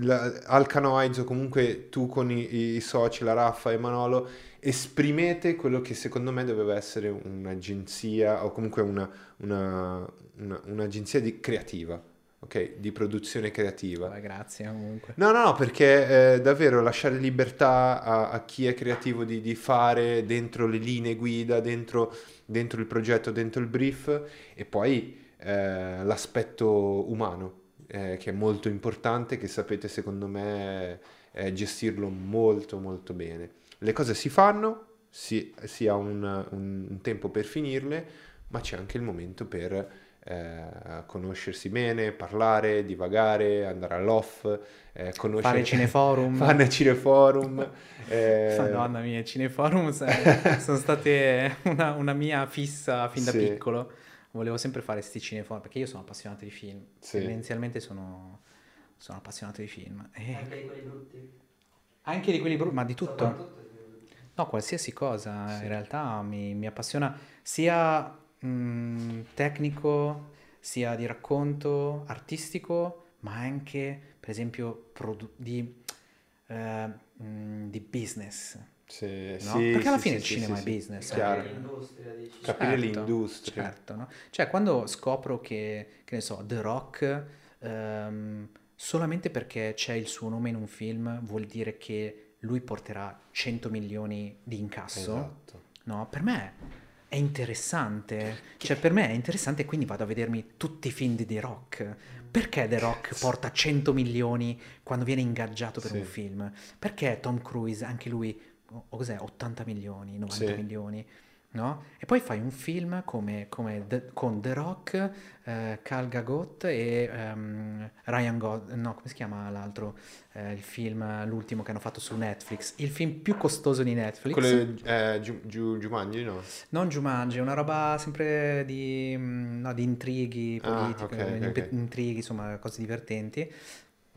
la, Alcanoids o comunque tu con i, i soci, la Raffa e Manolo, esprimete quello che secondo me doveva essere un'agenzia o comunque una, una- una- un'agenzia di- creativa, ok? Di produzione creativa. Vabbè, grazie comunque. No, no, no, perché eh, davvero lasciare libertà a, a chi è creativo di, di fare dentro le linee guida, dentro, dentro il progetto, dentro il brief e poi eh, l'aspetto umano, eh, che è molto importante, che sapete secondo me eh, gestirlo molto molto bene. Le cose si fanno, si, si ha un, un- un tempo per finirle, ma c'è anche il momento per eh, conoscersi bene, parlare, divagare, andare all'off, eh, conoscere... Fare cineforum. [laughs] Fare cineforum. [laughs] eh, Madonna mia, cineforum sono state una, una mia fissa fin da Sì. piccolo. Volevo sempre fare sti cineforum perché io sono appassionato di film. Sì. Tendenzialmente sono, sono appassionato di film. E Anche di quelli brutti. anche di quelli brutti, ma di tutto. No, qualsiasi cosa Sì. in realtà mi, mi appassiona sia mm, tecnico, sia di racconto, artistico, ma anche, per esempio, produ- di, eh, mm, di business. Sì, no? sì, Perché alla sì, fine sì, il cinema sì, è sì. business. Eh. L'industria, dici. Capire Certo, l'industria. Certo, no? Cioè, quando scopro che, che ne so, The Rock, ehm, solamente perché c'è il suo nome in un film, vuol dire che lui porterà 100 milioni di incasso. Esatto. No, per me è interessante. Cioè, per me è interessante quindi vado a vedermi tutti i film di The Rock. Perché The Rock porta 100 milioni quando viene ingaggiato per Sì. un film? Perché Tom Cruise, anche lui, o cos'è, 80 milioni, 90 Sì. milioni? No? E poi fai un film come, come The- con The Rock, eh, Cal Gagot e ehm, Ryan God, no, come si chiama l'altro? Eh, il film, l'ultimo che hanno fatto su Netflix, il film più costoso di Netflix. Quello eh, Jumanji, no? Non Jumanji, è una roba sempre di, mm, no, di intrighi Ah, politici, ok, ok, in- ok. intrighi, insomma, cose divertenti.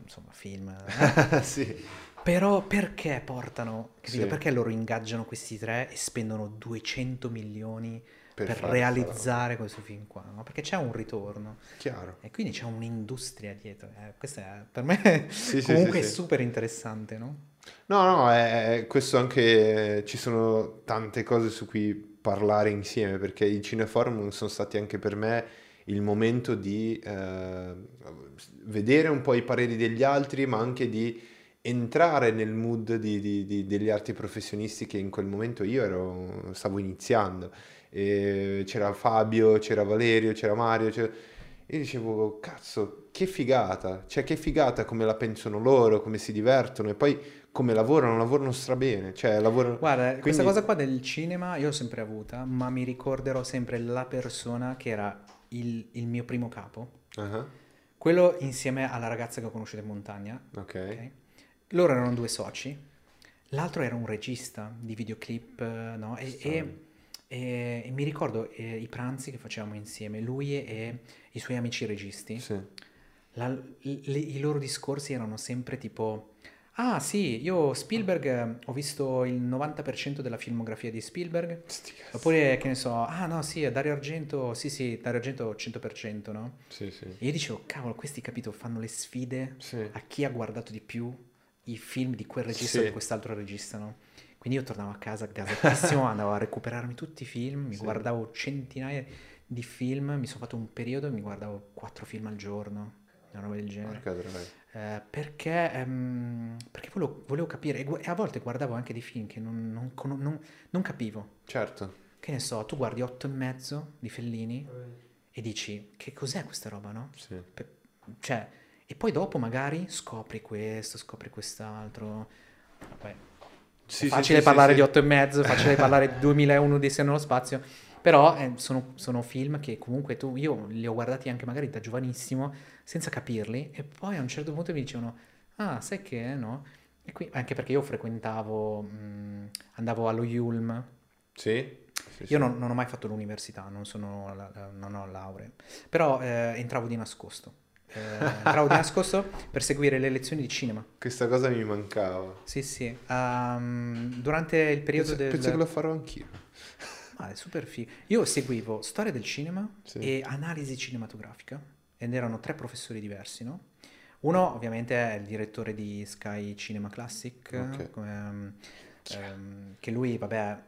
Insomma, film. [laughs] sì. Però perché portano, capito? Sì. Perché loro ingaggiano questi tre e spendono 200 milioni Per per, realizzare questo film qua? no? Perché c'è un ritorno Chiaro. e quindi c'è un'industria dietro. Eh, questo è, per me Sì, comunque sì, è super interessante, no? No, no, è, è- questo anche ci sono tante cose su cui parlare insieme perché i cineforum sono stati anche per me il momento di eh, vedere un po' i pareri degli altri, ma anche di entrare nel mood di- di- di- degli altri professionisti che in quel momento io ero, stavo iniziando. E c'era Fabio, c'era Valerio, c'era Mario, c'era- e dicevo, cazzo, che figata, cioè che figata come la pensano loro, come si divertono e poi come lavorano, lavorano strabene, cioè lavorano... Guarda, questa Quindi- cosa qua del cinema io l'ho sempre avuta, ma mi ricorderò sempre la persona che era il, il mio primo capo, Ah, quello insieme alla ragazza che ho conosciuto in montagna. ok. ok? Loro erano due soci, l'altro era un regista di videoclip, eh, no? E, e- e- e mi ricordo eh, i pranzi che facevamo insieme, lui e i suoi amici registi. Sì. La- le- I loro discorsi erano sempre tipo: Ah, sì, io Spielberg ho visto il 90% della filmografia di Spielberg. Oppure, che ne so, ah no, sì, Dario Argento, sì, sì, Dario Argento 100%, no? Sì, sì. E io dicevo, cavolo, questi, capito, fanno le sfide Sì. a chi ha guardato di più i film di quel regista o Sì. di quest'altro regista, no? Quindi io tornavo a casa gasatissimo, [laughs] andavo a recuperarmi tutti i film, mi Sì. guardavo centinaia di film, mi sono fatto un periodo e mi guardavo quattro film al giorno, una roba del genere. Eh, perché ehm, perché volevo, volevo capire, e, a volte guardavo anche dei film che non, non non- non capivo. Certo. Che ne so, tu guardi otto e mezzo di Fellini e dici, che cos'è questa roba, no? Sì. Per- cioè, e poi dopo magari scopri questo, scopri quest'altro. Vabbè, Sì, facile sì, parlare sì, di sì. 8 e mezzo, facile [laughs] parlare di 2001 di nello spazio, però eh, sono, sono film che comunque tu, io li ho guardati anche magari da giovanissimo senza capirli e poi a un certo punto mi dicevano, ah, sai che no? E qui, anche perché io frequentavo, mh, andavo allo Yulm, Sì? Sì, io non, non ho mai fatto l'università, non, sono non ho laurea, però eh, entravo di nascosto. Eh, di nascosto per seguire le lezioni di cinema. Questa cosa mi mancava. Sì, sì. Ehm, durante il periodo Penso, del... penso che lo farò anch'io. Ah, è super figo. Io seguivo storia del cinema Sì. e analisi cinematografica ed erano tre professori diversi, no? Uno ovviamente è il direttore di Sky Cinema Classic, Ok. come, ehm, che lui, vabbè,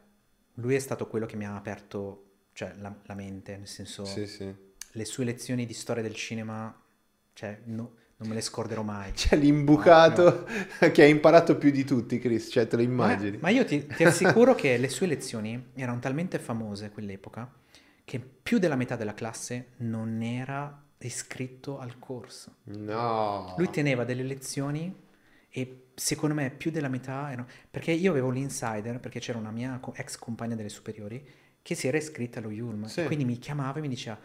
lui è stato quello che mi ha aperto, cioè, la, la mente, nel senso, Sì, sì. le sue lezioni di storia del cinema, cioè, no- non me le scorderò mai. C'è l'imbucato [laughs] che ha imparato più di tutti, Chris, cioè te lo immagini. Ma, ma io ti, ti assicuro [laughs] che le sue lezioni erano talmente famose quell'epoca che più della metà della classe non era iscritto al corso. No. Lui teneva delle lezioni e secondo me più della metà erano... Perché io avevo l'insider, perché c'era una mia ex compagna delle superiori che si era iscritta allo Yulm. Sì. Quindi mi chiamava e mi diceva,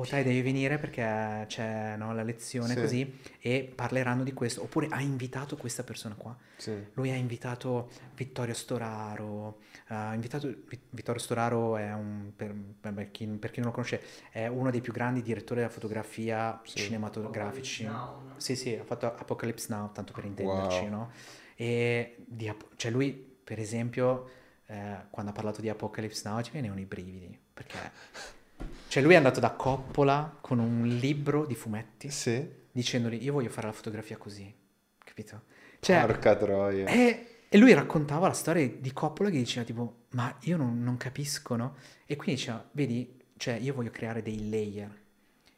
oh dai devi venire perché c'è no, la lezione Sì. così e parleranno di questo. Oppure ha invitato questa persona qua. Sì. Lui ha invitato Vittorio Storaro, ha invitato, Vi- Vittorio Storaro è un, per, per chi, per chi non lo conosce, è uno dei più grandi direttori della fotografia Sì. cinematografici. Now, no? Sì, sì, ha fatto Apocalypse Now, tanto per intenderci, Wow. no? E di cioè lui, per esempio, eh, quando ha parlato di Apocalypse Now ci venivano i brividi, perché [laughs] Cioè lui è andato da Coppola con un libro di fumetti Sì. dicendogli io voglio fare la fotografia così, capito? Cioè, Porca troia. e, e lui raccontava la storia di Coppola che diceva tipo, ma io non, non capisco, no? E quindi diceva, vedi, cioè io voglio creare dei layer.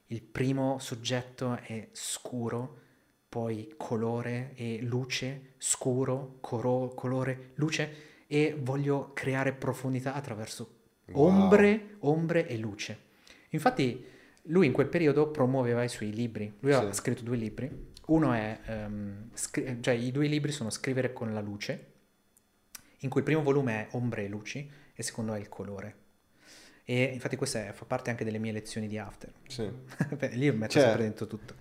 Il primo soggetto è scuro, poi colore e luce, scuro, coro- colore, luce, e voglio creare profondità attraverso Wow. ombre, ombre e luce. Infatti lui in quel periodo promuoveva i suoi libri. Lui ha Sì. scritto due libri. Uno è, ehm, scri- cioè i due libri sono Scrivere con la luce, in cui il primo volume è Ombre e luci e il secondo è il colore. E infatti questo è- fa parte anche delle mie lezioni di after. Sì. [laughs] Lì metto Cioè- sempre dentro tutto.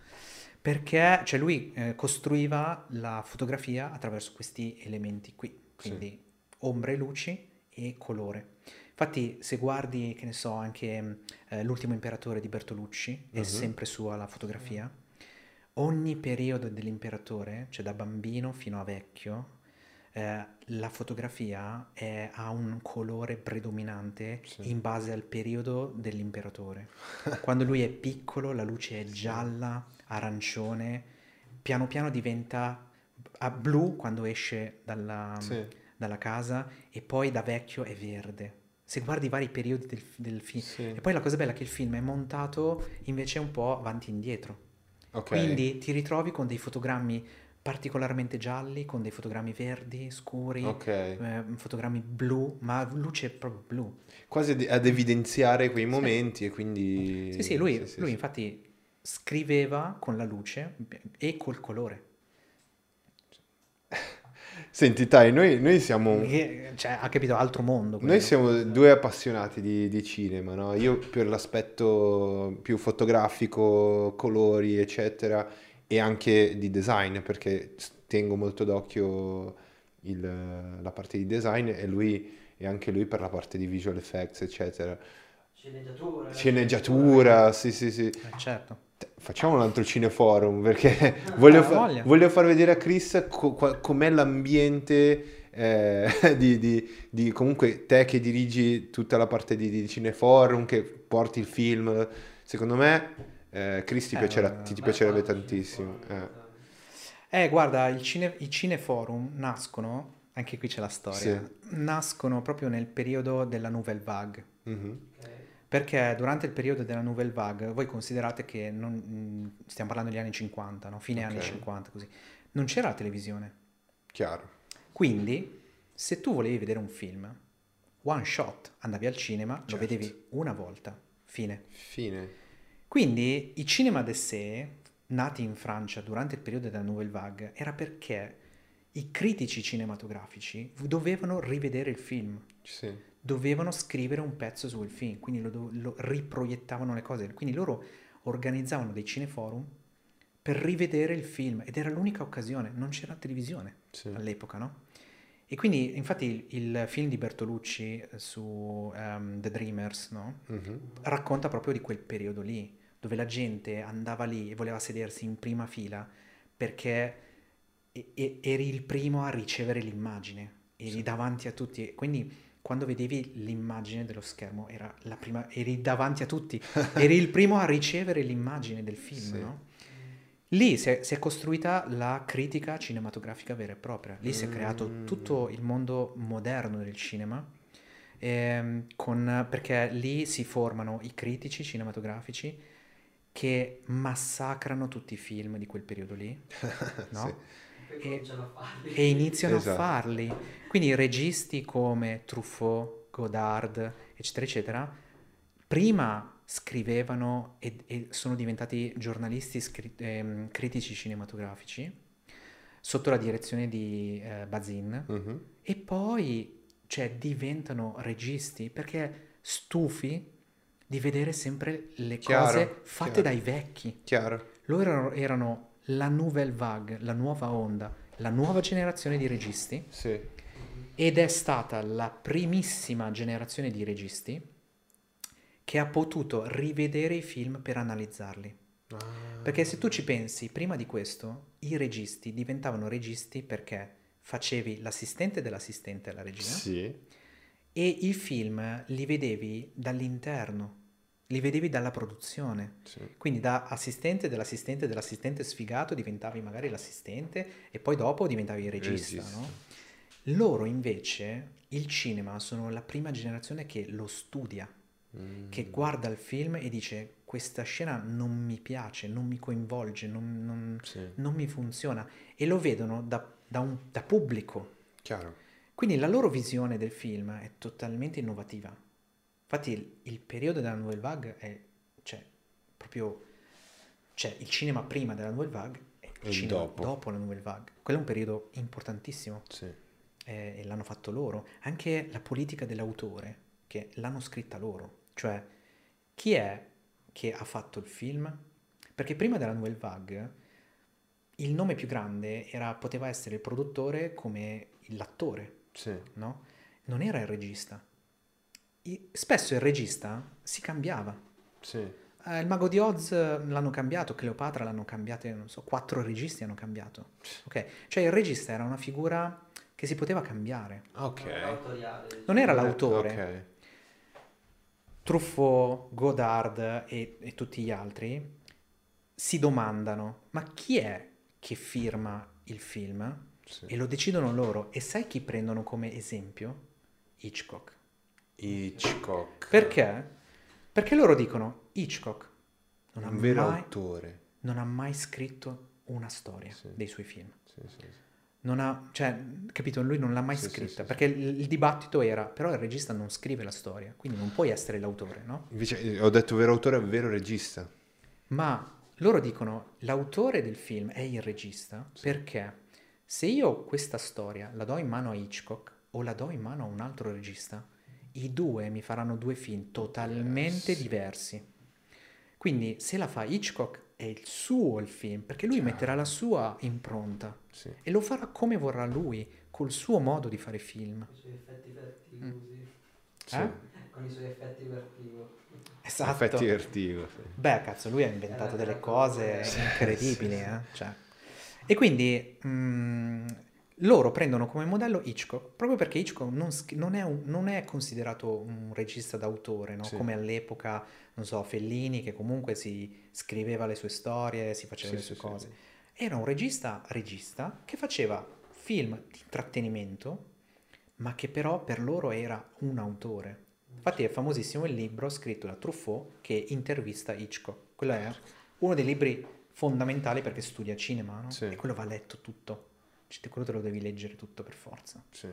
Perché cioè lui eh, costruiva la fotografia attraverso questi elementi qui, quindi ombre e luci e colore. Infatti se guardi, che ne so, anche eh, L'ultimo imperatore di Bertolucci, è Mhm. sempre sua la fotografia, ogni periodo dell'imperatore, cioè da bambino fino a vecchio, eh, la fotografia è- ha un colore predominante Sì. in base al periodo dell'imperatore. [laughs] Quando lui è piccolo la luce è gialla, arancione, piano piano diventa a blu quando esce dalla, Sì. dalla casa e poi da vecchio è verde. Se guardi i vari periodi del, del film. Sì. E poi la cosa bella è che il film è montato invece un po' avanti e indietro. Ok. Quindi ti ritrovi con dei fotogrammi particolarmente gialli, con dei fotogrammi verdi, scuri, Ok. eh, fotogrammi blu, ma luce proprio blu. Quasi ad- evidenziare quei Sì. momenti e quindi... Sì, sì, lui, sì, sì, lui sì. infatti scriveva con la luce e col colore. Senti, Tai, noi, noi siamo... Cioè, ha capito altro mondo. quello. Noi siamo due appassionati di, di cinema, no? Io per l'aspetto più fotografico, colori, eccetera, e anche di design, perché tengo molto d'occhio il- la parte di design e lui, e anche lui per la parte di visual effects, eccetera. Sceneggiatura. Sceneggiatura, sì, sì, sì. Eh, certo. Facciamo un altro cineforum perché [laughs] voglio, Ah, fa- voglio far vedere a Chris co- qua- com'è l'ambiente eh, [laughs] di, di- di- comunque te che dirigi tutta la parte di, di cineforum, che porti il film. Secondo me, eh, Chris ti, Eh, piacerà- ti, ti piacerebbe tantissimo. sì, eh. Eh, guarda, il cine- i cineforum nascono, anche qui c'è la storia, nascono proprio nel periodo della Nouvelle Vague. Mhm. Ok. Perché durante il periodo della Nouvelle Vague, voi considerate che non- mh, stiamo parlando degli anni 50, no? fine anni Ok. 50 così, non c'era la televisione. Chiaro. Quindi, se tu volevi vedere un film, one shot, andavi al cinema, lo Certo. vedevi una volta, fine. Fine. Quindi i cinema d'essai, nati in Francia durante il periodo della Nouvelle Vague, era perché i critici cinematografici dovevano rivedere il film, Sì. Dovevano scrivere un pezzo sul film, quindi lo, lo riproiettavano le cose. Quindi loro organizzavano dei cineforum per rivedere il film ed era l'unica occasione, non c'era televisione Sì. all'epoca, no? E quindi, infatti, il, il film di Bertolucci eh, su ehm, The Dreamers, no? Mhm. racconta proprio di quel periodo lì, dove la gente andava lì e voleva sedersi in prima fila perché e- e- eri il primo a ricevere l'immagine, eri Sì. davanti a tutti. Quindi quando vedevi l'immagine dello schermo era la prima, eri davanti a tutti, [laughs] eri il primo a ricevere l'immagine del film, Sì. no? Lì si è, si è costruita la critica cinematografica vera e propria, lì si è creato Mm. tutto il mondo moderno del cinema, ehm, con- perché lì si formano i critici cinematografici che massacrano tutti i film di quel periodo lì, [laughs] no? Sì. E- e iniziano Esatto. a farli. Quindi registi come Truffaut, Godard, eccetera, eccetera, prima scrivevano e, e sono diventati giornalisti scri- ehm, critici cinematografici sotto la direzione di eh, Bazin Mhm. e poi cioè, diventano registi perché stufi di vedere sempre le Chiaro, cose fatte chiaro. dai vecchi. Chiaro. Loro erano, erano la nouvelle vague, la nuova onda, la nuova generazione di registi Sì. ed è stata la primissima generazione di registi che ha potuto rivedere i film per analizzarli. Ah. Perché se tu ci pensi, prima di questo, i registi diventavano registi perché facevi l'assistente dell'assistente alla regia Sì. e i film li vedevi dall'interno. Li vedevi dalla produzione. Sì. Quindi da assistente dell'assistente dell'assistente sfigato diventavi magari l'assistente e poi dopo diventavi il regista, Regista. no? Loro invece, il cinema, sono la prima generazione che lo studia, Mm. che guarda il film e dice questa scena non mi piace, non mi coinvolge, non, non- Sì, non mi funziona e lo vedono da, da un, da pubblico. chiaro. Quindi la loro visione del film è totalmente innovativa. Infatti il, il periodo della Nouvelle Vague è cioè, proprio c'è il cinema prima della Nouvelle Vague e il E cinema dopo. dopo. la Nouvelle Vague. Quello è un periodo importantissimo Sì. eh, e l'hanno fatto loro. Anche la politica dell'autore, che l'hanno scritta loro. Cioè, chi è che ha fatto il film? Perché prima della Nouvelle Vague il nome più grande era, poteva essere il produttore come l'attore Sì. no? Non era il regista. Spesso il regista si cambiava. Sì. Eh, il Mago di Oz eh, l'hanno cambiato, Cleopatra l'hanno cambiato, non so, quattro registi hanno cambiato. Ok? Cioè il regista era una figura che si poteva cambiare. Ok. Non era Eh, l'autore. Ok. Truffaut, Godard e, e tutti gli altri si domandano, ma chi è che firma il film? Sì. E lo decidono loro. E sai chi prendono come esempio? Hitchcock. Hitchcock. Perché? Perché loro dicono Hitchcock non ha, Un vero mai, autore. non ha mai scritto una storia Sì. dei suoi film. Sì, sì. Non ha, cioè, capito, lui non l'ha mai scritta, perché il, il dibattito era, però il regista non scrive la storia, quindi non puoi essere l'autore, no? Invece eh, ho detto vero autore, vero regista. Ma loro dicono l'autore del film è il regista perché se io questa storia la do in mano a Hitchcock o la do in mano a un altro regista, i due mi faranno due film totalmente Diversi. diversi. Quindi se la fa Hitchcock è il suo il film, perché lui Chiaro. metterà la sua impronta Sì. e lo farà come vorrà lui, col suo modo di fare film. Con i suoi effetti vertigosi. Sì. Eh? Con i suoi effetti vertigo. Esatto. Effetti vertigo. sì. Beh, cazzo, lui ha inventato delle certo. cose incredibili, sì, sì. eh? Cioè. E quindi mm, loro prendono come modello Hitchcock, proprio perché Hitchcock non, non è, un- non è considerato un regista d'autore, no? Sì. Come all'epoca, non so, Fellini, che comunque si scriveva le sue storie, si faceva Sì, le sue sì, cose. Era un regista regista che faceva film di intrattenimento, ma che però per loro era un autore. Infatti è famosissimo il libro scritto da Truffaut che intervista Hitchcock. Quello è uno dei libri fondamentali perché studia cinema, no? E quello va letto tutto. Cioè, quello te lo devi leggere tutto per forza. Sì.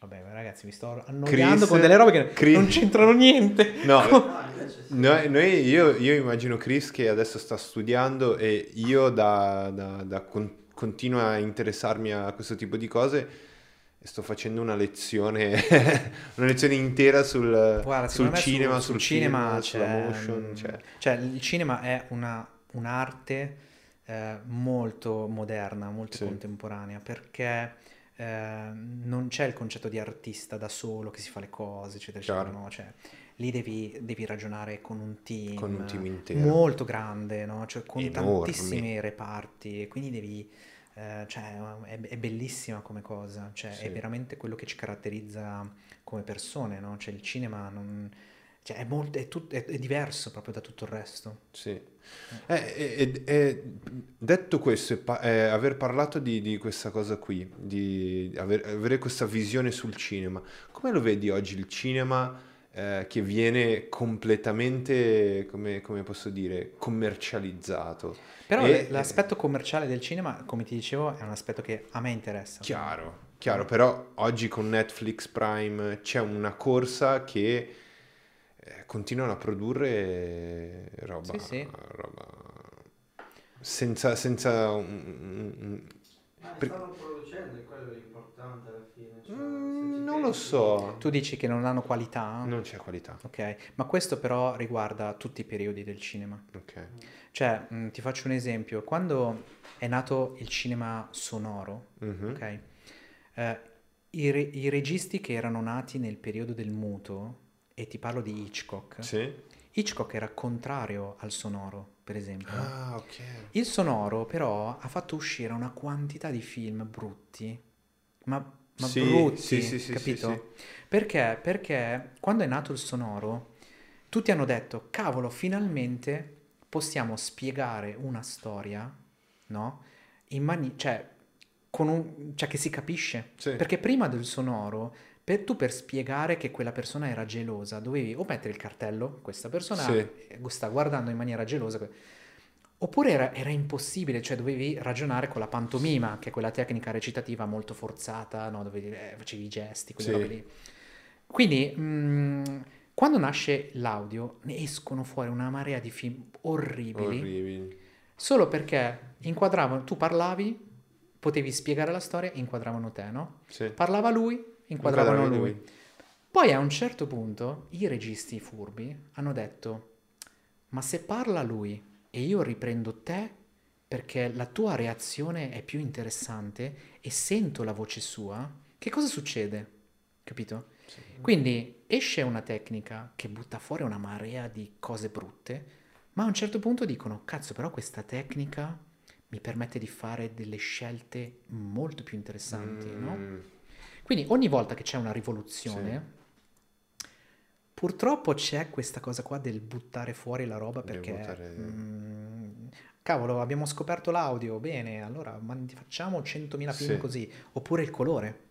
Vabbè, ragazzi, mi sto annoiando Chris- con delle robe che Chris- non c'entrano niente. No, [laughs] No. Noi, io, io immagino Chris che adesso sta studiando e io da, da- da con- continuo a interessarmi a questo tipo di cose e sto facendo una lezione, [laughs] una lezione intera sul, Guarda, sul cinema, sul, sul, cinema c'è, sulla motion. mm, Cioè, cioè, il cinema è una- un'arte eh, molto moderna, molto Sì. contemporanea, perché eh, non c'è il concetto di artista da solo che si fa le cose, eccetera, eccetera, Chiaro. no? Cioè, lì devi, devi ragionare con un team, Con un team intero. molto grande, no? Cioè, con Enormi. tantissimi reparti, e quindi devi... eh, cioè, è, è bellissima come cosa, cioè, Sì. è veramente quello che ci caratterizza come persone, no? Cioè il cinema non... cioè, è, molto, è, tut- è- è diverso proprio da tutto il resto. sì. Eh, e- e- e detto questo, pa- eh, aver parlato di, di questa cosa qui, di aver- avere questa visione sul cinema, come lo vedi oggi il cinema eh, che viene completamente, come, come posso dire, commercializzato? Però E- l'aspetto commerciale del cinema, come ti dicevo, è un aspetto che a me interessa. Chiaro, chiaro, però oggi con Netflix Prime c'è una corsa che eh, continuano a produrre roba, Sì, sì. roba senza, senza un- un- Ma Per- stanno producendo, è quello l'importante alla fine. cioè, Mm, non lo so, Tu dici che non hanno qualità? non c'è qualità. Ok, ma questo però riguarda tutti i periodi del cinema. Ok, Cioè, mh, ti faccio un esempio. Quando è nato il cinema sonoro, Mhm. ok? Eh, i, re- i registi che erano nati nel periodo del muto, e ti parlo di Hitchcock, Sì? Hitchcock era contrario al sonoro, per esempio. Ah, ok. Il sonoro però ha fatto uscire una quantità di film brutti, ma, ma Sì, brutti, sì, sì, capito? Perché? Perché quando è nato il sonoro tutti hanno detto, cavolo, finalmente possiamo spiegare una storia, no? In mani- cioè, con un- cioè che si capisce. Sì. Perché prima del sonoro, per, tu per spiegare che quella persona era gelosa, dovevi o mettere il cartello, questa persona Sì. eh, sta guardando in maniera gelosa, oppure era, era impossibile, cioè dovevi ragionare con la pantomima, che è quella tecnica recitativa molto forzata, no? dove eh, facevi i gesti, quelle Sì. robe lì. Quindi, mh, quando nasce l'audio, ne escono fuori una marea di film orribili, Orribili. solo perché inquadravano, tu parlavi, potevi spiegare la storia, inquadravano te, no? Sì. Parlava lui, inquadravano Inquadravi lui. Poi a un certo punto i registi furbi hanno detto, ma se parla lui e io riprendo te perché la tua reazione è più interessante e sento la voce sua, che cosa succede? Capito? Quindi esce una tecnica che butta fuori una marea di cose brutte, ma a un certo punto dicono, cazzo, però questa tecnica mi permette di fare delle scelte molto più interessanti, no? Quindi ogni volta che c'è una rivoluzione, purtroppo c'è questa cosa qua del buttare fuori la roba perché... buttare- mm, cavolo, abbiamo scoperto l'audio, bene, allora facciamo 100.000 film Sì. così. Oppure il colore.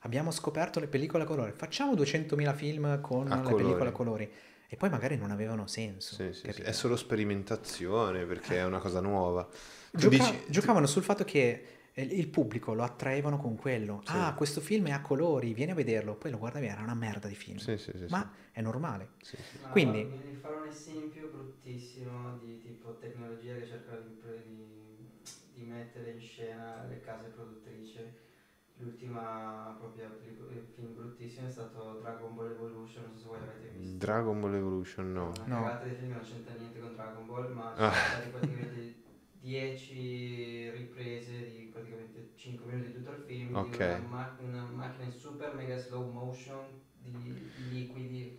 Abbiamo scoperto le pellicole a colore, facciamo 200.000 film con A le pellicole a colori. E poi magari non avevano senso. Sì, sì, sì. È solo sperimentazione perché è una cosa nuova. Gioca- dici- giocavano sul fatto che eh, il pubblico lo attraevano con quello. Sì. Ah, questo film è a colori, vieni a vederlo. Poi lo guardavi, era una merda di film. Sì, sì, sì, Ma è normale. sì, sì. Ma Quindi- guarda, Mi farò un esempio bruttissimo di tipo tecnologia che cerca di, di- di mettere in scena le case produttrici. L'ultima proprio pellicola- il film bruttissimo è stato Dragon Ball Evolution, non so se voi l'avete visto. Dragon Ball Evolution no. No. cagata di film non c'entra niente con Dragon Ball, ma Ah. state praticamente [laughs] 10 riprese di praticamente 5 minuti di tutto il film Ok. di una, ma- una macchina in super mega slow motion di, di liquidi.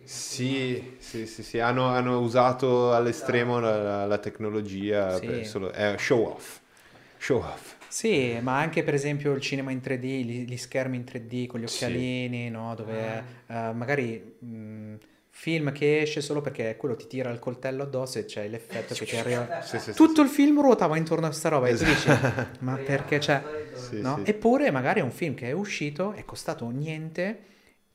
Sì, sì, sì, sì, hanno, hanno usato all'estremo la, la tecnologia Sì. per solo, è show off. Show off. Sì, ma anche per esempio il cinema in 3D, gli, gli schermi in 3D con gli Sì. occhialini, no? Dove eh, magari mh, film che esce solo perché quello ti tira il coltello addosso e c'è l'effetto che ti arriva. Sì, sì, sì, Tutto il film ruotava intorno a sta roba e tu dici, [laughs] ma Sì, perché c'è... Sì, no? sì. Eppure magari è un film che è uscito, è costato niente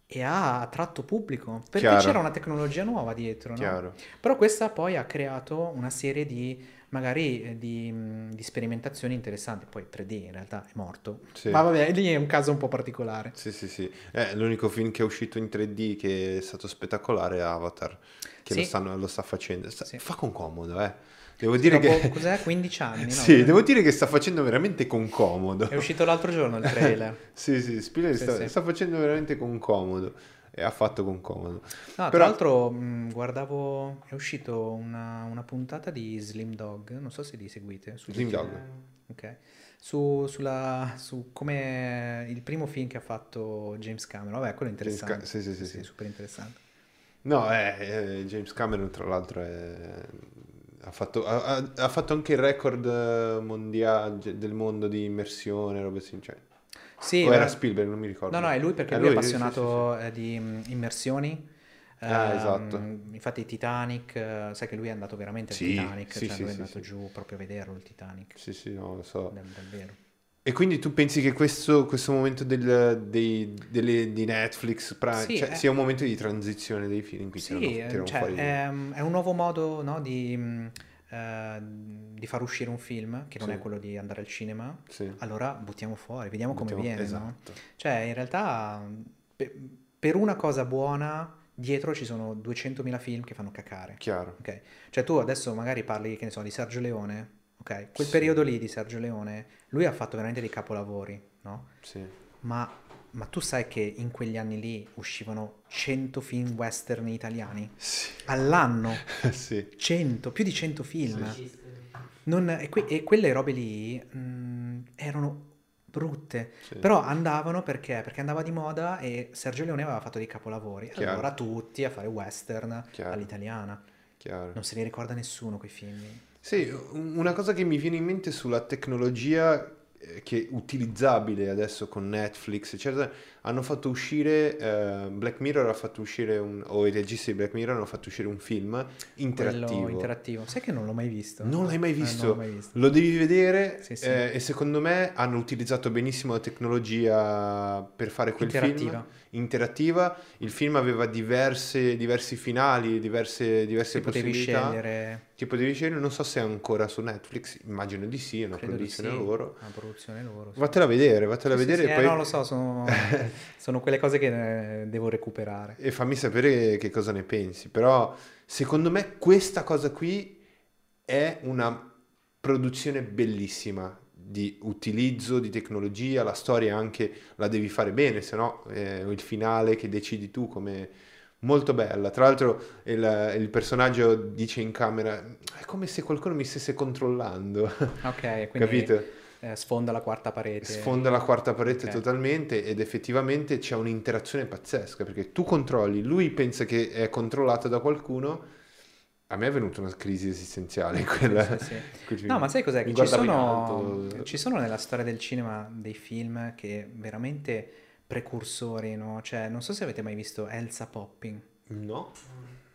e ha attratto pubblico perché Chiaro. c'era una tecnologia nuova dietro, no? Però questa poi ha creato una serie di magari eh, di, mh, di sperimentazioni interessanti. Poi 3D in realtà è morto. Sì. Ma vabbè, lì è un caso un po' particolare. Sì, sì, sì. Eh, l'unico film che è uscito in 3D che è stato spettacolare è Avatar, che Sì. lo, stanno- lo sta facendo. Sta- Sì. Fa con comodo, eh. Devo dire Dopo, che... cos'è? 15 anni, no? [laughs] Sì, devo dire che sta facendo veramente con comodo. È uscito l'altro giorno il trailer. [laughs] Sì, sì, Spielberg Sì, sta, sta facendo veramente con comodo. E ha fatto con comodo. No, Però- tra l'altro mh, guardavo, è uscito una, una puntata di Slim Dog, non so se li seguite. Su Slim. Dog. Ok. Su, sulla, su come il primo film che ha fatto James Cameron. Vabbè, quello è interessante. Ca- sì, sì, sì, sì. super interessante. No, eh, eh, James Cameron tra l'altro è- ha, fatto, ha- ha- fatto anche il record eh, mondiale del mondo di immersione, robe simili. Sì, o era eh, Spielberg, non mi ricordo. No, no, è lui perché È lui, è lui, sì, appassionato eh, di mh, immersioni. Ah, Ehm, esatto. Infatti Titanic, eh, sai che lui è andato veramente al Sì, Titanic, sì, cioè sì, lui è sì, andato sì. giù proprio a vederlo il Titanic. Sì, sì, no, lo so. Dal- Davvero. E quindi tu pensi che questo, questo momento del- dei- delle- di Netflix Prime Sì, cioè, è- sia un momento di transizione dei film in cui Sì, tirano, eh, tirano cioè, fuori... è, è un nuovo modo no, di, mh, eh, di far uscire un film, che non Sì. è quello di andare al cinema. Sì. Allora buttiamo fuori, vediamo come Mettiamo- viene. no? Esatto. Cioè, in realtà, pe- per una cosa buona, dietro ci sono 200.000 film che fanno cacare. Chiaro. Ok, Cioè tu adesso magari parli, che ne so, di Sergio Leone, ok? Quel Sì. periodo lì di Sergio Leone, lui ha fatto veramente dei capolavori, no? Sì. Ma, ma tu sai che in quegli anni lì uscivano 100 film western italiani? Sì. All'anno? [laughs] sì. 100, più di 100 film. Registri. Non- e, que- e quelle robe lì mm, erano brutte, Sì. però andavano perché? Perché andava di moda e Sergio Leone aveva fatto dei capolavori. Chiaro. Allora tutti a fare western Chiaro. all'italiana. Chiaro. Non se li ricorda nessuno quei film. Sì, un- una cosa che mi viene in mente sulla tecnologia che è utilizzabile adesso con Netflix, eccetera, hanno fatto uscire, eh, Black Mirror ha fatto uscire, un, o i registi di Black Mirror hanno fatto uscire un film interattivo. Quello interattivo. Sai che non l'ho mai visto? Non l'hai mai Eh, visto? non l'ho mai visto. Lo devi vedere Sì, sì. eh, e secondo me hanno utilizzato benissimo la tecnologia per fare quel Interattiva. film interattiva. Il film aveva diverse, diversi finali, diverse, diverse Che potevi possibilità scegliere. che potevi scegliere. Non so se è ancora su Netflix, immagino di sì, è una Credo di sì. produzione loro. Una produzione loro. sì. Vattela a vedere, vattela a vedere sì, eh, poi no, lo so, sono, [laughs] sono quelle cose che eh, devo recuperare. e fammi sapere che cosa ne pensi. Però secondo me questa cosa qui è una produzione bellissima di utilizzo di tecnologia, la storia anche la devi fare bene, se no eh, il finale che decidi tu come molto bella. Tra l'altro il, il personaggio dice in camera è come se qualcuno mi stesse controllando, Ok, quindi capito? Eh, sfonda la quarta parete. Sfonda la quarta parete Ok. totalmente ed effettivamente c'è un'interazione pazzesca perché tu controlli, lui pensa che è controllato da qualcuno. A me è venuta una crisi esistenziale quella. Sì, sì. [laughs] film. No, ma sai cos'è? Che ci sono, ci sono nella storia del cinema dei film che veramente precursori, no? Cioè, non so se avete mai visto Elsa Popping. No?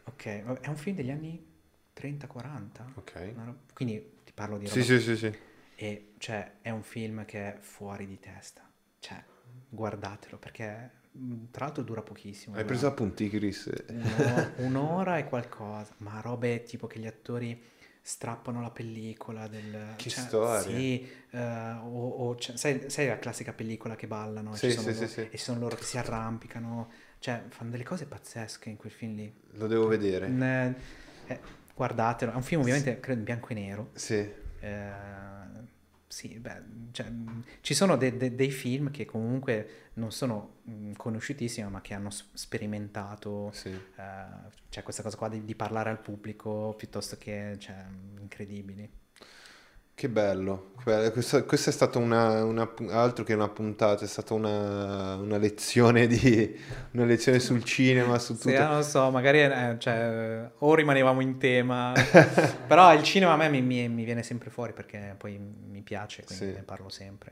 Ok, è un film degli anni 30-40. Ok. Quindi ti parlo di Sì, roba sì, sì, sì. E cioè è un film che è fuori di testa. Cioè, guardatelo perché mh, tra l'altro dura pochissimo. Hai dura preso appunti, Chris? un'ora, [laughs] un'ora e qualcosa, ma robe tipo che gli attori strappano la pellicola del... Che cioè, storia. Sì, eh, o, o- cioè, sai, sai la classica pellicola che ballano e Sì, ci sono sì, loro- sì, e ci sono loro che si arrampicano, cioè fanno delle cose pazzesche in quel film lì. Lo devo vedere. Ne- eh, guardatelo, è un film ovviamente credo in bianco e nero. Sì. Eh, sì, beh, cioè, ci sono de- de- dei film che comunque non sono mh, conosciutissimi, ma che hanno s- sperimentato Sì. eh, cioè questa cosa qua di, di parlare al pubblico piuttosto che cioè, incredibili. Che bello. che bello. Questa è stata una, una altro che una puntata, è stata una, una lezione di una lezione sul cinema, su Sì, tutto. eh, non lo so, magari eh, cioè, o rimanevamo in tema, [laughs] però il cinema a me mi, mi- mi viene sempre fuori perché poi mi piace, quindi Sì. ne parlo sempre.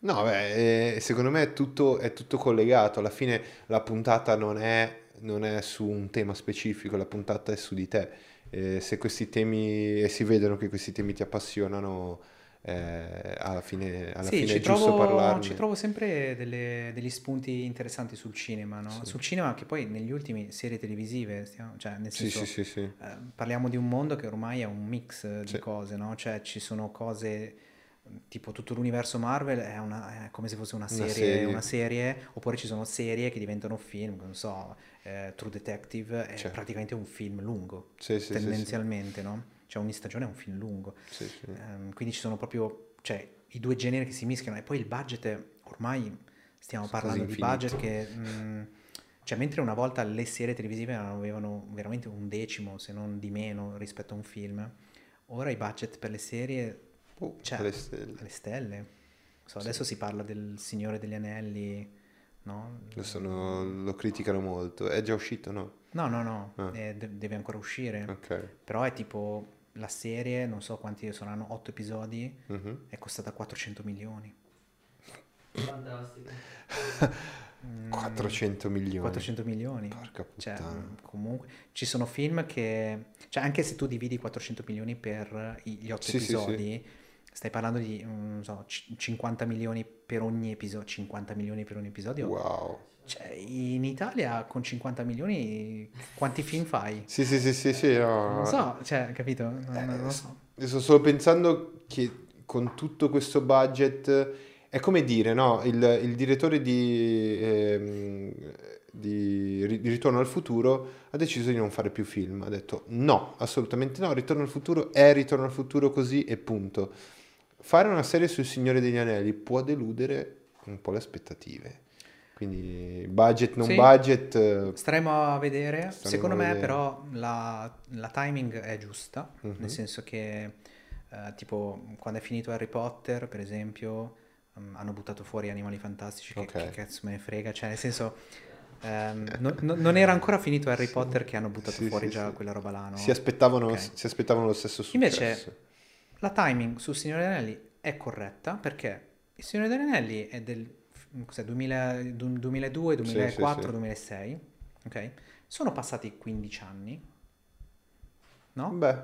No, beh, eh, secondo me è tutto, è tutto collegato. Alla fine la puntata non è, non è su un tema specifico, la puntata è su di te. Eh, se questi temi, e si vedono che questi temi ti appassionano, eh, alla fine, alla Sì, fine è giusto trovo, parlarne. ci trovo sempre delle- degli spunti interessanti sul cinema, no? Sì. Sul cinema che poi negli ultimi serie televisive, stiamo- cioè nel senso, sì, sì, eh, parliamo di un mondo che ormai è un mix di cose, no? Cioè ci sono cose tipo tutto l'universo Marvel è, una- è come se fosse una Una serie, serie. una serie, oppure ci sono serie che diventano film, non so, eh, True Detective è Certo. praticamente un film lungo, Sì, sì, sì, sì. tendenzialmente, no? Cioè ogni stagione è un film lungo. Ehm, quindi ci sono proprio cioè, i due generi che si mischiano e poi il budget è- ormai stiamo Sono parlando di budget che mh, cioè mentre una volta le serie televisive avevano veramente un decimo se non di meno rispetto a un film ora i budget per le serie Oh, cioè, alle stelle. alle stelle so, adesso si parla del Signore degli Anelli no? Lo, sono- lo criticano molto. È già uscito, no? no no no Ah. eh, de- deve ancora uscire Ok. però è tipo la serie non so quanti saranno otto episodi Mhm. è costata 400 milioni Fantastico. Mm, 400 milioni. 400 milioni. Porca Cioè, puttana. mm, comunque ci sono film che, cioè anche se tu dividi 400 milioni per gli 8 Sì, sì, sì. Stai parlando di, mm, non so, c- 50 milioni per ogni episodio, 50 milioni per ogni episodio. Wow. Cioè, in Italia con 50 milioni quanti film fai? Sì, sì, sì, sì, sì, no. Non so, cioè, capito? Non, non lo so. Sto solo pensando che con tutto questo budget è come dire, no? Il, il direttore di, ehm, di Ritorno al futuro ha deciso di non fare più film. Ha detto no, assolutamente no. Ritorno al futuro è Ritorno al futuro così e punto. Fare una serie sul Signore degli Anelli può deludere un po' le aspettative. Quindi budget, non Sì. budget. eh, Staremo a vedere. Staremo Secondo a me, vedere. però, la, la timing è giusta. Mhm. Nel senso che, eh, tipo, quando è finito Harry Potter, per esempio, mm, hanno buttato fuori Animali Fantastici. Che, Ok. che cazzo me ne frega? Cioè, nel senso, ehm, non, non- non era ancora finito Harry Potter che hanno buttato Sì, fuori sì, già sì. quella roba là, no? Si aspettavano, Ok. si aspettavano lo stesso successo. Invece, La timing sul Signore degli Anelli è corretta perché Il Signore degli Anelli è del cos'è, 2000 du- 2002, Sì, sì, 2004, sì. 2006, ok? Sono passati 15 anni, no? Beh,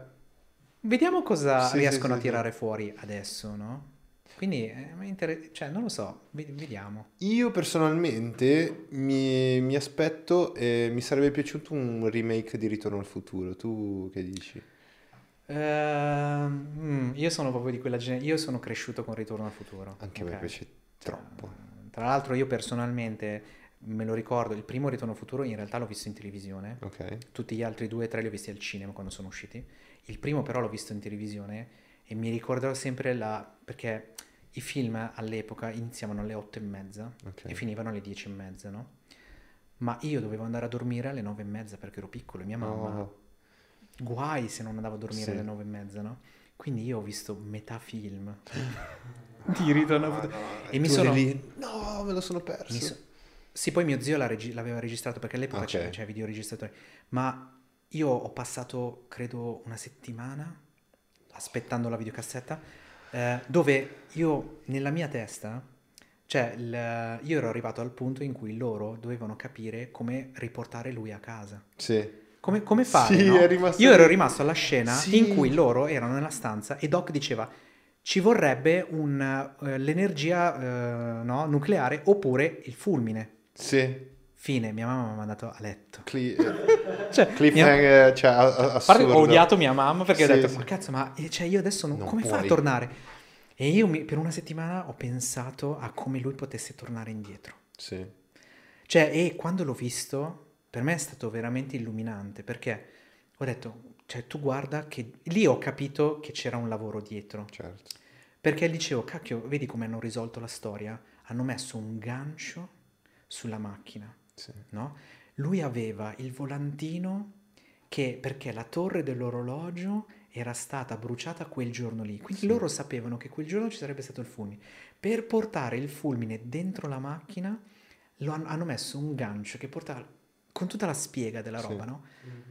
Vediamo cosa Sì, riescono a tirare fuori adesso, no? Quindi, eh, inter- cioè, non lo so, ve- vediamo. io personalmente mi, mi aspetto e mi sarebbe piaciuto un remake di Ritorno al futuro. Tu che dici? Ehm, mm, io sono proprio di quella generazione, io sono cresciuto con Ritorno al futuro. Anche a me piace troppo. Tra l'altro io personalmente me lo ricordo, il primo Ritorno al futuro in realtà l'ho visto in televisione, Ok. tutti gli altri due e tre li ho visti al cinema quando sono usciti. Il primo però l'ho visto in televisione e mi ricorderò sempre la... perché i film all'epoca iniziavano alle otto e mezza Ok. e finivano alle dieci e mezza, no? Ma io dovevo andare a dormire alle nove e mezza perché ero piccolo e mia mamma... Oh, Guai se non andavo a dormire Sì. alle nove e mezza, no? Quindi io ho visto metà film [laughs] di Ritorno no, futuro. no, E mi sono- lì, No, me lo sono perso. So- Sì, poi mio zio regi- l'aveva registrato perché all'epoca Ok. c'era, c'era videoregistratore. Ma io ho passato, credo, una settimana aspettando la videocassetta, eh, dove io, nella mia testa, cioè, il- io ero arrivato al punto in cui loro dovevano capire come riportare lui a casa. Sì. Come, come fare? Sì, no? è rimasto Io ero rimasto alla scena Sì. in cui loro erano nella stanza e Doc diceva ci vorrebbe un, eh, l'energia eh, no, nucleare oppure il fulmine. Sì. Fine, mia mamma mi ha mandato a letto. Cli- [laughs] Cioè, mia- cliffhanger, cioè, a- a- a parte assurdo. ho odiato mia mamma perché Sì, ho detto, sì. ma cazzo, ma eh, cioè, io adesso non- Non come fa a puoi. tornare? E io mi- per una settimana ho pensato a come lui potesse tornare indietro. Sì. Cioè, e quando l'ho visto, per me è stato veramente illuminante perché ho detto, cioè, tu guarda che lì ho capito che c'era un lavoro dietro. Certo. Perché dicevo, cacchio, vedi come hanno risolto la storia? Hanno messo un gancio sulla macchina, Sì. no? Lui aveva il volantino che, perché la torre dell'orologio era stata bruciata quel giorno lì. Quindi Sì. loro sapevano che quel giorno ci sarebbe stato il fulmine. Per portare il fulmine dentro la macchina lo han- hanno messo un gancio che portava con tutta la spiega della Sì. roba, no? Mhm.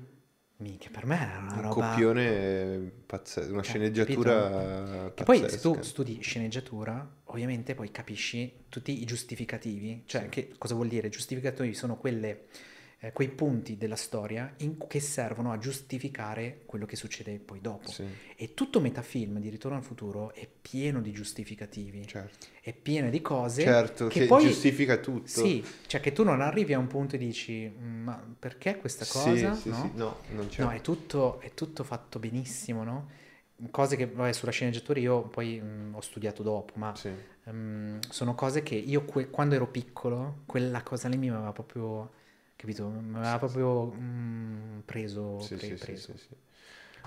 Minchia, per me era una Un roba... copione pazzesco, una sceneggiatura Che poi se tu pazzesca. studi sceneggiatura, ovviamente poi capisci tutti i giustificativi, cioè Sì. che cosa vuol dire? Giustificativi sono quelle, eh, quei punti della storia in- che servono a giustificare quello che succede poi dopo. Sì, E tutto metafilm di Ritorno al futuro è pieno di giustificativi, certo. è pieno di cose Certo, che, poi giustifica tutto. Sì, cioè che tu non arrivi a un punto e dici, "Mm, ma perché questa cosa? Sì, no? sì. No, non c'è. No, è tutto, è tutto fatto benissimo, no? Cose che, vabbè, sulla sceneggiatura io poi mm, ho studiato dopo, ma ehm, sono cose che io que- quando ero piccolo, quella cosa lì mi aveva proprio, capito? Mi aveva proprio mm, preso, Sì, pre- preso.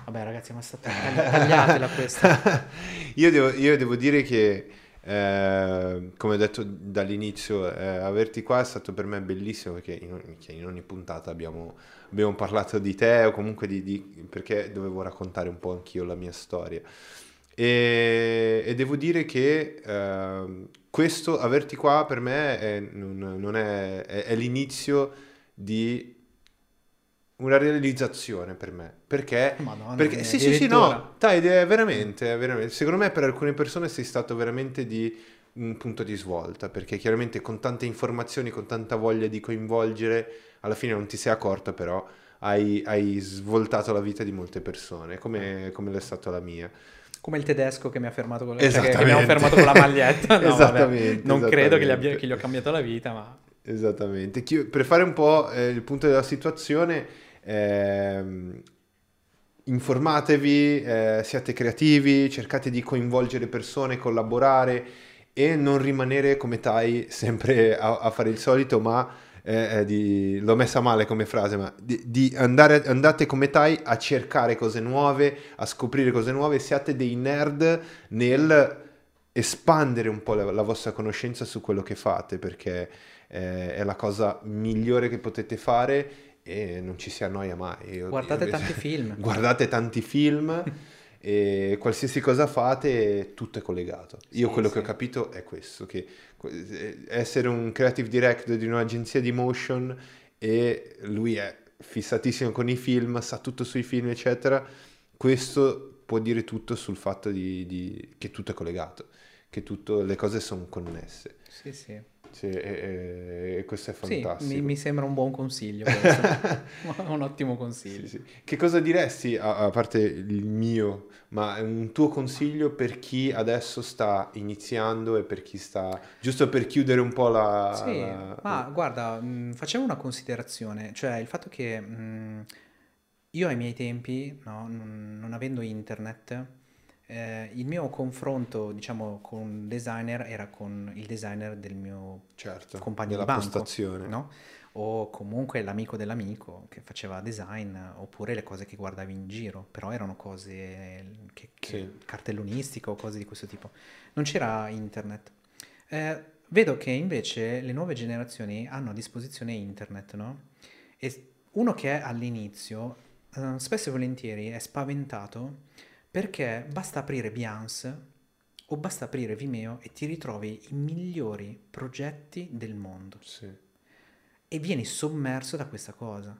Vabbè ragazzi, ma sta tagli- tagliatela questa. [laughs] io, devo, io devo dire che, eh, come ho detto dall'inizio, eh, averti qua è stato per me bellissimo perché in, ogni- che in ogni puntata abbiamo, abbiamo parlato di te o comunque di, di- perché dovevo raccontare un po' anch'io la mia storia. E, e devo dire che ehm, questo, averti qua per me è, non, non è, è- è l'inizio di una realizzazione per me. Perché Madonna, perché sì, sì, sì, no, dai, è veramente, veramente. Secondo me per alcune persone sei stato veramente di un punto di svolta, perché chiaramente con tante informazioni, con tanta voglia di coinvolgere, alla fine non ti sei accorto, però hai, hai svoltato la vita di molte persone, come, come l'è stata la mia. Come il tedesco che mi ha fermato con, cioè, che- che mi Esattamente. ha fermato con la maglietta. [laughs] No, vabbè, Esattamente, non credo che gli, abbia, esattamente. che gli ho cambiato la vita, ma... Esattamente. Per fare un po' eh, il punto della situazione, ehm, informatevi, eh, siate creativi, cercate di coinvolgere persone, collaborare e non rimanere come Tai sempre a, a fare il solito, ma eh, eh, di- l'ho messa male come frase, ma di, di andare, andate come Tai a cercare cose nuove, a scoprire cose nuove, siate dei nerd nel espandere un po' la, la vostra conoscenza su quello che fate, perché eh, è la cosa migliore che potete fare e non ci si annoia mai. Io- Guardate io- tanti film. [laughs] Guardate tanti film e qualsiasi cosa fate, tutto è collegato. Io Sì, quello sì. che ho capito è questo, che eh, essere un creative director di un'agenzia di motion e lui è fissatissimo con i film, sa tutto sui film, eccetera, questo può dire tutto sul fatto di, di- che tutto è collegato, che tutto, le cose sono connesse. Sì, sì. Sì, e, e- questo è Sì, fantastico. mi, mi sembra un buon consiglio [laughs] un ottimo consiglio. Sì, sì. Che cosa diresti, a, a parte il mio, ma un tuo consiglio per chi adesso sta iniziando e per chi sta, giusto per chiudere un po' la... Sì, la- ma guarda, mh, facciamo una considerazione, cioè il fatto che mh, io ai miei tempi, no, non, non avendo internet, eh, il mio confronto, diciamo, con designer era con il designer del mio certo, compagno della di banco, postazione. no? O comunque l'amico dell'amico che faceva design, oppure le cose che guardavi in giro, però erano cose che, che- Sì. cartellonistica o cose di questo tipo. Non c'era internet. Eh, vedo che invece le nuove generazioni hanno a disposizione internet, no? E uno che è all'inizio, eh, spesso e volentieri è spaventato perché basta aprire Behance o basta aprire Vimeo e ti ritrovi i migliori progetti del mondo Sì. e vieni sommerso da questa cosa.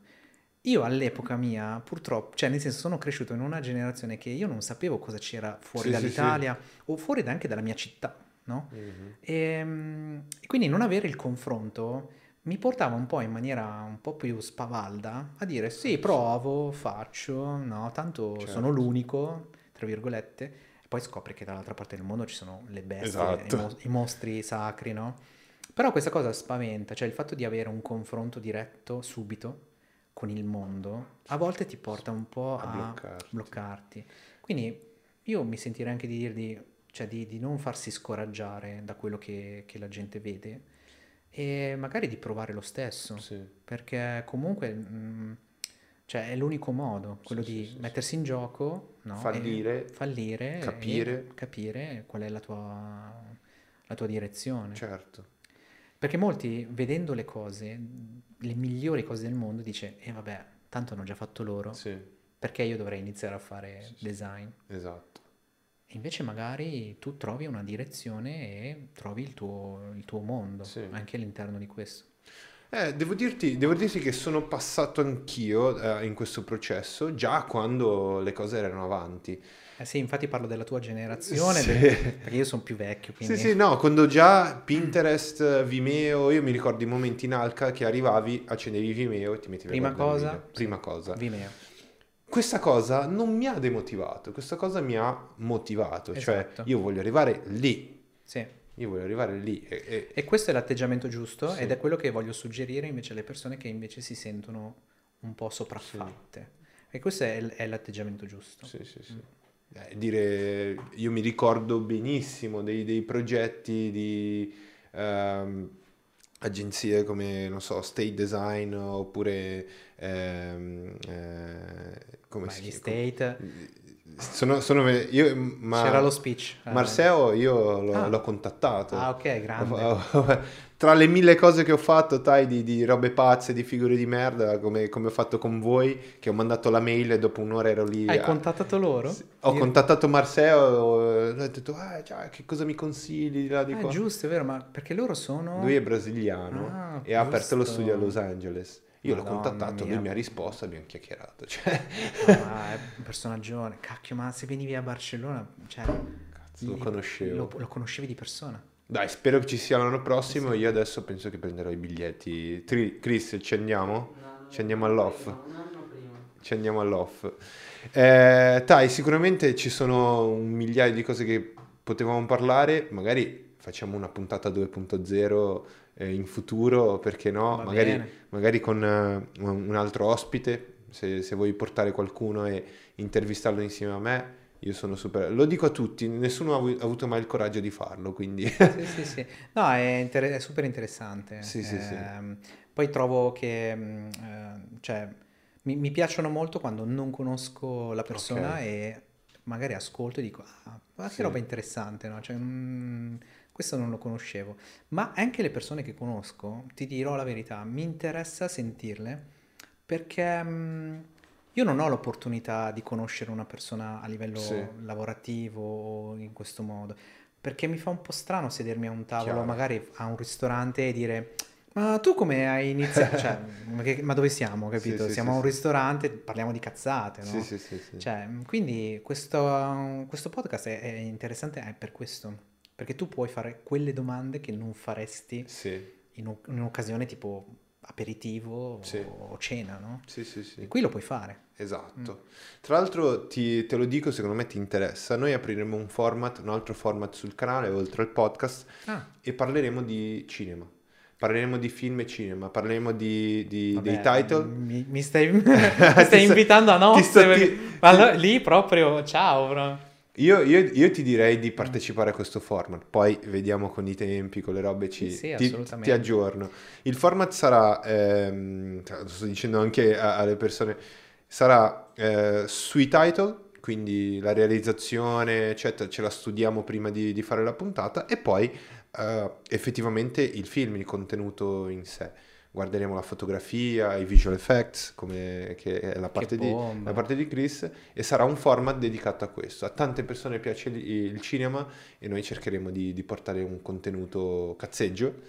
Io all'epoca mia, purtroppo, cioè nel senso sono cresciuto in una generazione che io non sapevo cosa c'era fuori Sì, sì, dall'Italia o fuori anche dalla mia città, no? Mhm. E, mm, e quindi non avere il confronto mi portava un po' in maniera un po' più spavalda a dire sì, provo, faccio, no, tanto Certo. sono l'unico, tra virgolette, e poi scopri che dall'altra parte del mondo ci sono le bestie, Esatto. i, mo- i mostri sacri, no? Però questa cosa spaventa, cioè il fatto di avere un confronto diretto subito con il mondo, a volte ti porta un po' A a, bloccarti. bloccarti. Quindi io mi sentirei anche di dirgli, cioè di, di non farsi scoraggiare da quello che, che la gente vede e magari di provare lo stesso, Sì. perché comunque mh, cioè, è l'unico modo, quello Sì, di sì, mettersi in gioco, no? Fallire, fallire, capire. capire qual è la tua, la tua direzione. Certo. Perché molti, vedendo le cose, le migliori cose del mondo, dice, e vabbè, tanto hanno già fatto loro, Sì, perché io dovrei iniziare a fare sì. design? esatto. E invece magari tu trovi una direzione e trovi il tuo, il tuo mondo, Sì. anche all'interno di questo. Eh, devo dirti, devo dirti che sono passato anch'io eh, in questo processo già quando le cose erano avanti. Eh sì, infatti parlo della tua generazione, Sì. perché io sono più vecchio, quindi... Sì, sì, no, quando già Pinterest, Vimeo, io mi ricordo i momenti in Alca che arrivavi, accendevi Vimeo e ti mettevi Prima a cosa, video. Prima cosa. Vimeo. Questa cosa non mi ha demotivato, questa cosa mi ha motivato, Esatto. cioè io voglio arrivare lì, Sì. Io voglio arrivare lì e, e- E questo è l'atteggiamento giusto Sì. ed è quello che voglio suggerire invece alle persone che invece si sentono un po' sopraffatte. E questo è, l- è l'atteggiamento giusto. Sì, sì, sì. Eh, dire, io mi ricordo benissimo dei, dei progetti di ehm, agenzie come, non so, State Design oppure... ehm, eh, come Vai, si chiama? State, Sono, sono io, ma c'era lo speech. eh. Marseo io l'ho, Ah. l'ho contattato. Ah, ok, grande. Tra le mille cose che ho fatto, tai, di, di robe pazze, di figure di merda, come, come ho fatto con voi, che ho mandato la mail e dopo un'ora ero lì. Hai a- contattato loro? Ho Io- contattato Marseo e ho detto, ah, ciao, che cosa mi consigli là di Ah, qua? giusto, è vero, ma perché loro sono... Lui è brasiliano Ah, e ha aperto lo studio a Los Angeles. Io l'ho Madonna contattato, lui mia. mi ha risposto, abbiamo chiacchierato. [laughs] Cioè, Ah, è un personaggione. Cacchio, ma se venivi a Barcellona, cioè... cazzo, lo conoscevo. Lo, lo conoscevi di persona. Dai, spero che ci sia l'anno prossimo. Io adesso penso che prenderò i biglietti. Tri- Chris, ci andiamo? Anno Ci andiamo all'off. prima, Un anno prima. Ci andiamo all'off. Eh, dai, sicuramente ci sono un migliaio di cose che potevamo parlare. Magari facciamo una puntata 2.0 eh, in futuro, perché no? Magari, magari con eh, un altro ospite. Se, se vuoi portare qualcuno e intervistarlo insieme a me, io sono super. Lo dico a tutti, nessuno ha avu- ha avuto mai il coraggio di farlo, quindi. Sì, sì, sì. No, è, inter- è super interessante. Sì, sì, sì. Ehm, Poi trovo che, mh, eh, cioè, mi, mi piacciono molto quando non conosco la persona Ok. e magari ascolto e dico, ah, guarda Sì. che roba interessante, no? Cioè, mm, questo non lo conoscevo. Ma anche le persone che conosco, ti dirò la verità, mi interessa sentirle perché mh, io non ho l'opportunità di conoscere una persona a livello Sì. lavorativo o in questo modo, perché mi fa un po' strano sedermi a un tavolo, Chiaro. magari a un ristorante e dire Ma tu come hai iniziato? [laughs] cioè, ma, dove siamo, capito? Sì, sì, siamo sì, a un ristorante, parliamo di cazzate, no? Sì, sì, sì, sì. Cioè, quindi questo, questo podcast è, è interessante è per questo, perché tu puoi fare quelle domande che non faresti Sì, in, un- in un'occasione tipo aperitivo Sì. o cena, no? sì, sì, sì. E qui lo puoi fare. Esatto. Tra l'altro ti- te lo dico, secondo me ti interessa. Noi apriremo un format, un altro format sul canale, oltre al podcast, Ah, e parleremo di cinema. Parleremo di film e cinema, parleremo di, di- vabbè, dei title. Mi, mi stai, [laughs] mi [laughs] stai invitando a ti nozze. sto- ti- allora, lì proprio, ciao, bro. Io, io- io ti direi di partecipare a questo format, poi vediamo con i tempi, con le robe, ci, Sì, sì, ti, ti aggiorno. Il format sarà, ehm, lo sto dicendo anche a- alle persone, sarà eh, sui title, quindi la realizzazione, eccetera, ce la studiamo prima di, di fare la puntata e poi eh, effettivamente il film, il contenuto in sé. Guarderemo la fotografia, i visual effects, come, che è la parte, di, bomba. la parte di Chris, e sarà un format dedicato a questo. A tante persone piace il, il cinema e noi cercheremo di, di portare un contenuto cazzeggio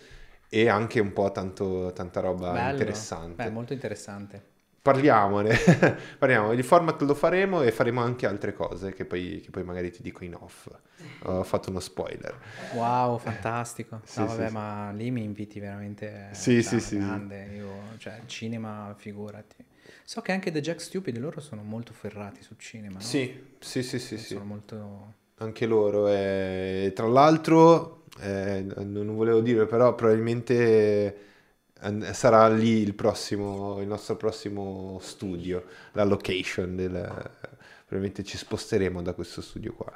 e anche un po' tanto, tanta roba Bello. interessante. Beh, molto interessante. Parliamone, [laughs] parliamo, il format lo faremo e faremo anche altre cose che poi, che poi magari ti dico in off. Ho fatto uno spoiler. Wow, fantastico. Sì, no, sì, vabbè, sì. ma lì mi inviti veramente Sì, cioè, sì, sì. grande. Io, cioè, cinema, figurati. So che anche The Jack Stupid loro sono molto ferrati sul cinema, no? Sì, sì, sì, sì, sì. Sono molto... Anche loro. E tra l'altro, eh, non volevo dire, però probabilmente eh, sarà lì il prossimo, il nostro prossimo studio, la location del... Probabilmente ci sposteremo da questo studio qua.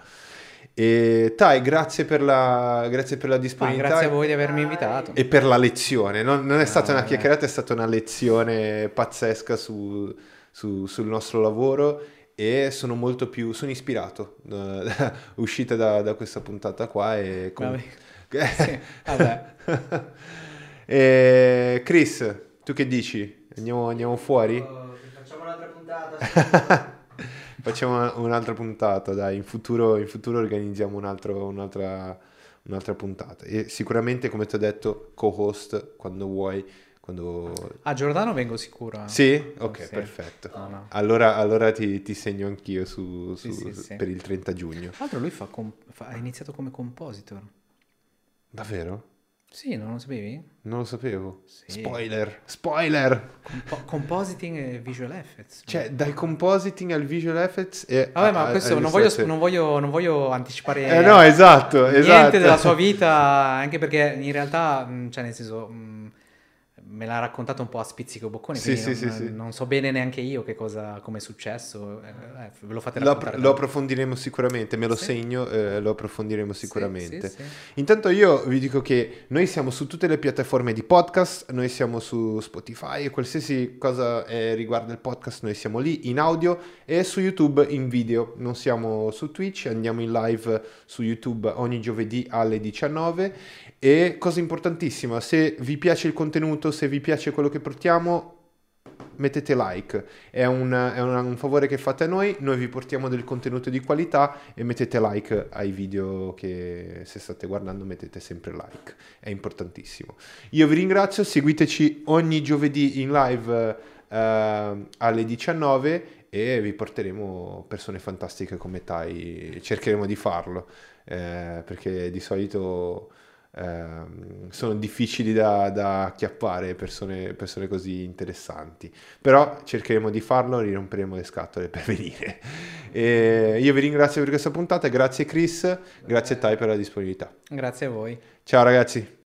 E Tai, grazie per la, grazie per la Ma disponibilità. grazie a voi di avermi invitato. E per la lezione, non, non è stata Ah, una chiacchierata, è stata una lezione pazzesca su- su- sul nostro lavoro e sono molto più, sono ispirato eh, [laughs] uscita da, da questa puntata qua e Vabbè. [laughs] Sì, vabbè. [laughs] E Chris, tu che dici? Andiamo, andiamo fuori? Oh, Facciamo un'altra puntata. [laughs] Facciamo un'altra puntata, dai, in futuro, in futuro organizziamo un altro- un'altra, un'altra puntata. E sicuramente, come ti ho detto, co-host quando vuoi, quando... A Giordano vengo sicuro. eh. Sì? Ok, Sì. perfetto. No, no. Allora, allora ti, ti segno anch'io su, Sì, su- sì, sì. per il 30 giugno. Tra l'altro lui fa comp- fa- ha iniziato come compositor. Davvero? Sì, non lo sapevi? Non lo sapevo. Sì. Spoiler, spoiler! Compo- compositing e visual effects. Cioè, dal compositing al visual effects e... Vabbè, ma a- questo non voglio, non voglio- non voglio anticipare Eh no, esatto, niente esatto. della sua vita, anche perché in realtà, cioè nel senso, mh, me l'ha raccontato un po' a spizzico bocconi, Sì, sì, non, sì, sì. non so bene neanche io che cosa, come è successo, eh, eh, ve lo fate Lo, raccontare. lo da- approfondiremo sicuramente, me lo Sì. segno, eh, lo approfondiremo sicuramente. sì, sì. Intanto io vi dico che noi siamo su tutte le piattaforme di podcast, noi siamo su Spotify e qualsiasi cosa eh, riguarda il podcast noi siamo lì in audio e su YouTube in video, non siamo su Twitch, andiamo in live su YouTube ogni giovedì alle 19 e cosa importantissima, se vi piace il contenuto, se vi piace quello che portiamo, mettete like, è, un, è un- un favore che fate a noi, noi vi portiamo del contenuto di qualità e mettete like ai video che se state guardando mettete sempre like, è importantissimo. Io vi ringrazio, seguiteci ogni giovedì in live eh, alle 19 e vi porteremo persone fantastiche come Tai, cercheremo di farlo eh, perché di solito ehm, sono difficili da, da acchiappare persone, persone così interessanti. Però cercheremo di farlo riromperemo le scatole per [laughs] venire. E io vi ringrazio per questa puntata grazie Chris grazie Tai per la disponibilità. Grazie a voi. ciao ragazzi